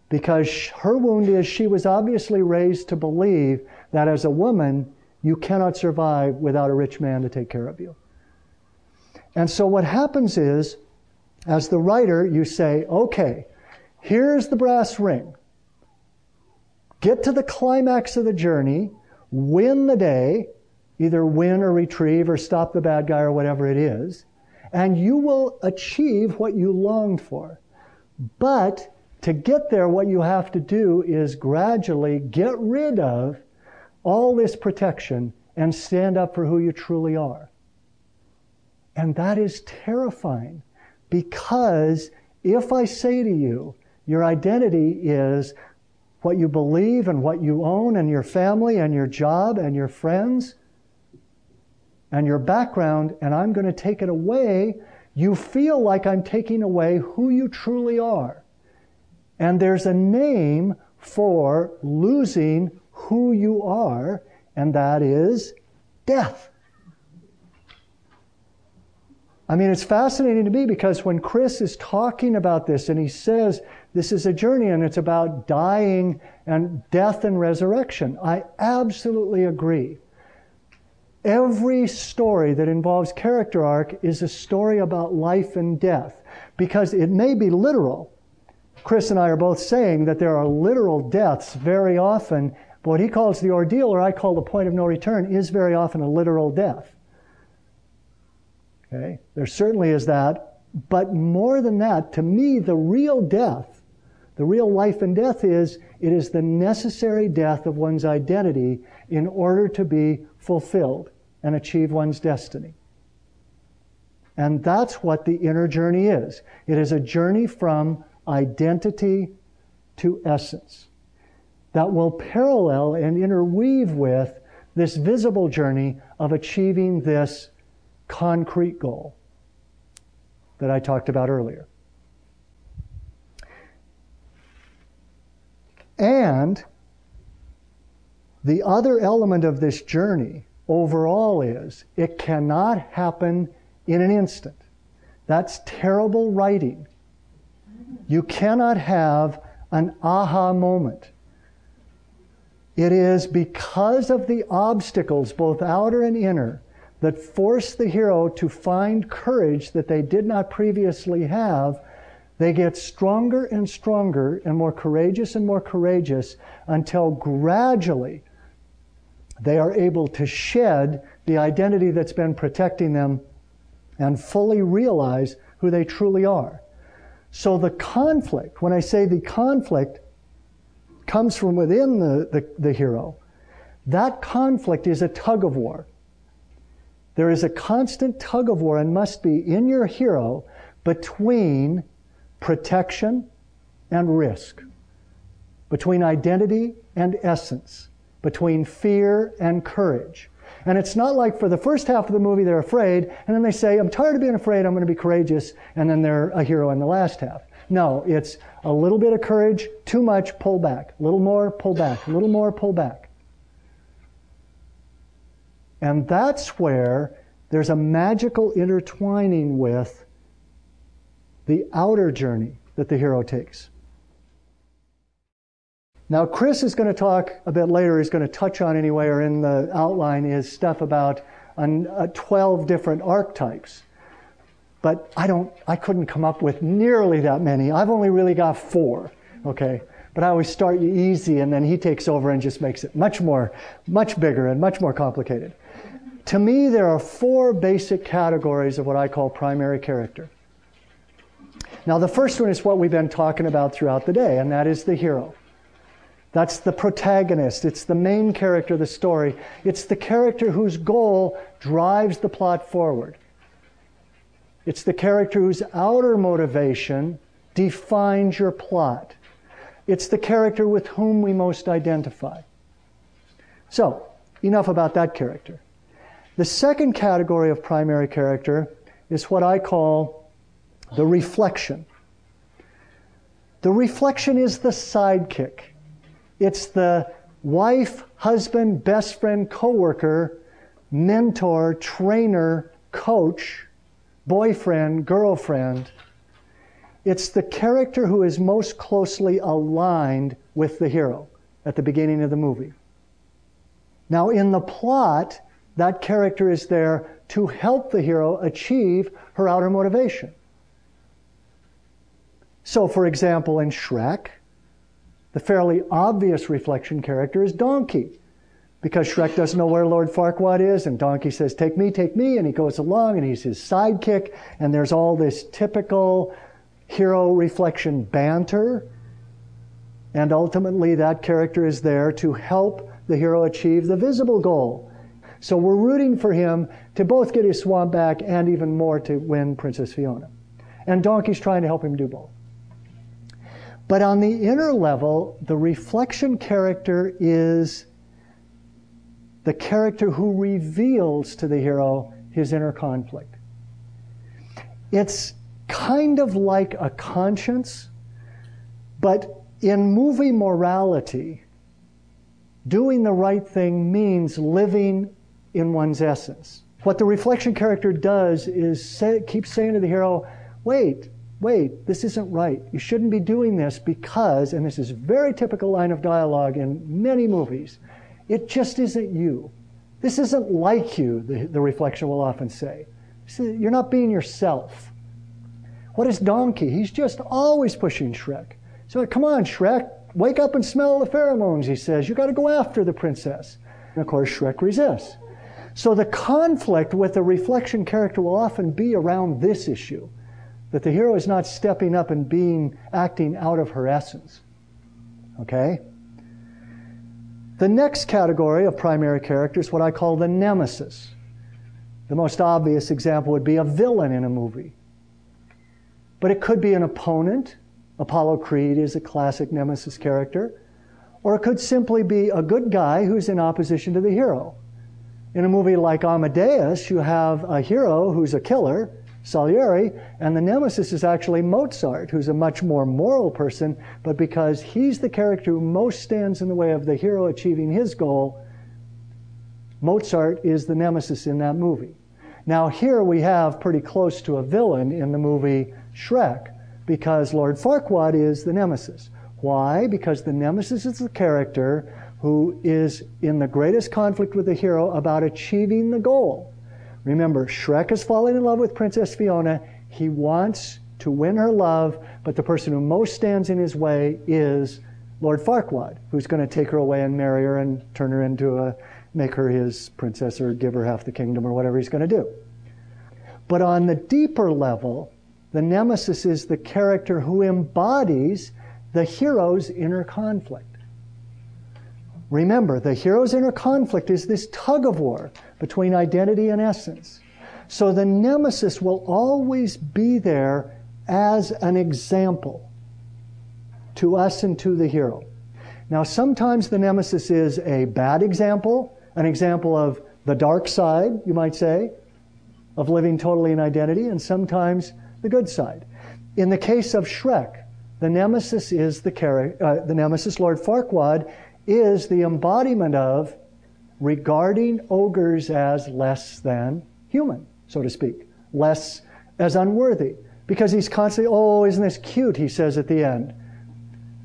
Because her wound is she was obviously raised to believe that as a woman, you cannot survive without a rich man to take care of you. And so what happens is, as the writer, you say, okay, here's the brass ring. Get to the climax of the journey, win the day, either win or retrieve or stop the bad guy or whatever it is, and you will achieve what you longed for. But to get there, what you have to do is gradually get rid of all this protection and stand up for who you truly are. And that is terrifying because if I say to you, your identity is what you believe and what you own and your family and your job and your friends and your background, and I'm going to take it away, you feel like I'm taking away who you truly are. And there's a name for losing who you are, and that is death. I mean, it's fascinating to me because when Chris is talking about this and he says this is a journey and it's about dying and death and resurrection, I absolutely agree. Every story that involves character arc is a story about life and death because it may be literal. Chris and I are both saying that there are literal deaths very often. What he calls the ordeal, or I call the point of no return, is very often a literal death. Okay? There certainly is that. But more than that, to me, the real death, the real life and death is it is the necessary death of one's identity in order to be fulfilled and achieve one's destiny. And that's what the inner journey is. It is a journey from identity to essence that will parallel and interweave with this visible journey of achieving this concrete goal that I talked about earlier. And the other element of this journey overall is it cannot happen in an instant. That's terrible writing. You cannot have an aha moment. It is because of the obstacles, both outer and inner, that force the hero to find courage that they did not previously have. They get stronger and stronger and more courageous and more courageous until gradually they are able to shed the identity that's been protecting them and fully realize who they truly are. So the conflict, when I say the conflict comes from within the, the, the hero, that conflict is a tug of war. There is a constant tug of war and must be in your hero between protection and risk, between identity and essence between fear and courage. And it's not like for the first half of the movie they're afraid, and then they say, I'm tired of being afraid, I'm going to be courageous, and then they're a hero in the last half. No, it's a little bit of courage, too much, pull back. A little more, pull back. A little more, pull back. And that's where there's a magical intertwining with the outer journey that the hero takes. Now, Chris is going to talk a bit later, he's going to touch on anyway, or in the outline, is stuff about uh, 12 different archetypes. But I don't, I couldn't come up with nearly that many. I've only really got four, okay? But I always start you easy, and then he takes over and just makes it much more, much bigger and much more complicated. To me, there are four basic categories of what I call primary character. Now, the first one is what we've been talking about throughout the day, and that is the hero. That's the protagonist. It's the main character of the story. It's the character whose goal drives the plot forward. It's the character whose outer motivation defines your plot. It's the character with whom we most identify. So, enough about that character. The second category of primary character is what I call the reflection. The reflection is the sidekick. It's the wife, husband, best friend, coworker, mentor, trainer, coach, boyfriend, girlfriend. It's the character who is most closely aligned with the hero at the beginning of the movie. Now, in the plot, that character is there to help the hero achieve her outer motivation. So, for example, in Shrek, the fairly obvious reflection character is Donkey. Because Shrek doesn't know where Lord Farquaad is, and Donkey says, Take me, take me, and he goes along, and he's his sidekick, and there's all this typical hero reflection banter. And ultimately, that character is there to help the hero achieve the visible goal. So we're rooting for him to both get his swamp back and even more to win Princess Fiona. And Donkey's trying to help him do both. But on the inner level, the reflection character is the character who reveals to the hero his inner conflict. It's kind of like a conscience, but in movie morality, doing the right thing means living in one's essence. What the reflection character does is say, keep saying to the hero, wait, wait, this isn't right. You shouldn't be doing this because, and this is very typical line of dialogue in many movies, it just isn't you. This isn't like you, the, the reflection will often say. You're not being yourself. What is Donkey? He's just always pushing Shrek. So come on, Shrek, wake up and smell the pheromones, he says. You got to go after the princess. And of course, Shrek resists. So the conflict with the reflection character will often be around this issue that the hero is not stepping up and being acting out of her essence. Okay? The next category of primary character is what I call the nemesis. The most obvious example would be a villain in a movie. But it could be an opponent. Apollo Creed is a classic nemesis character. Or it could simply be a good guy who's in opposition to the hero. In a movie like Amadeus, you have a hero who's a killer Salieri, and the nemesis is actually Mozart, who's a much more moral person, but because he's the character who most stands in the way of the hero achieving his goal, Mozart is the nemesis in that movie. Now, here we have pretty close to a villain in the movie Shrek, because Lord Farquaad is the nemesis. Why? Because the nemesis is the character who is in the greatest conflict with the hero about achieving the goal. Remember, Shrek is falling in love with Princess Fiona. He wants to win her love, but the person who most stands in his way is Lord Farquaad, who's going to take her away and marry her and turn her into a, make her his princess or give her half the kingdom or whatever he's going to do. But on the deeper level, the nemesis is the character who embodies the hero's inner conflict. Remember, the hero's inner conflict is this tug of war between identity and essence. So the nemesis will always be there as an example to us and to the hero. Now, sometimes the nemesis is a bad example, an example of the dark side, you might say, of living totally in identity, and sometimes the good side. In the case of Shrek, the nemesis is the, uh, the nemesis, Lord Farquaad, is the embodiment of regarding ogres as less than human, so to speak, less as unworthy. Because he's constantly, oh, isn't this cute, he says at the end.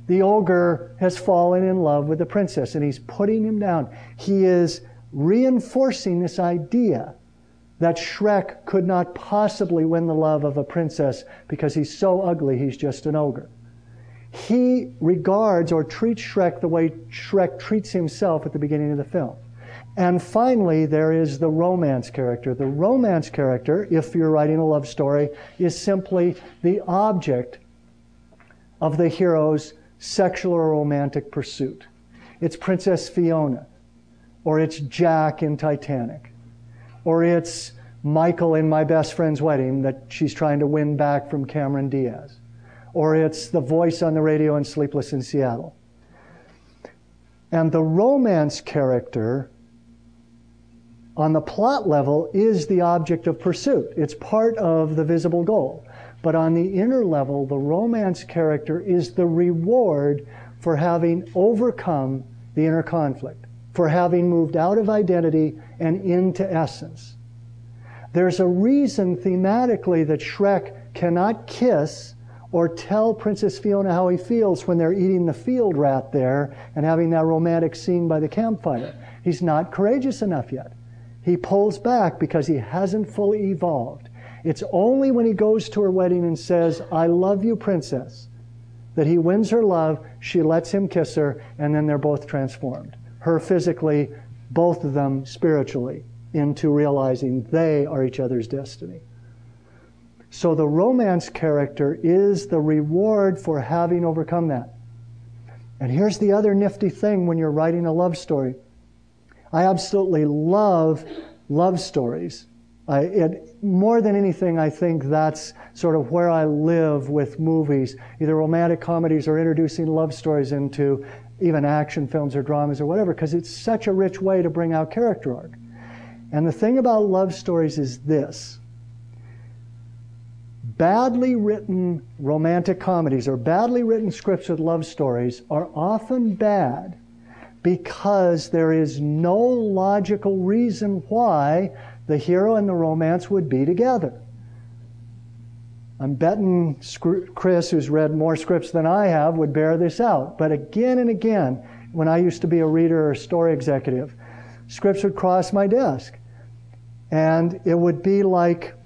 The ogre has fallen in love with the princess and he's putting him down. He is reinforcing this idea that Shrek could not possibly win the love of a princess because he's so ugly, he's just an ogre he regards or treats Shrek the way Shrek treats himself at the beginning of the film. And finally, there is the romance character. The romance character, if you're writing a love story, is simply the object of the hero's sexual or romantic pursuit. It's Princess Fiona, or it's Jack in Titanic, or it's Michael in My Best Friend's Wedding that she's trying to win back from Cameron Diaz or it's the voice on the radio in Sleepless in Seattle. And the romance character on the plot level is the object of pursuit. It's part of the visible goal. But on the inner level, the romance character is the reward for having overcome the inner conflict, for having moved out of identity and into essence. There's a reason thematically that Shrek cannot kiss or tell Princess Fiona how he feels when they're eating the field rat there and having that romantic scene by the campfire. He's not courageous enough yet. He pulls back because he hasn't fully evolved. It's only when he goes to her wedding and says, I love you, princess, that he wins her love, she lets him kiss her, and then they're both transformed. Her physically, both of them spiritually, into realizing they are each other's destiny. So the romance character is the reward for having overcome that. And here's the other nifty thing when you're writing a love story. I absolutely love love stories. I, it, more than anything, I think that's sort of where I live with movies, either romantic comedies or introducing love stories into even action films or dramas or whatever, because it's such a rich way to bring out character arc. And the thing about love stories is this badly written romantic comedies or badly written scripts with love stories are often bad because there is no logical reason why the hero and the romance would be together. I'm betting Chris, who's read more scripts than I have, would bear this out. But again and again, when I used to be a reader or story executive, scripts would cross my desk. And it would be like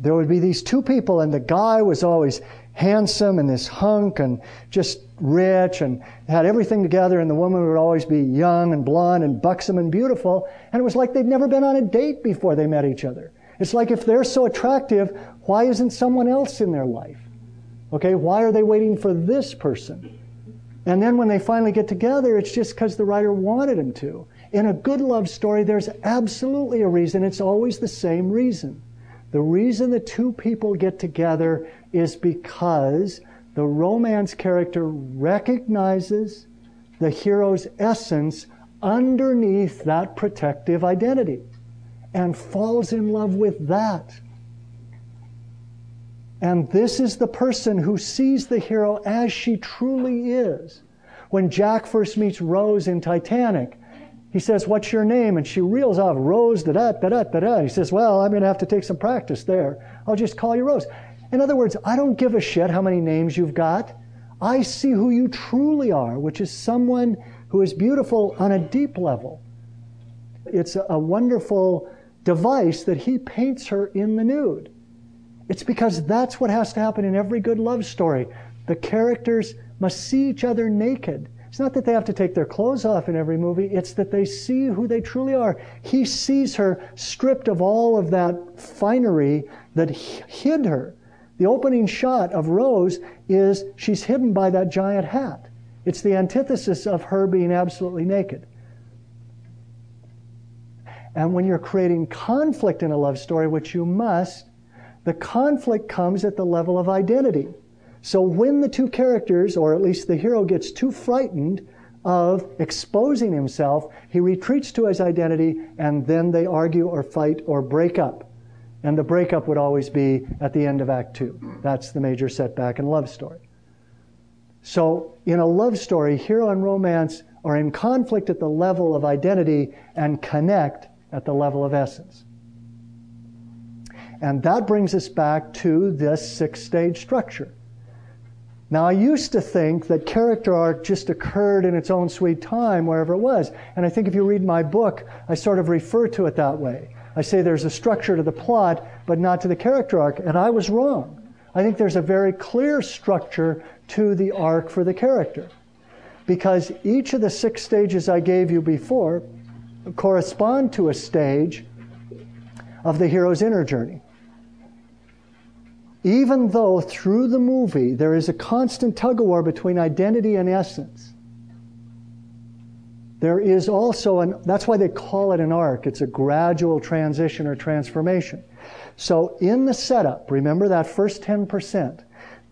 there would be these two people, and the guy was always handsome and this hunk and just rich and had everything together, and the woman would always be young and blonde and buxom and beautiful. And it was like they'd never been on a date before they met each other. It's like if they're so attractive, why isn't someone else in their life? Okay, why are they waiting for this person? And then when they finally get together, it's just because the writer wanted them to. In a good love story, there's absolutely a reason. It's always the same reason. The reason the two people get together is because the romance character recognizes the hero's essence underneath that protective identity and falls in love with that. And this is the person who sees the hero as she truly is. When Jack first meets Rose in Titanic, he says, What's your name? And she reels off Rose, da da da da da da. He says, Well, I'm going to have to take some practice there. I'll just call you Rose. In other words, I don't give a shit how many names you've got. I see who you truly are, which is someone who is beautiful on a deep level. It's a wonderful device that he paints her in the nude. It's because that's what has to happen in every good love story. The characters must see each other naked it's not that they have to take their clothes off in every movie, it's that they see who they truly are. He sees her stripped of all of that finery that hid her. The opening shot of Rose is she's hidden by that giant hat. It's the antithesis of her being absolutely naked. And when you're creating conflict in a love story, which you must, the conflict comes at the level of identity. So when the two characters, or at least the hero, gets too frightened of exposing himself, he retreats to his identity and then they argue or fight or break up. And the breakup would always be at the end of Act Two. That's the major setback in love story. So in a love story, hero and romance are in conflict at the level of identity and connect at the level of essence. And that brings us back to this six stage structure. Now, I used to think that character arc just occurred in its own sweet time wherever it was. And I think if you read my book, I sort of refer to it that way. I say there's a structure to the plot, but not to the character arc. And I was wrong. I think there's a very clear structure to the arc for the character. Because each of the six stages I gave you before correspond to a stage of the hero's inner journey even though through the movie there is a constant tug of war between identity and essence, there is also an, that's why they call it an arc. It's a gradual transition or transformation. So in the setup, remember that first 10%,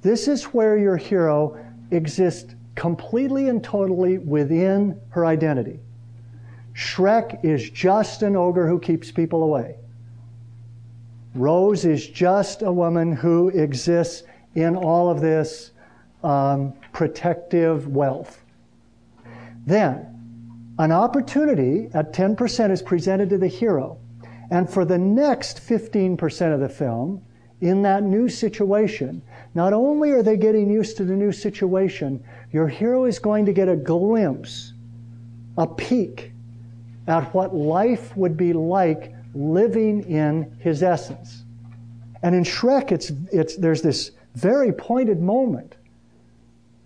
this is where your hero exists completely and totally within her identity. Shrek is just an ogre who keeps people away. Rose is just a woman who exists in all of this um, protective wealth. Then, an opportunity at 10% is presented to the hero. And for the next 15% of the film, in that new situation, not only are they getting used to the new situation, your hero is going to get a glimpse, a peek at what life would be like living in his essence. And in Shrek, it's, it's, there's this very pointed moment.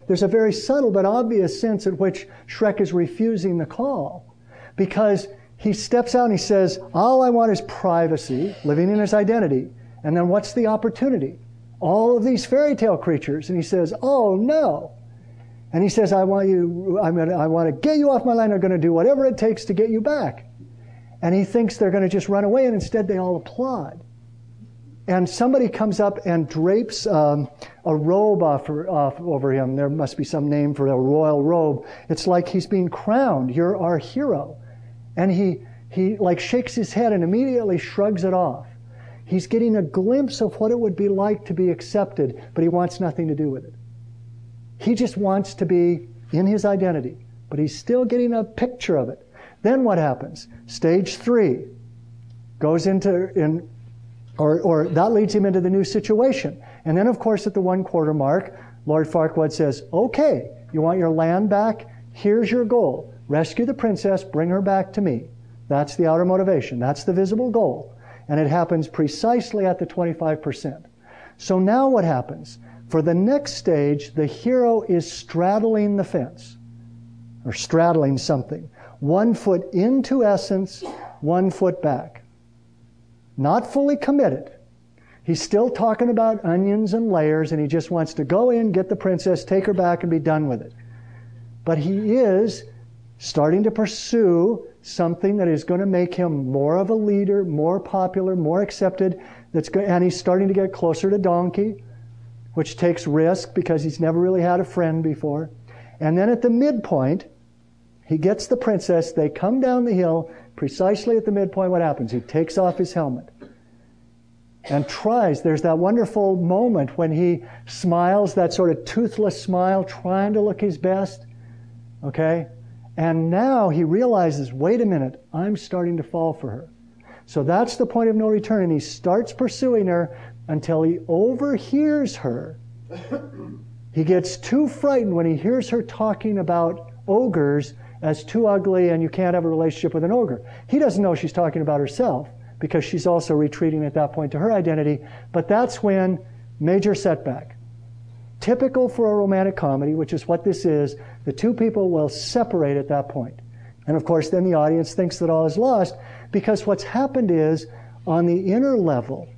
There's a very subtle but obvious sense at which Shrek is refusing the call because he steps out and he says, All I want is privacy, living in his identity. And then what's the opportunity? All of these fairy tale creatures. And he says, Oh no. And he says, I want you, I'm gonna, I want to get you off my line. I'm going to do whatever it takes to get you back. And he thinks they're going to just run away, and instead they all applaud. And somebody comes up and drapes um, a robe off, off over him. There must be some name for a royal robe. It's like he's being crowned. You're our hero. And he, he like shakes his head and immediately shrugs it off. He's getting a glimpse of what it would be like to be accepted, but he wants nothing to do with it. He just wants to be in his identity, but he's still getting a picture of it. Then what happens? Stage three goes into, in, or, or that leads him into the new situation. And then, of course, at the one quarter mark, Lord Farquaad says, okay, you want your land back? Here's your goal. Rescue the princess, bring her back to me. That's the outer motivation. That's the visible goal. And it happens precisely at the 25%. So now what happens? For the next stage, the hero is straddling the fence, or straddling something. One foot into essence, one foot back. Not fully committed. He's still talking about onions and layers, and he just wants to go in, get the princess, take her back, and be done with it. But he is starting to pursue something that is going to make him more of a leader, more popular, more accepted. That's go- and he's starting to get closer to Donkey, which takes risk because he's never really had a friend before. And then at the midpoint, he gets the princess. They come down the hill. Precisely at the midpoint, what happens? He takes off his helmet and tries. There's that wonderful moment when he smiles, that sort of toothless smile, trying to look his best. Okay? And now he realizes wait a minute, I'm starting to fall for her. So that's the point of no return. And he starts pursuing her until he overhears her. he gets too frightened when he hears her talking about ogres as too ugly and you can't have a relationship with an ogre. He doesn't know she's talking about herself because she's also retreating at that point to her identity. But that's when major setback. Typical for a romantic comedy, which is what this is, the two people will separate at that point. And of course, then the audience thinks that all is lost because what's happened is on the inner level,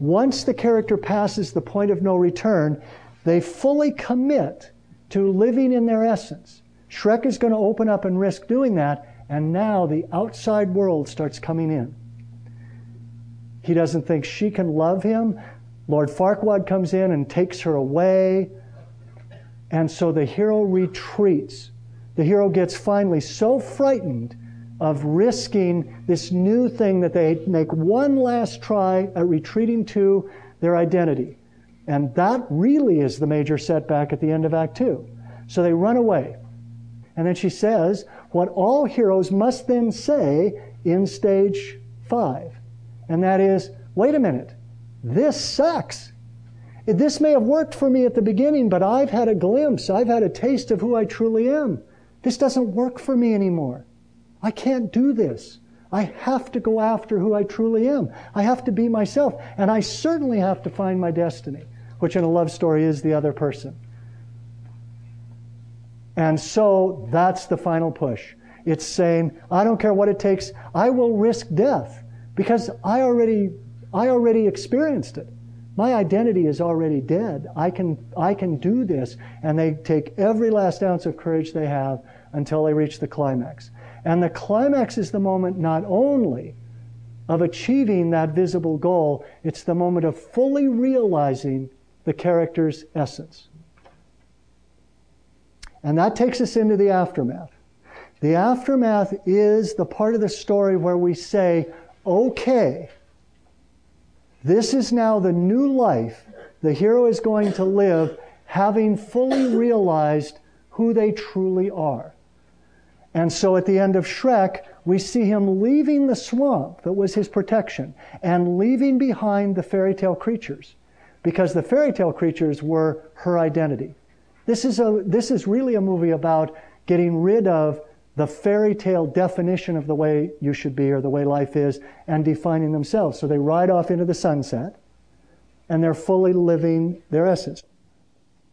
once the character passes the point of no return, they fully commit to living in their essence. Shrek is going to open up and risk doing that, and now the outside world starts coming in. He doesn't think she can love him. Lord Farquaad comes in and takes her away. And so the hero retreats. The hero gets finally so frightened of risking this new thing that they make one last try at retreating to their identity. And that really is the major setback at the end of Act Two. So they run away. And then she says what all heroes must then say in stage five. And that is wait a minute, this sucks. This may have worked for me at the beginning, but I've had a glimpse, I've had a taste of who I truly am. This doesn't work for me anymore. I can't do this. I have to go after who I truly am. I have to be myself. And I certainly have to find my destiny, which in a love story is the other person. And so that's the final push. It's saying, I don't care what it takes, I will risk death because I already I already experienced it. My identity is already dead. I can, I can do this. And they take every last ounce of courage they have until they reach the climax. And the climax is the moment not only of achieving that visible goal, it's the moment of fully realizing the character's essence. And that takes us into the aftermath. The aftermath is the part of the story where we say, okay, this is now the new life the hero is going to live having fully realized who they truly are. And so at the end of Shrek, we see him leaving the swamp that was his protection and leaving behind the fairy tale creatures because the fairy tale creatures were her identity. This is, a, this is really a movie about getting rid of the fairy tale definition of the way you should be or the way life is and defining themselves. So they ride off into the sunset and they're fully living their essence.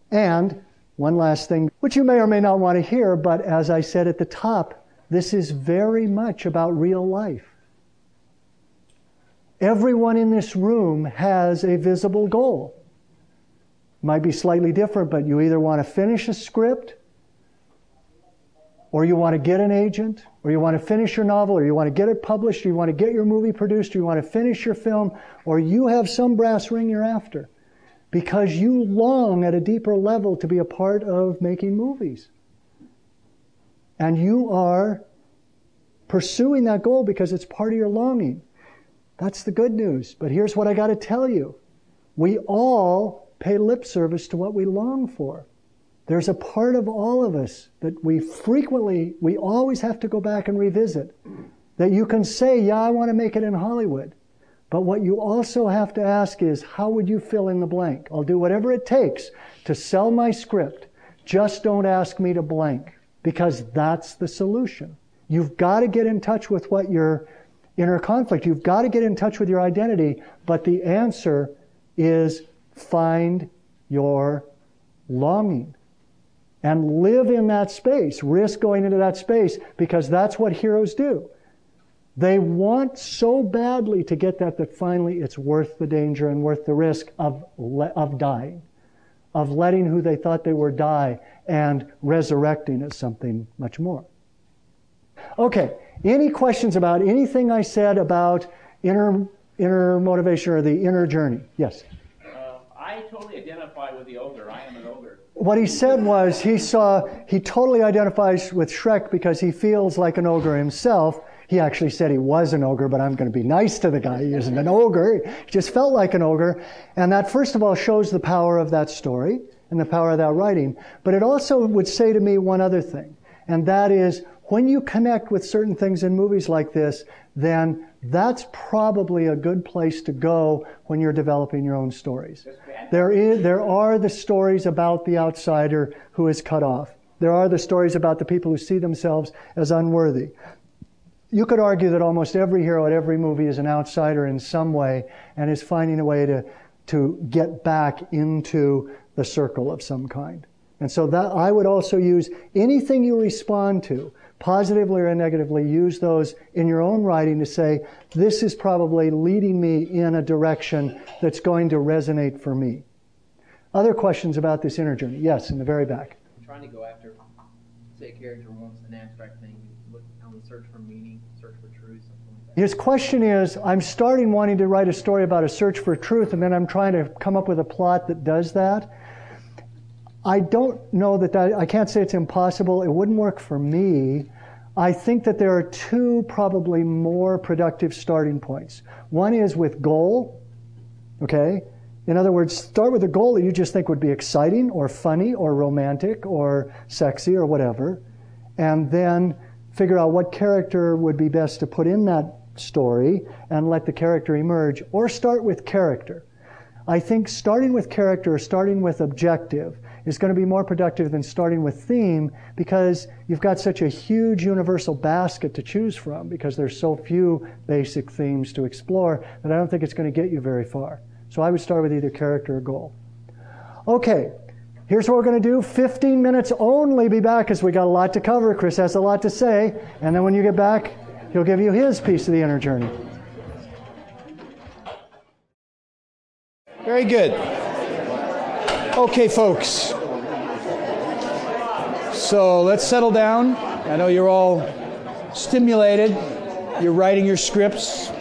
And one last thing, which you may or may not want to hear, but as I said at the top, this is very much about real life. Everyone in this room has a visible goal. Might be slightly different, but you either want to finish a script, or you want to get an agent, or you want to finish your novel, or you want to get it published, or you want to get your movie produced, or you want to finish your film, or you have some brass ring you're after because you long at a deeper level to be a part of making movies. And you are pursuing that goal because it's part of your longing. That's the good news. But here's what I got to tell you we all pay lip service to what we long for. There's a part of all of us that we frequently, we always have to go back and revisit. That you can say, yeah, I want to make it in Hollywood. But what you also have to ask is, how would you fill in the blank? I'll do whatever it takes to sell my script. Just don't ask me to blank because that's the solution. You've got to get in touch with what your inner conflict. You've got to get in touch with your identity, but the answer is find your longing and live in that space. Risk going into that space because that's what heroes do. They want so badly to get that that finally it's worth the danger and worth the risk of, of dying, of letting who they thought they were die and resurrecting as something much more. Okay, any questions about anything I said about inner, inner motivation or the inner journey? Yes? I totally identify with the ogre. I am an ogre. What he said was he saw, he totally identifies with Shrek because he feels like an ogre himself. He actually said he was an ogre, but I'm going to be nice to the guy. He isn't an ogre. He just felt like an ogre. And that, first of all, shows the power of that story and the power of that writing. But it also would say to me one other thing, and that is when you connect with certain things in movies like this, then that's probably a good place to go when you're developing your own stories. There, is, there are the stories about the outsider who is cut off. There are the stories about the people who see themselves as unworthy. You could argue that almost every hero at every movie is an outsider in some way and is finding a way to, to get back into the circle of some kind. And so that I would also use anything you respond to, positively or negatively, use those in your own writing to say, this is probably leading me in a direction that's going to resonate for me. Other questions about this inner journey? Yes, in the very back. I'm trying to go after, say, a character wants an abstract thing, look on the search for meaning, search for truth, something like that. His question is I'm starting wanting to write a story about a search for truth, and then I'm trying to come up with a plot that does that. I don't know that, that I can't say it's impossible. It wouldn't work for me. I think that there are two probably more productive starting points. One is with goal, okay? In other words, start with a goal that you just think would be exciting or funny or romantic or sexy or whatever, and then figure out what character would be best to put in that story and let the character emerge, or start with character. I think starting with character starting with objective is going to be more productive than starting with theme because you've got such a huge universal basket to choose from because there's so few basic themes to explore that I don't think it's going to get you very far. So I would start with either character or goal. Okay, here's what we're going to do 15 minutes only. Be back because we got a lot to cover. Chris has a lot to say. And then when you get back, he'll give you his piece of the inner journey. Very good. Okay, folks. So let's settle down. I know you're all stimulated. You're writing your scripts,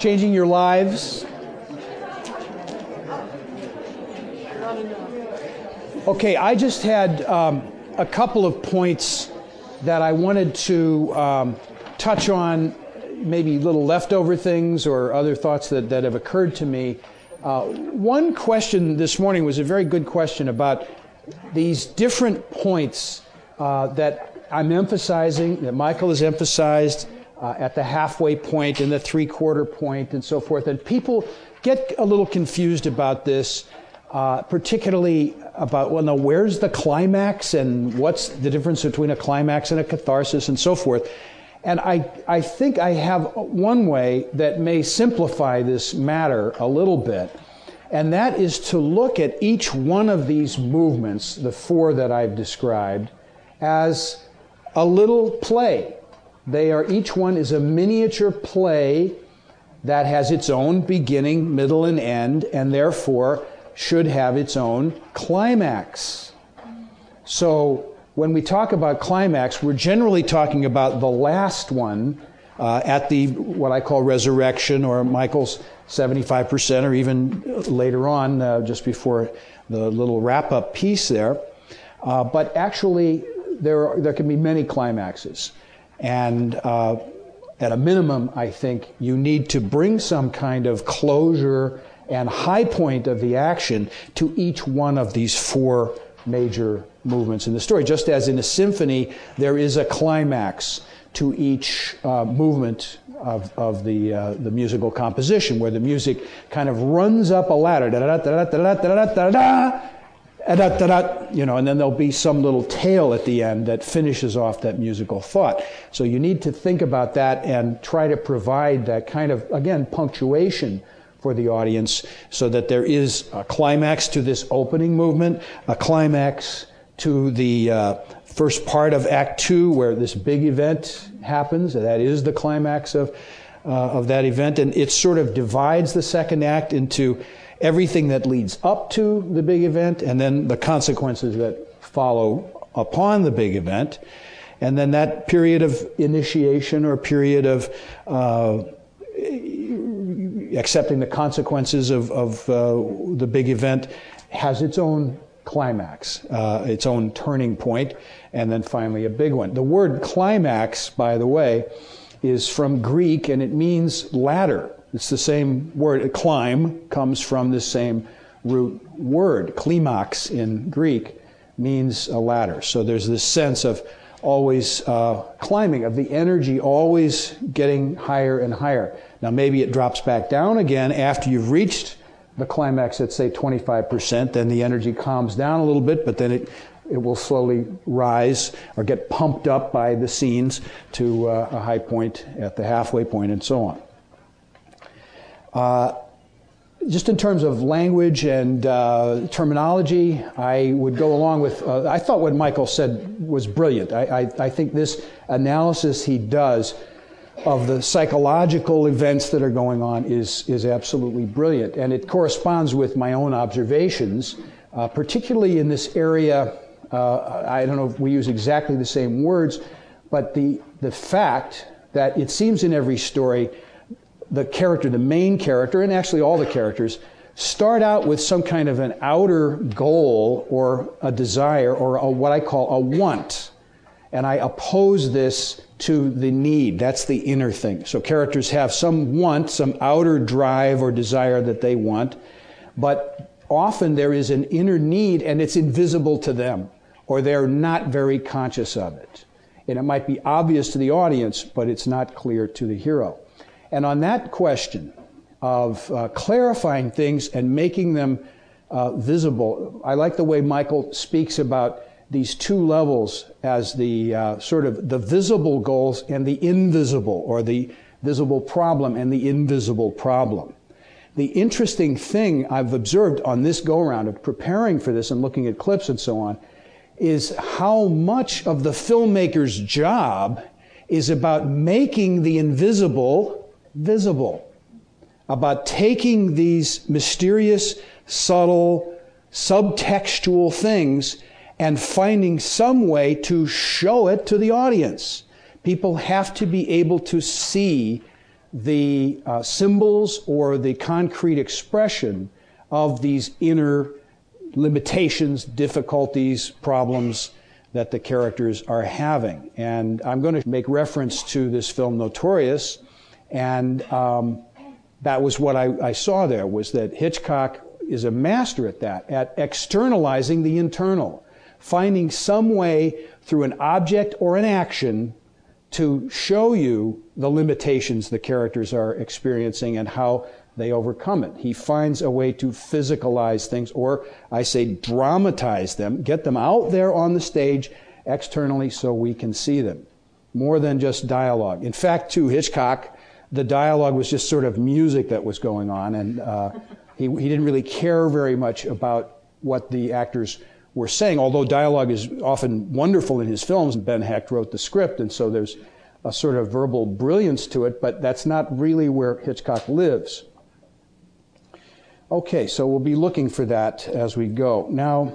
changing your lives. Okay, I just had um, a couple of points that I wanted to um, touch on maybe little leftover things or other thoughts that, that have occurred to me. Uh, one question this morning was a very good question about these different points uh, that I'm emphasizing, that Michael has emphasized uh, at the halfway point and the three quarter point and so forth. And people get a little confused about this, uh, particularly about, well, now where's the climax and what's the difference between a climax and a catharsis and so forth. And I, I think I have one way that may simplify this matter a little bit, and that is to look at each one of these movements, the four that I've described, as a little play. They are, each one is a miniature play that has its own beginning, middle, and end, and therefore should have its own climax. So when we talk about climax, we're generally talking about the last one uh, at the what I call resurrection or Michael's 75%, or even later on, uh, just before the little wrap up piece there. Uh, but actually, there, are, there can be many climaxes. And uh, at a minimum, I think you need to bring some kind of closure and high point of the action to each one of these four major movements in the story. Just as in a symphony, there is a climax to each uh, movement of, of the, uh, the musical composition, where the music kind of runs up a ladder, you know, and then there'll be some little tail at the end that finishes off that musical thought. So you need to think about that and try to provide that kind of, again, punctuation for the audience so that there is a climax to this opening movement, a climax to the uh, first part of Act Two, where this big event happens. That is the climax of, uh, of that event. And it sort of divides the second act into everything that leads up to the big event and then the consequences that follow upon the big event. And then that period of initiation or period of uh, accepting the consequences of, of uh, the big event has its own climax, uh, its own turning point, and then finally a big one. The word climax, by the way, is from Greek and it means ladder. It's the same word. Climb comes from the same root word. Klimax in Greek means a ladder. So there's this sense of always uh, climbing, of the energy always getting higher and higher. Now, maybe it drops back down again after you've reached the climax at, say, 25%. Then the energy calms down a little bit, but then it, it will slowly rise or get pumped up by the scenes to uh, a high point at the halfway point and so on. Uh, just in terms of language and uh, terminology, I would go along with. Uh, I thought what Michael said was brilliant. I, I, I, think this analysis he does of the psychological events that are going on is, is absolutely brilliant. And it corresponds with my own observations, uh, particularly in this area. Uh, I don't know if we use exactly the same words, but the, the fact that it seems in every story the character, the main character, and actually all the characters, start out with some kind of an outer goal or a desire or a, what I call a want. And I oppose this to the need. That's the inner thing. So characters have some want, some outer drive or desire that they want, but often there is an inner need and it's invisible to them, or they're not very conscious of it. And it might be obvious to the audience, but it's not clear to the hero. And on that question of uh, clarifying things and making them uh, visible, I like the way Michael speaks about these two levels as the uh, sort of the visible goals and the invisible, or the visible problem and the invisible problem. The interesting thing I've observed on this go around of preparing for this and looking at clips and so on is how much of the filmmaker's job is about making the invisible visible, about taking these mysterious, subtle, subtextual things and finding some way to show it to the audience. People have to be able to see the uh, symbols or the concrete expression of these inner limitations, difficulties, problems that the characters are having. And I'm going to make reference to this film Notorious, and um, that was what I, I saw there was that Hitchcock is a master at that, at externalizing the internal, finding some way through an object or an action to show you the limitations the characters are experiencing and how they overcome it. He finds a way to physicalize things, or I say dramatize them, get them out there on the stage externally so we can see them. More than just dialogue. In fact, to Hitchcock, the dialogue was just sort of music that was going on, and uh, he, he didn't really care very much about what the actors were saying, although dialogue is often wonderful in his films. Ben Hecht wrote the script, and so there's a sort of verbal brilliance to it, but that's not really where Hitchcock lives. Okay, so we'll be looking for that as we go. Now,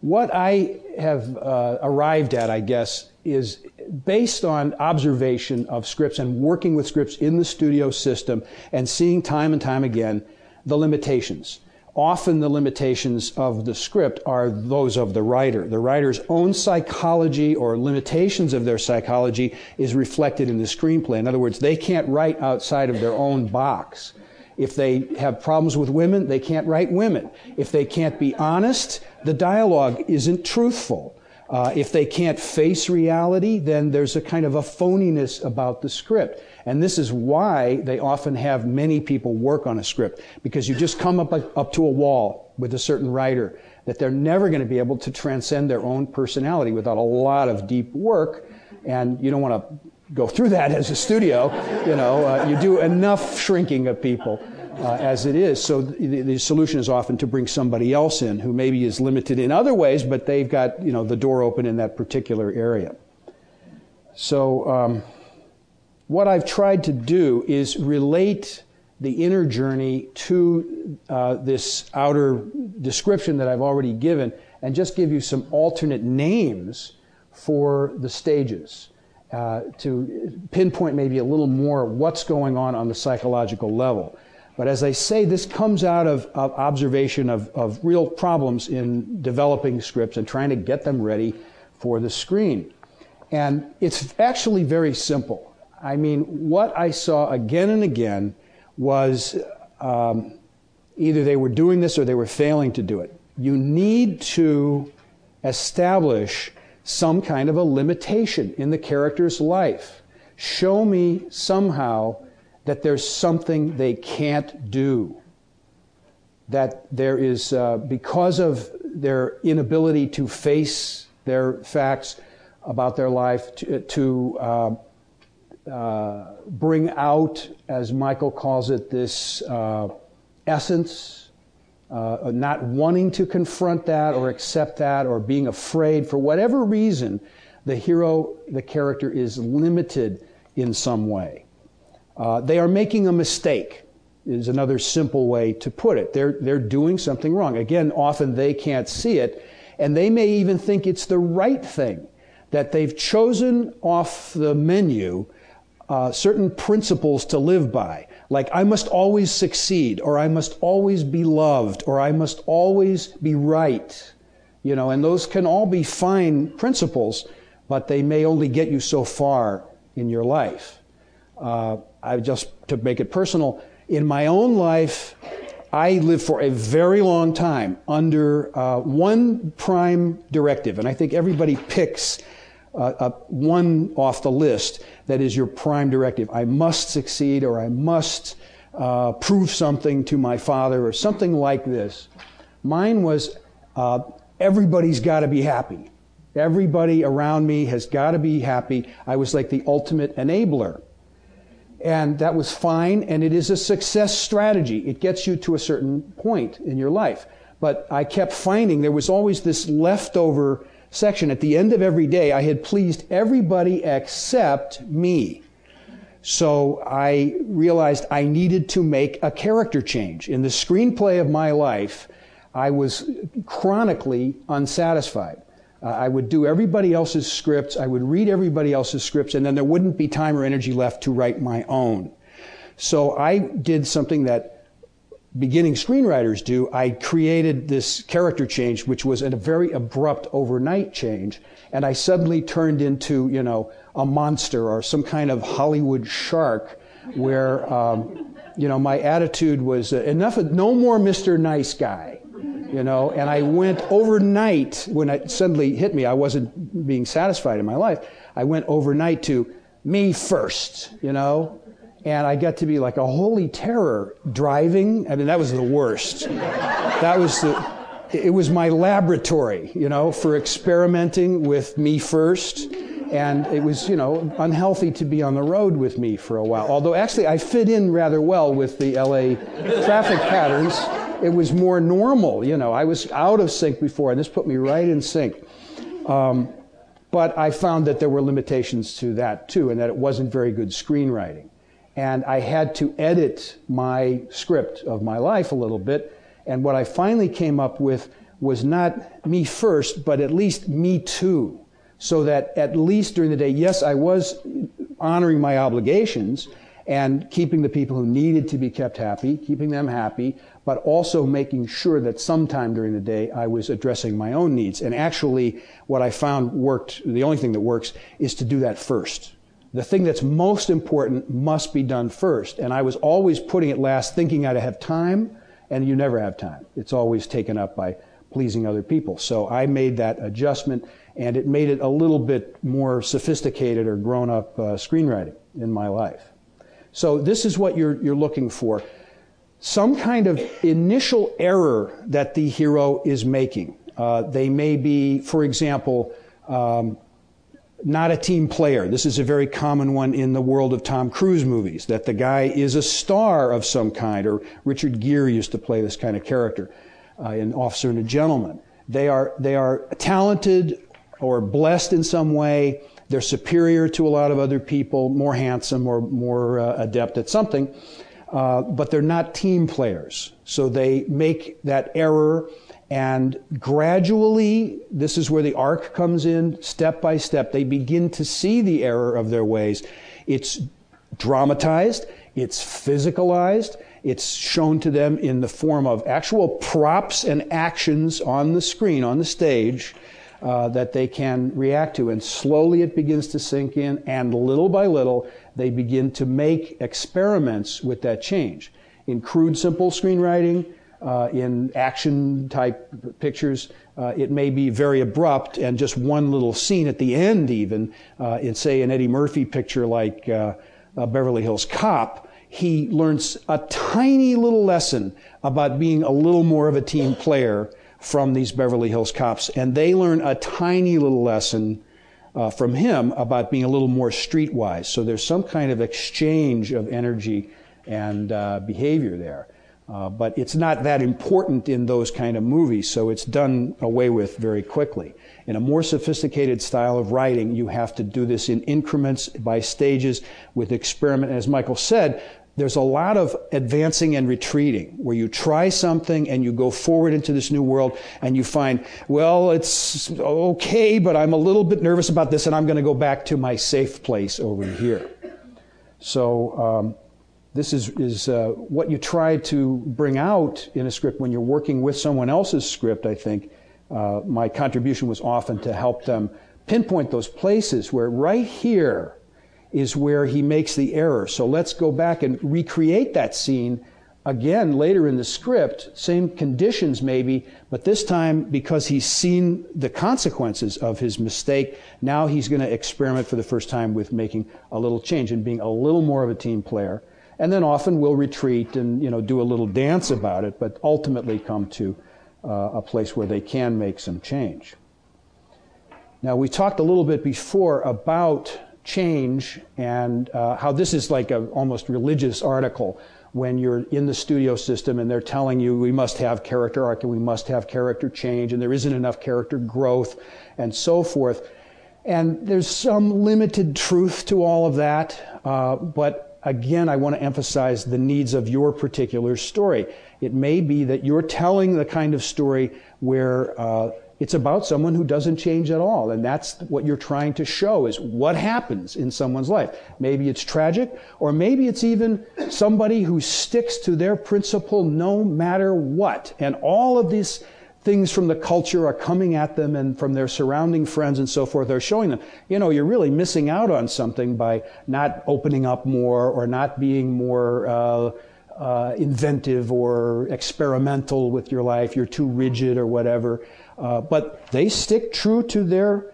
what I have uh, arrived at, I guess, is based on observation of scripts and working with scripts in the studio system and seeing time and time again the limitations. Often the limitations of the script are those of the writer. The writer's own psychology or limitations of their psychology is reflected in the screenplay. In other words, they can't write outside of their own box. If they have problems with women, they can't write women. If they can't be honest, the dialogue isn't truthful. Uh, if they can't face reality, then there's a kind of a phoniness about the script. And this is why they often have many people work on a script, because you just come up, up to a wall with a certain writer that they're never going to be able to transcend their own personality without a lot of deep work. And you don't want to go through that as a studio. You know, uh, you do enough shrinking of people uh, as it is. So the, the, solution is often to bring somebody else in who maybe is limited in other ways, but they've got you know the door open in that particular area. So um, what I've tried to do is relate the inner journey to uh, this outer description that I've already given, and just give you some alternate names for the stages uh, to pinpoint maybe a little more what's going on on the psychological level. But as I say, this comes out of, of observation of, of real problems in developing scripts and trying to get them ready for the screen. And it's actually very simple. I mean, what I saw again and again was um, either they were doing this or they were failing to do it. You need to establish some kind of a limitation in the character's life. Show me somehow that there's something they can't do. That there is, uh, because of their inability to face their facts about their life, to, to uh, uh, bring out, as Michael calls it, this uh, essence, uh, not wanting to confront that or accept that or being afraid, for whatever reason, the hero, the character is limited in some way. Uh, they are making a mistake, is another simple way to put it. They're, they're doing something wrong. Again, often they can't see it, and they may even think it's the right thing, that they've chosen off the menu uh, certain principles to live by. Like, I must always succeed, or I must always be loved, or I must always be right. You know, and those can all be fine principles, but they may only get you so far in your life. Uh, I just to make it personal, in my own life, I lived for a very long time under uh, one prime directive, and I think everybody picks uh, uh, one off the list that is your prime directive. I must succeed, or I must uh, prove something to my father, or something like this. Mine was uh, everybody's got to be happy. Everybody around me has got to be happy. I was like the ultimate enabler. And that was fine, and it is a success strategy. It gets you to a certain point in your life. But I kept finding there was always this leftover section. At the end of every day, I had pleased everybody except me. So I realized I needed to make a character change. In the screenplay of my life, I was chronically unsatisfied. Uh, I would do everybody else's scripts, I would read everybody else's scripts, and then there wouldn't be time or energy left to write my own. So I did something that beginning screenwriters do, I created this character change, which was a very abrupt overnight change. And I suddenly turned into, you know, a monster or some kind of Hollywood shark where, um, you know, my attitude was uh, enough of, no more Mr. Nice Guy, you know, and I went overnight when it suddenly hit me, I wasn't being satisfied in my life. I went overnight to me first, you know, and I got to be like a holy terror driving. I mean, that was the worst. that was the, it was my laboratory, you know, for experimenting with me first. And it was, you know, unhealthy to be on the road with me for a while. Although actually I fit in rather well with the LA traffic patterns. It was more normal, you know. I was out of sync before, and this put me right in sync. Um, but I found that there were limitations to that too, and that it wasn't very good screenwriting and I had to edit my script of my life a little bit. And what I finally came up with was not me first, but at least me too. So that at least during the day, yes, I was honoring my obligations and keeping the people who needed to be kept happy, keeping them happy, but also making sure that sometime during the day I was addressing my own needs. And actually, what I found worked, the only thing that works is to do that first the thing that's most important must be done first. And I was always putting it last, thinking I'd have time, and you never have time. It's always taken up by pleasing other people. So I made that adjustment, and it made it a little bit more sophisticated or grown up uh, screenwriting in my life. So this is what you're, you're looking for. Some kind of initial error that the hero is making. Uh, they may be, for example, um, not a team player. This is a very common one in the world of Tom Cruise movies, that the guy is a star of some kind, or Richard Gere used to play this kind of character uh, Officer and a Gentleman. They are, they are talented or blessed in some way. They're superior to a lot of other people, more handsome or more uh, adept at something, uh, but they're not team players. So they make that error and gradually, this is where the arc comes in, step by step, they begin to see the error of their ways. It's dramatized, it's physicalized, it's shown to them in the form of actual props and actions on the screen, on the stage, uh, that they can react to. And slowly it begins to sink in, and little by little, they begin to make experiments with that change. In crude, simple screenwriting, uh, in action type pictures, uh, it may be very abrupt and just one little scene at the end, even uh, in, say, an Eddie Murphy picture like uh, Beverly Hills Cop. He learns a tiny little lesson about being a little more of a team player from these Beverly Hills cops, and they learn a tiny little lesson uh, from him about being a little more streetwise. So there's some kind of exchange of energy and uh, behavior there. Uh, but it's not that important in those kind of movies, so it's done away with very quickly. In a more sophisticated style of writing, you have to do this in increments by stages with experiment. As Michael said, there's a lot of advancing and retreating where you try something and you go forward into this new world and you find, well, it's okay, but I'm a little bit nervous about this and I'm going to go back to my safe place over here. So, um, this is, is uh, what you try to bring out in a script when you're working with someone else's script, I think. Uh, my contribution was often to help them pinpoint those places where right here is where he makes the error. So let's go back and recreate that scene again later in the script, same conditions maybe, but this time because he's seen the consequences of his mistake, now he's going to experiment for the first time with making a little change and being a little more of a team player and then often we'll retreat and you know do a little dance about it, but ultimately come to uh, a place where they can make some change. Now we talked a little bit before about change and uh, how this is like a almost religious article when you're in the studio system and they're telling you we must have character arc and we must have character change and there isn't enough character growth and so forth. And there's some limited truth to all of that, uh, but again, I want to emphasize the needs of your particular story. It may be that you're telling the kind of story where uh, It's about someone who doesn't change at all. And that's what you're trying to show is what happens in someone's life. Maybe it's tragic, or maybe it's even somebody who sticks to their principle no matter what. And all of these things from the culture are coming at them and from their surrounding friends and so forth are showing them, you know, you're really missing out on something by not opening up more or not being more uh, uh, inventive or experimental with your life. You're too rigid or whatever. Uh, but they stick true to their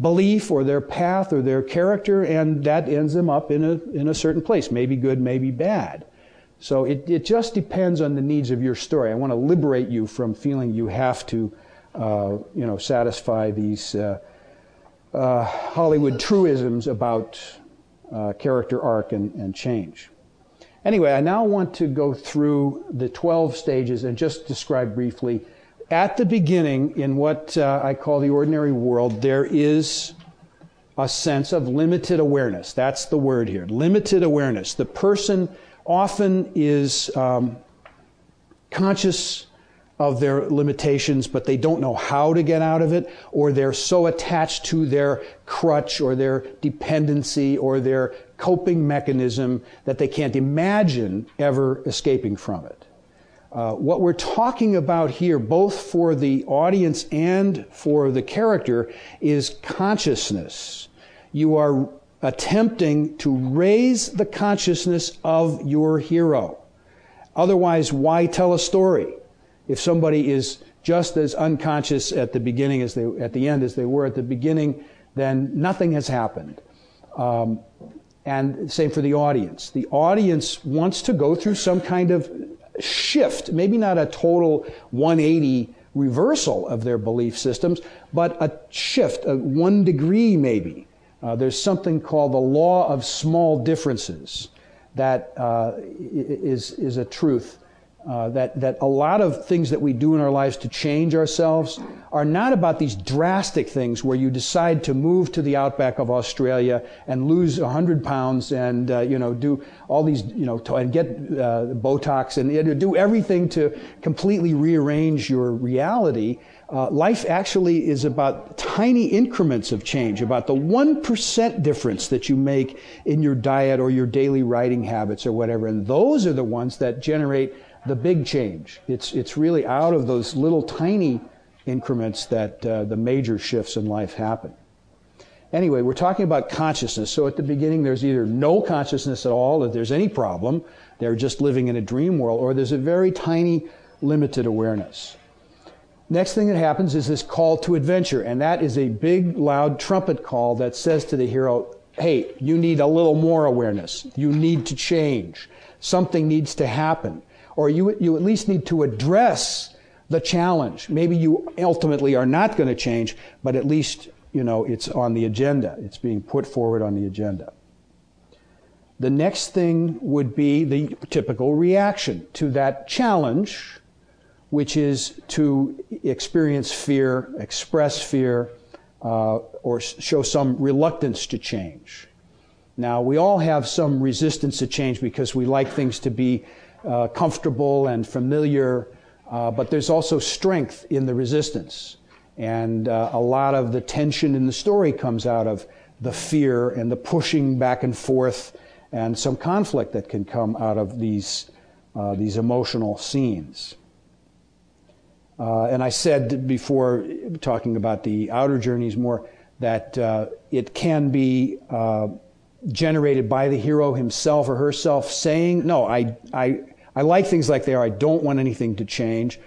belief or their path or their character, and that ends them up in a, in a certain place, maybe good, maybe bad. So it, it just depends on the needs of your story. I want to liberate you from feeling you have to, uh, you know, satisfy these uh, uh, Hollywood truisms about uh, character arc and, and change. Anyway, I now want to go through the 12 stages and just describe briefly. At the beginning, in what uh, I call the ordinary world, there is a sense of limited awareness. That's the word here. Limited awareness. The person often is um, conscious of their limitations, but they don't know how to get out of it, or they're so attached to their crutch or their dependency or their coping mechanism that they can't imagine ever escaping from it. Uh, what we're talking about here, both for the audience and for the character, is consciousness. You are attempting to raise the consciousness of your hero. Otherwise, why tell a story? If somebody is just as unconscious at the beginning as they, at the end as they were at the beginning, then nothing has happened. Um, and same for the audience. The audience wants to go through some kind of shift, maybe not a total 180 reversal of their belief systems, but a shift, a one degree maybe, uh, there's something called the law of small differences that uh, is is, a truth. Uh, that, that a lot of things that we do in our lives to change ourselves are not about these drastic things where you decide to move to the outback of Australia and lose 100 pounds and, uh, you know, do all these, you know, to, and get uh, Botox and you know, do everything to completely rearrange your reality. Uh, life actually is about tiny increments of change, about the 1% difference that you make in your diet or your daily writing habits or whatever. And those are the ones that generate the big change. It's, it's really out of those little tiny increments that uh, the major shifts in life happen. Anyway, we're talking about consciousness. So at the beginning, there's either no consciousness at all, if there's any problem, they're just living in a dream world, or there's a very tiny, limited awareness. Next thing that happens is this call to adventure, and that is a big, loud trumpet call that says to the hero, hey, you need a little more awareness. You need to change. Something needs to happen. Or you, you at least need to address the challenge. Maybe you ultimately are not going to change, but at least, you know, it's on the agenda. It's being put forward on the agenda. The next thing would be the typical reaction to that challenge which is to experience fear, express fear, uh, or show some reluctance to change. Now, we all have some resistance to change because we like things to be uh, comfortable and familiar, uh, but there's also strength in the resistance. And uh, a lot of the tension in the story comes out of the fear and the pushing back and forth and some conflict that can come out of these, uh, these emotional scenes. Uh, and I said before, talking about the outer journeys more, that uh, it can be generated by the hero himself or herself saying, No, I, I, I like things like they are. I don't want anything to change.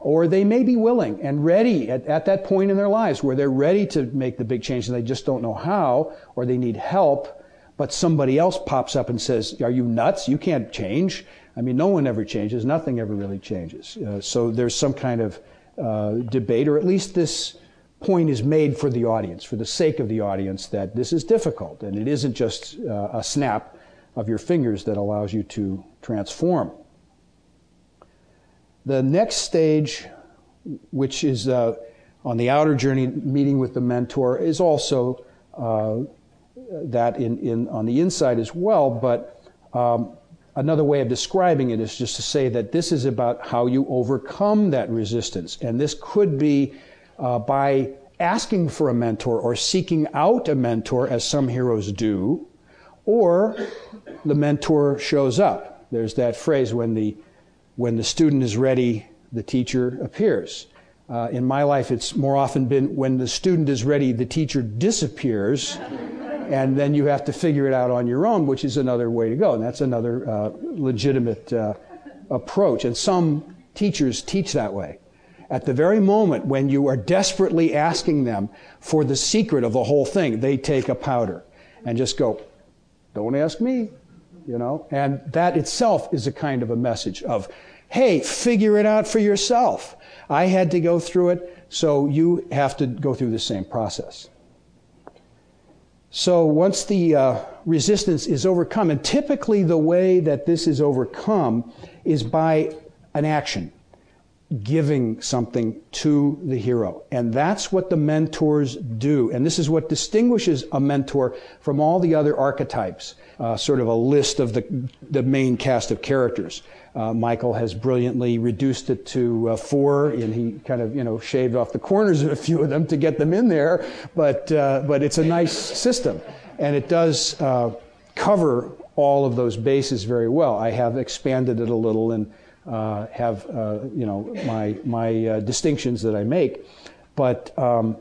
Or they may be willing and ready at, at that point in their lives where they're ready to make the big change and they just don't know how or they need help. But somebody else pops up and says, Are you nuts? You can't change. I mean, no one ever changes. Nothing ever really changes. Uh, so there's some kind of uh, debate, or at least this point is made for the audience, for the sake of the audience, that this is difficult and it isn't just uh, a snap of your fingers that allows you to transform. The next stage, which is uh, on the outer journey, meeting with the mentor, is also uh, that in, in, on the inside as well, but um, Another way of describing it is just to say that this is about how you overcome that resistance. And this could be uh, by asking for a mentor or seeking out a mentor, as some heroes do, or the mentor shows up. There's that phrase when the, when the student is ready, the teacher appears. Uh, in my life, it's more often been when the student is ready, the teacher disappears, and then you have to figure it out on your own, which is another way to go. And that's another uh, legitimate uh, approach. And some teachers teach that way. At the very moment when you are desperately asking them for the secret of the whole thing, they take a powder and just go, don't ask me, you know? And that itself is a kind of a message of, hey, figure it out for yourself. I had to go through it, so you have to go through the same process. So once the uh, resistance is overcome, and typically the way that this is overcome is by an action giving something to the hero. And that's what the mentors do. And this is what distinguishes a mentor from all the other archetypes, uh, sort of a list of the, the main cast of characters. Uh, Michael has brilliantly reduced it to uh, four, and he kind of, you know, shaved off the corners of a few of them to get them in there. But, uh, but it's a nice system. And it does uh, cover all of those bases very well. I have expanded it a little and uh, have you know my my distinctions that I make, but um,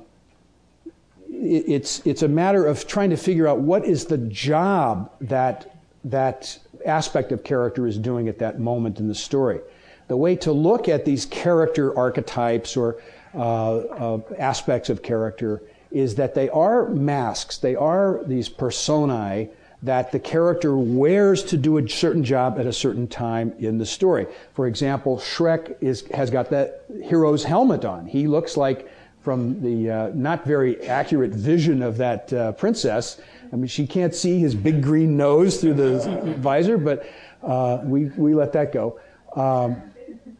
it's it's a matter of trying to figure out what is the job that that aspect of character is doing at that moment in the story. The way to look at these character archetypes or uh, uh, aspects of character is that they are masks. They are these personae that the character wears to do a certain job at a certain time in the story. For example, Shrek is, has got that hero's helmet on. He looks like, from the uh, not very accurate vision of that uh, princess, I mean, she can't see his big green nose through the visor, but uh, we, we let that go. Um,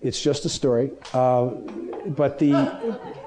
it's just a story. Uh, but the,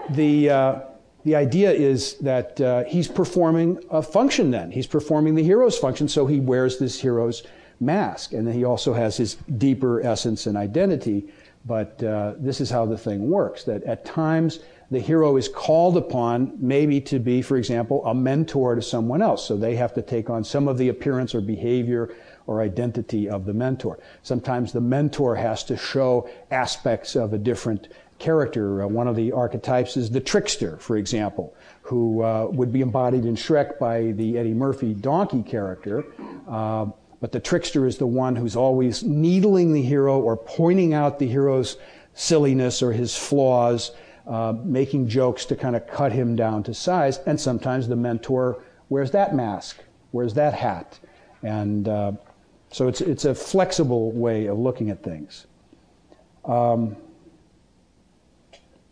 the, uh, the idea is that uh, he's performing a function then. He's performing the hero's function, so he wears this hero's mask. And then he also has his deeper essence and identity. But this is how the thing works that at times the hero is called upon maybe to be, for example, a mentor to someone else. So they have to take on some of the appearance or behavior or identity of the mentor. Sometimes the mentor has to show aspects of a different character. Uh, one of the archetypes is the trickster, for example, who uh, would be embodied in Shrek by the Eddie Murphy donkey character. Uh, but the trickster is the one who's always needling the hero or pointing out the hero's silliness or his flaws, uh, making jokes to kind of cut him down to size. And sometimes the mentor wears that mask, wears that hat. And uh, so it's, it's a flexible way of looking at things. Um,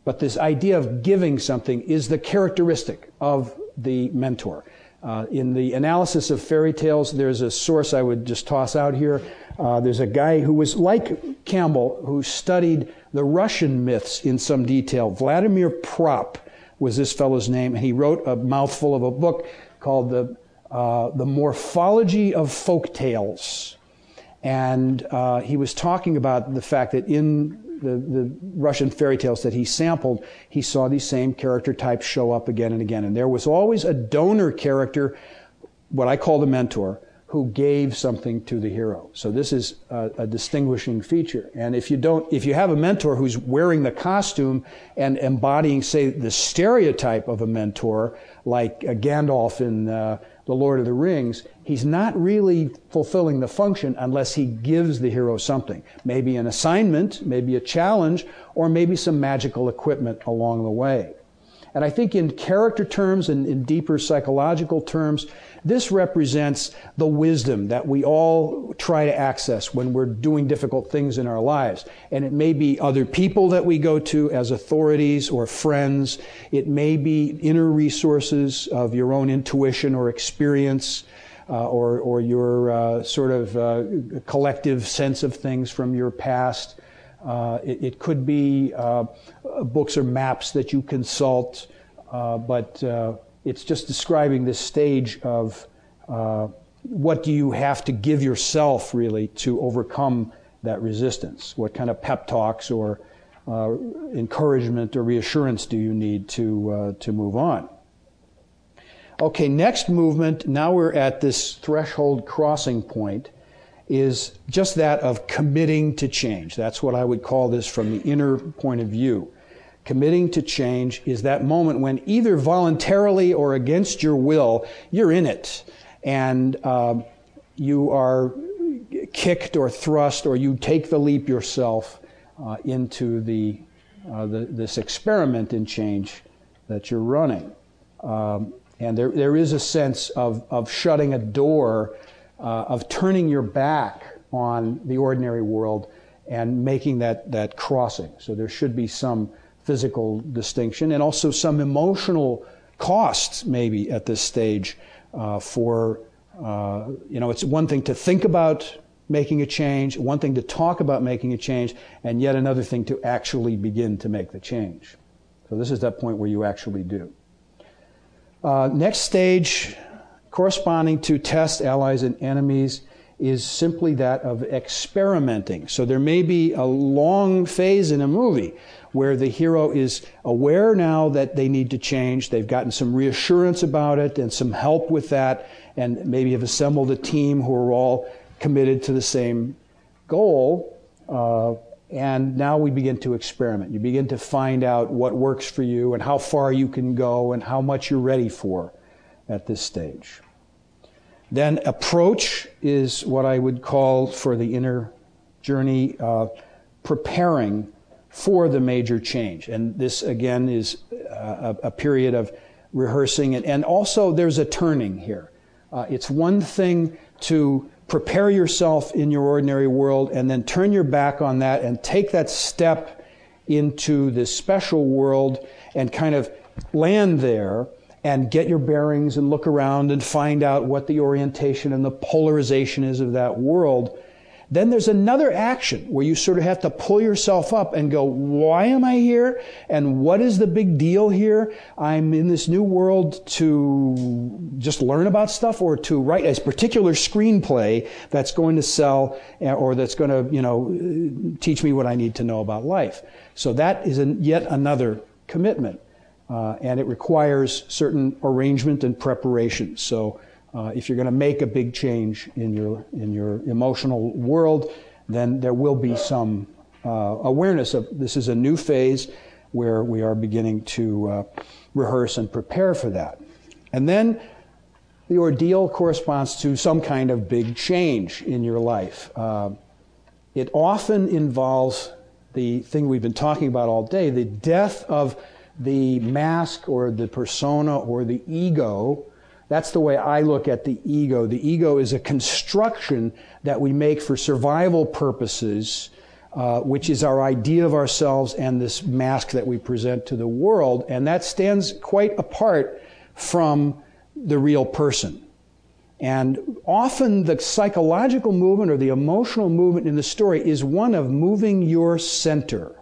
but this idea of giving something is the characteristic of the mentor. Uh, in the analysis of fairy tales, there's a source I would just toss out here. Uh, there's a guy who was like Campbell, who studied the Russian myths in some detail. Vladimir Propp was this fellow's name, and he wrote a mouthful of a book called the uh, the Morphology of Folk Tales. And uh, he was talking about the fact that in the, the Russian fairy tales that he sampled, he saw these same character types show up again and again. And there was always a donor character, what I call the mentor, who gave something to the hero. So this is a, a, distinguishing feature. And if you don't, if you have a mentor who's wearing the costume and embodying, say, the stereotype of a mentor, like a Gandalf in uh, The Lord of the Rings, he's not really fulfilling the function unless he gives the hero something. Maybe an assignment, maybe a challenge, or maybe some magical equipment along the way. And I think in character terms and in deeper psychological terms, this represents the wisdom that we all try to access when we're doing difficult things in our lives. And it may be other people that we go to as authorities or friends. It may be inner resources of your own intuition or experience uh, or, or your uh, sort of uh, collective sense of things from your past. Uh, it, it, could be uh, books or maps that you consult, uh, but it's just describing this stage of what do you have to give yourself really to overcome that resistance? What kind of pep talks or uh, encouragement or reassurance do you need to, uh, to move on? Okay, next movement, now we're at this threshold crossing point, is just that of committing to change. That's what I would call this from the inner point of view. Committing to change is that moment when either voluntarily or against your will, you're in it. And uh, you are kicked or thrust, or you take the leap yourself uh, into the, uh, the, this experiment in change that you're running. Um, and there, there is a sense of, of shutting a door, uh, of turning your back on the ordinary world and making that, that crossing. So there should be some physical distinction and also some emotional costs, maybe, at this stage uh, for, uh, you know, it's one thing to think about making a change, one thing to talk about making a change, and yet another thing to actually begin to make the change. So this is that point where you actually do. Uh, next stage, corresponding to test allies and enemies, is simply that of experimenting. So there may be a long phase in a movie where the hero is aware now that they need to change. They've gotten some reassurance about it and some help with that, and maybe have assembled a team who are all committed to the same goal. Uh, and now we begin to experiment. You begin to find out what works for you and how far you can go and how much you're ready for at this stage. Then approach is what I would call for the inner journey, uh, preparing for the major change. And this again is a, a period of rehearsing and, and also there's a turning here. Uh, it's one thing to prepare yourself in your ordinary world and then turn your back on that and take that step into this special world and kind of land there and get your bearings and look around and find out what the orientation and the polarization is of that world then there's another action where you sort of have to pull yourself up and go, why am I here? And what is the big deal here? I'm in this new world to just learn about stuff or to write a particular screenplay that's going to sell eh, or that's going to, you know, teach me what I need to know about life. So that is an, yet another commitment. Uh, and it requires certain arrangement and preparation. So uh, if you're going to make a big change in your in your emotional world, then there will be some uh, awareness of this is a new phase where we are beginning to uh, rehearse and prepare for that. And then the ordeal corresponds to some kind of big change in your life. Uh, it often involves the thing we've been talking about all day the death of the mask or the persona or the ego that's the way I look at the ego. The ego is a construction that we make for survival purposes, uh, which is our idea of ourselves and this mask that we present to the world. And that stands quite apart from the real person. And often the psychological movement or the emotional movement in the story is one of moving your center.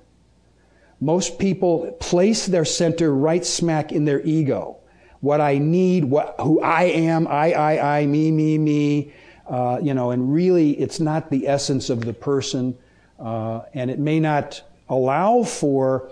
Most people place their center right smack in their ego what I need, what, who I am, I, I, I, me, me, me, uh, you know, and really it's not the essence of the person, uh, and it may not allow for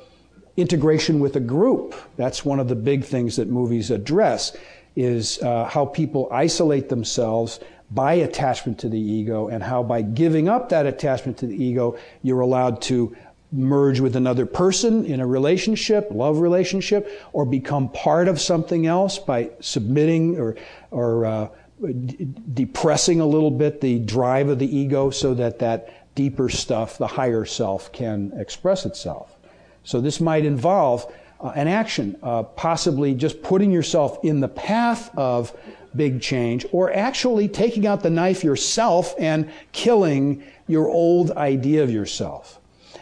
integration with a group. That's one of the big things that movies address, is uh, how people isolate themselves by attachment to the ego, and how by giving up that attachment to the ego, you're allowed to merge with another person in a relationship, love relationship, or become part of something else by submitting or, or uh, d- depressing a little bit the drive of the ego so that that deeper stuff, the higher self, can express itself. So this might involve uh, an action, uh, possibly just putting yourself in the path of big change, or actually taking out the knife yourself and killing your old idea of yourself.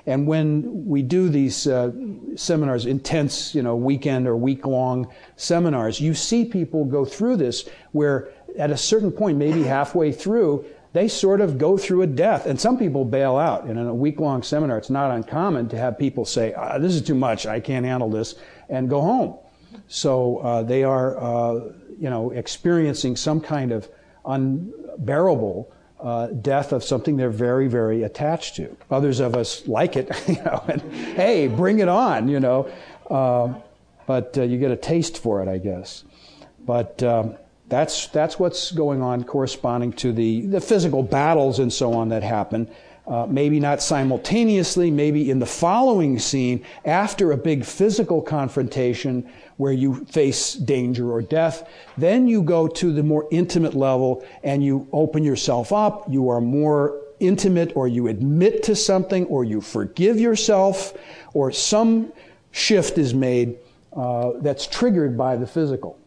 And when we do these uh, seminars, intense, you know, weekend or week long seminars, you see people go through this where at a certain point, maybe halfway through, they sort of go through a death. And some people bail out. And in a week long seminar, it's not uncommon to have people say, ah, This is too much. I can't handle this, and go home. So uh, they are, uh, you know, experiencing some kind of unbearable uh, death of something they're very, very attached to. Others of us like it, you know, and hey, bring it on, you know. Uh, but uh, you get a taste for it, I guess. But um, that's that's what's going on, corresponding to the the physical battles and so on that happen. Uh, maybe not simultaneously, maybe in the following scene after a big physical confrontation where you face danger or death. Then you go to the more intimate level and you open yourself up. You are more intimate or you admit to something or you forgive yourself or some shift is made uh, that's triggered by the physical.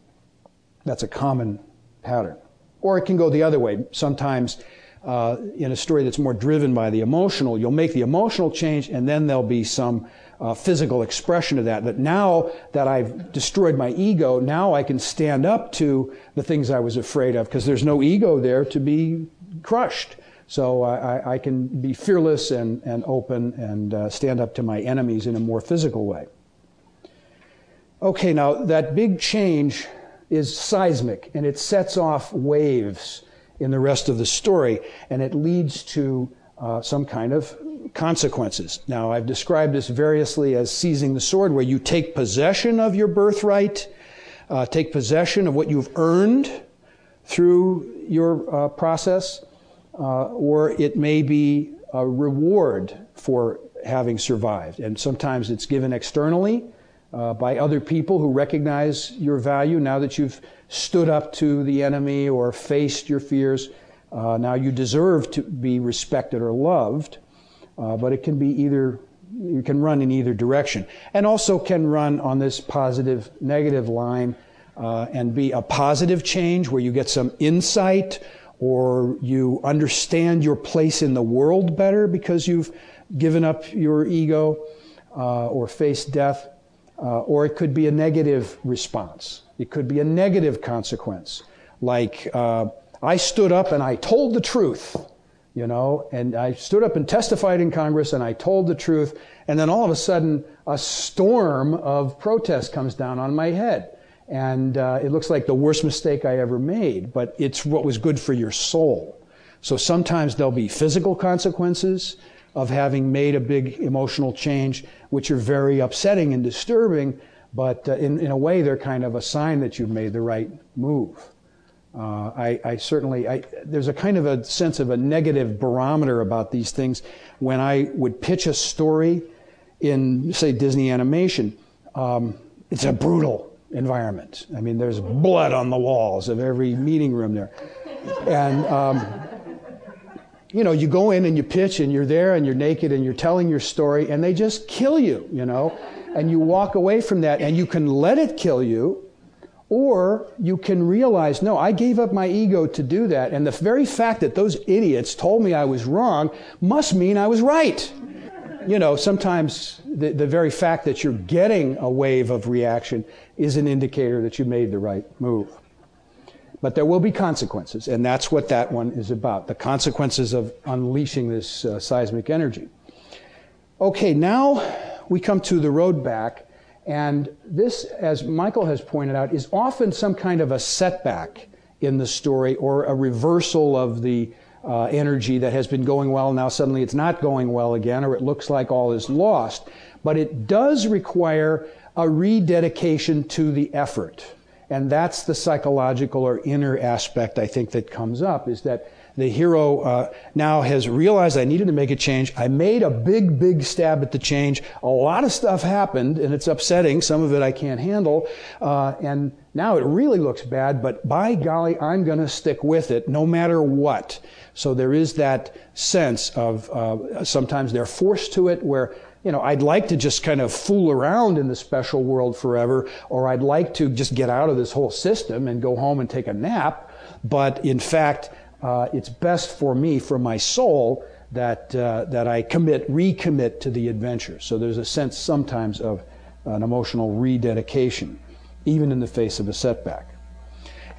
That's a common pattern. Or it can go the other way. Sometimes uh, in a story that's more driven by the emotional, you'll make the emotional change and then there'll be some uh, physical expression of that. That now that I've destroyed my ego, now I can stand up to the things I was afraid of because there's no ego there to be crushed. So I, I can be fearless and, and open and uh, stand up to my enemies in a more physical way. Okay, now that big change is seismic and it sets off waves in the rest of the story and it leads to uh, some kind of consequences. Now, I've described this variously as seizing the sword, where you take possession of your birthright, uh, take possession of what you've earned through your uh, process, uh, or it may be a reward for having survived. And sometimes it's given externally uh, by other people who recognize your value now that you've stood up to the enemy or faced your fears. Uh, now you deserve to be respected or loved, uh, but it can be either, you can run in either direction. And also can run on this positive negative line uh, and be a positive change where you get some insight or you understand your place in the world better because you've given up your ego uh, or faced death. Uh, or it could be a negative response. It could be a negative consequence, like uh, I stood up and I told the truth, you know, and I stood up and testified in Congress and I told the truth, and then all of a sudden a storm of protest comes down on my head. And uh, it looks like the worst mistake I ever made, but it's what was good for your soul. So sometimes there'll be physical consequences of having made a big emotional change, which are very upsetting and disturbing, but uh, in, in a way they're kind of a sign that you've made the right move. Uh, I, I, certainly, I, there's a kind of a sense of a negative barometer about these things. When I would pitch a story in, say, Disney animation, um, it's a brutal environment. I mean, there's blood on the walls of every meeting room there. And, um, you know, you go in and you pitch and you're there and you're naked and you're telling your story and they just kill you, you know, and you walk away from that and you can let it kill you or you can realize, no, I gave up my ego to do that. And the very fact that those idiots told me I was wrong must mean I was right. You know, sometimes the, the very fact that you're getting a wave of reaction is an indicator that you made the right move. But there will be consequences, and that's what that one is about the consequences of unleashing this uh, seismic energy. Okay, now we come to the road back and this, as Michael has pointed out, is often some kind of a setback in the story or a reversal of the uh, energy that has been going well. Now suddenly it's not going well again, or it looks like all is lost. But it does require a rededication to the effort. And that's the psychological or inner aspect I think that comes up is that the hero uh, now has realized I needed to make a change. I made a big, big stab at the change. A lot of stuff happened, and it's upsetting. Some of it I can't handle. Uh, and now it really looks bad, but by golly, I'm going to stick with it no matter what. So there is that sense of uh, sometimes they're forced to it where you know, I'd like to just kind of fool around in the special world forever, or I'd like to just get out of this whole system and go home and take a nap. But in fact, uh, it's best for me, for my soul, that, uh, that I commit, recommit to the adventure. So there's a sense sometimes of an emotional rededication, even in the face of a setback.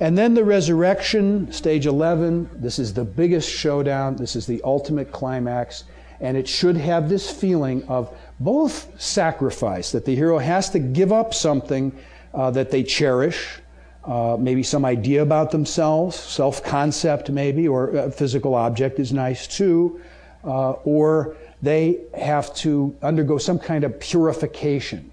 And then the resurrection, stage 11. This is the biggest showdown. This is the ultimate climax. And it should have this feeling of both sacrifice, that the hero has to give up something uh, that they cherish, uh, maybe some idea about themselves, self concept, maybe, or a physical object is nice too, uh, or they have to undergo some kind of purification.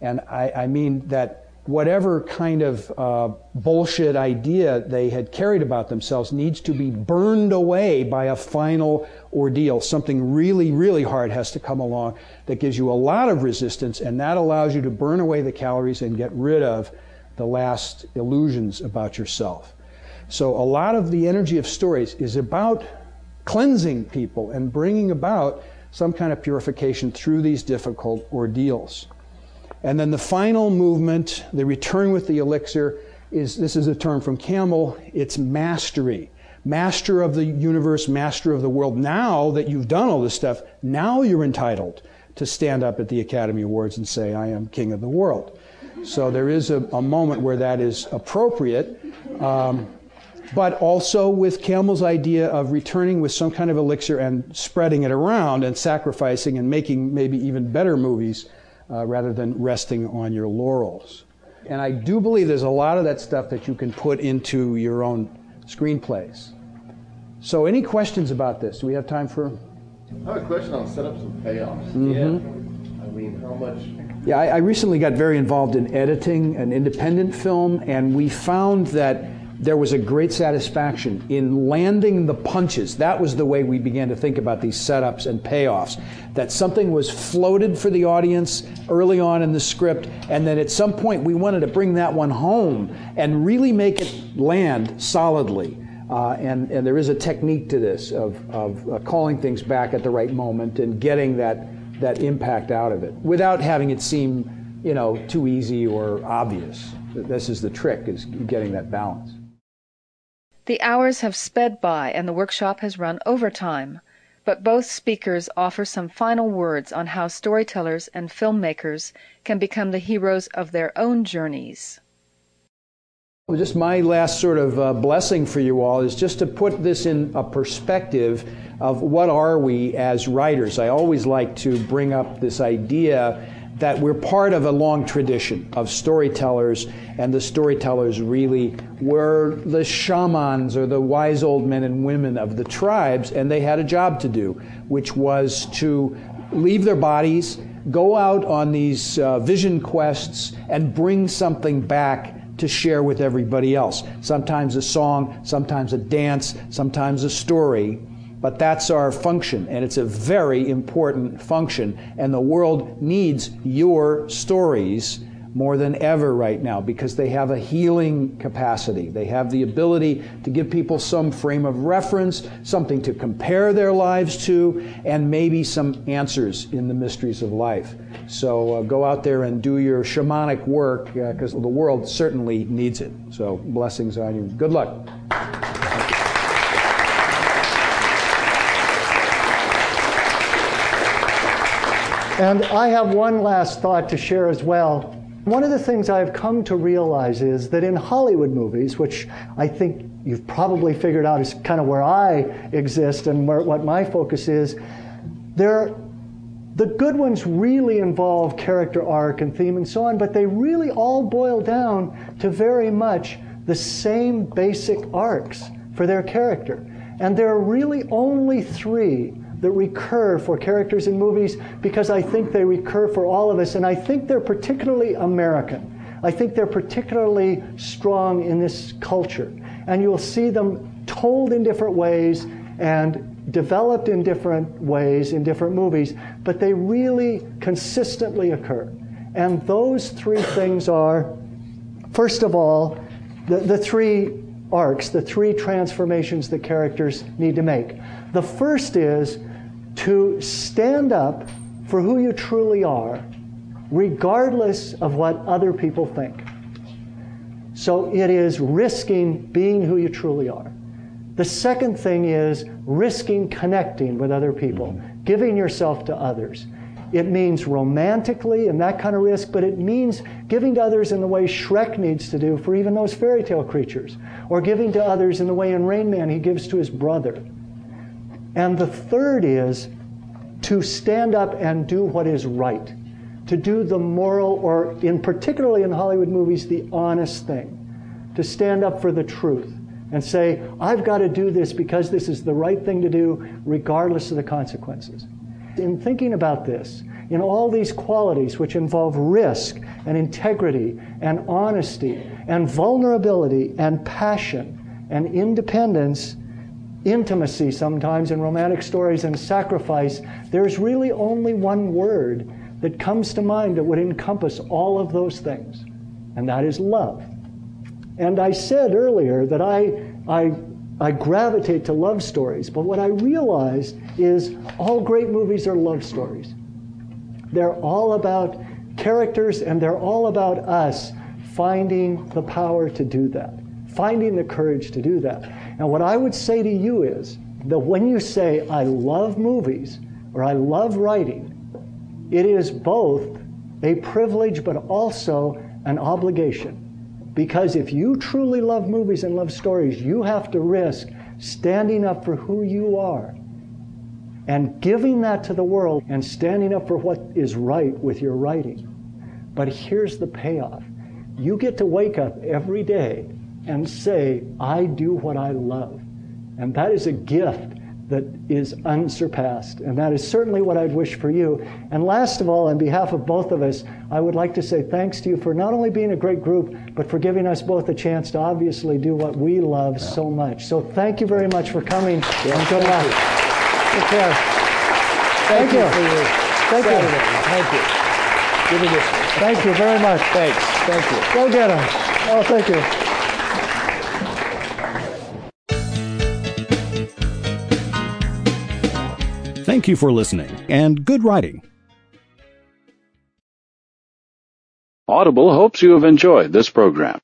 And I, I mean that whatever kind of uh, bullshit idea they had carried about themselves needs to be burned away by a final ordeal. Something really, really hard has to come along that gives you a lot of resistance, and that allows you to burn away the calories and get rid of the last illusions about yourself. So, a lot of the energy of stories is about cleansing people and bringing about some kind of purification through these difficult ordeals. And then the final movement, the return with the elixir, is this is a term from Campbell, it's mastery. Master of the universe, master of the world. Now that you've done all this stuff, now you're entitled to stand up at the Academy Awards and say, I am king of the world. So there is a, a moment where that is appropriate. Um, but also with Campbell's idea of returning with some kind of elixir and spreading it around and sacrificing and making maybe even better movies uh, rather than resting on your laurels. And I do believe there's a lot of that stuff that you can put into your own screenplays. So, any questions about this? Do we have time for? I have a question on setups and payoffs. Mm-hmm. Yeah. I mean, how much yeah, I, I, recently got very involved in editing an independent film, and we found that there was a great satisfaction in landing the punches. That was the way we began to think about these setups and payoffs. That something was floated for the audience early on in the script, and then at some point we wanted to bring that one home and really make it land solidly. Uh, and, and there is a technique to this of, of uh, calling things back at the right moment and getting that that impact out of it without having it seem, you know, too easy or obvious. This is the trick is getting that balance. The hours have sped by and the workshop has run overtime, but both speakers offer some final words on how storytellers and filmmakers can become the heroes of their own journeys. Well, just my last sort of uh, blessing for you all is just to put this in a perspective of what are we as writers. I always like to bring up this idea that we're part of a long tradition of storytellers, and the storytellers really were the shamans or the wise old men and women of the tribes, and they had a job to do, which was to leave their bodies, go out on these uh, vision quests, and bring something back to share with everybody else. Sometimes a song, sometimes a dance, sometimes a story. But that's our function, and it's a very important function. And the world needs your stories more than ever right now because they have a healing capacity. They have the ability to give people some frame of reference, something to compare their lives to, and maybe some answers in the mysteries of life. So uh, go out there and do your shamanic work because uh, the world certainly needs it. So blessings on you. Good luck. And I have one last thought to share as well. One of the things I've come to realize is that in Hollywood movies, which I think you've probably figured out is kind of where I exist and where, what my focus is, there, the good ones really involve character arc and theme and so on, but they really all boil down to very much the same basic arcs for their character. And there are really only three that recur for characters in movies because I think they recur for all of us, and I think they're particularly American. I think they're particularly strong in this culture. And you'll see them told in different ways and developed in different ways in different movies, but they really consistently occur. And those three things are first of all, the, the three arcs, the three transformations that characters need to make. The first is to stand up for who you truly are, regardless of what other people think. So it is risking being who you truly are. The second thing is risking connecting with other people, giving yourself to others. It means romantically and that kind of risk, but it means giving to others in the way Shrek needs to do for even those fairy tale creatures, or giving to others in the way in Rain Man he gives to his brother. And the third is to stand up and do what is right, to do the moral, or in particularly in Hollywood movies, the honest thing. to stand up for the truth and say, I've got to do this because this is the right thing to do, regardless of the consequences. In thinking about this, in all these qualities which involve risk and integrity and honesty and vulnerability and passion and independence, intimacy sometimes in romantic stories and sacrifice, there's really only one word that comes to mind that would encompass all of those things, and that is love. And I said earlier that I, I, I gravitate to love stories, but what I realized is all great movies are love stories. They're all about characters and they're all about us finding the power to do that, finding the courage to do that. And what I would say to you is that when you say, I love movies or I love writing, it is both a privilege but also an obligation. Because if you truly love movies and love stories, you have to risk standing up for who you are and giving that to the world and standing up for what is right with your writing. But here's the payoff you get to wake up every day and say, I do what I love. And that is a gift that is unsurpassed. And that is certainly what I'd wish for you. And last of all, on behalf of both of us, I would like to say thanks to you for not only being a great group, but for giving us both a chance to obviously do what we love yeah. so much. So thank you very much for coming yeah, and good luck. Take care. Thank, thank you. you. Thank you. Thank you. Thank you very much. Thanks. Thank you. Go get them. Oh, thank you. Thank you for listening, and good writing. Audible hopes you have enjoyed this program.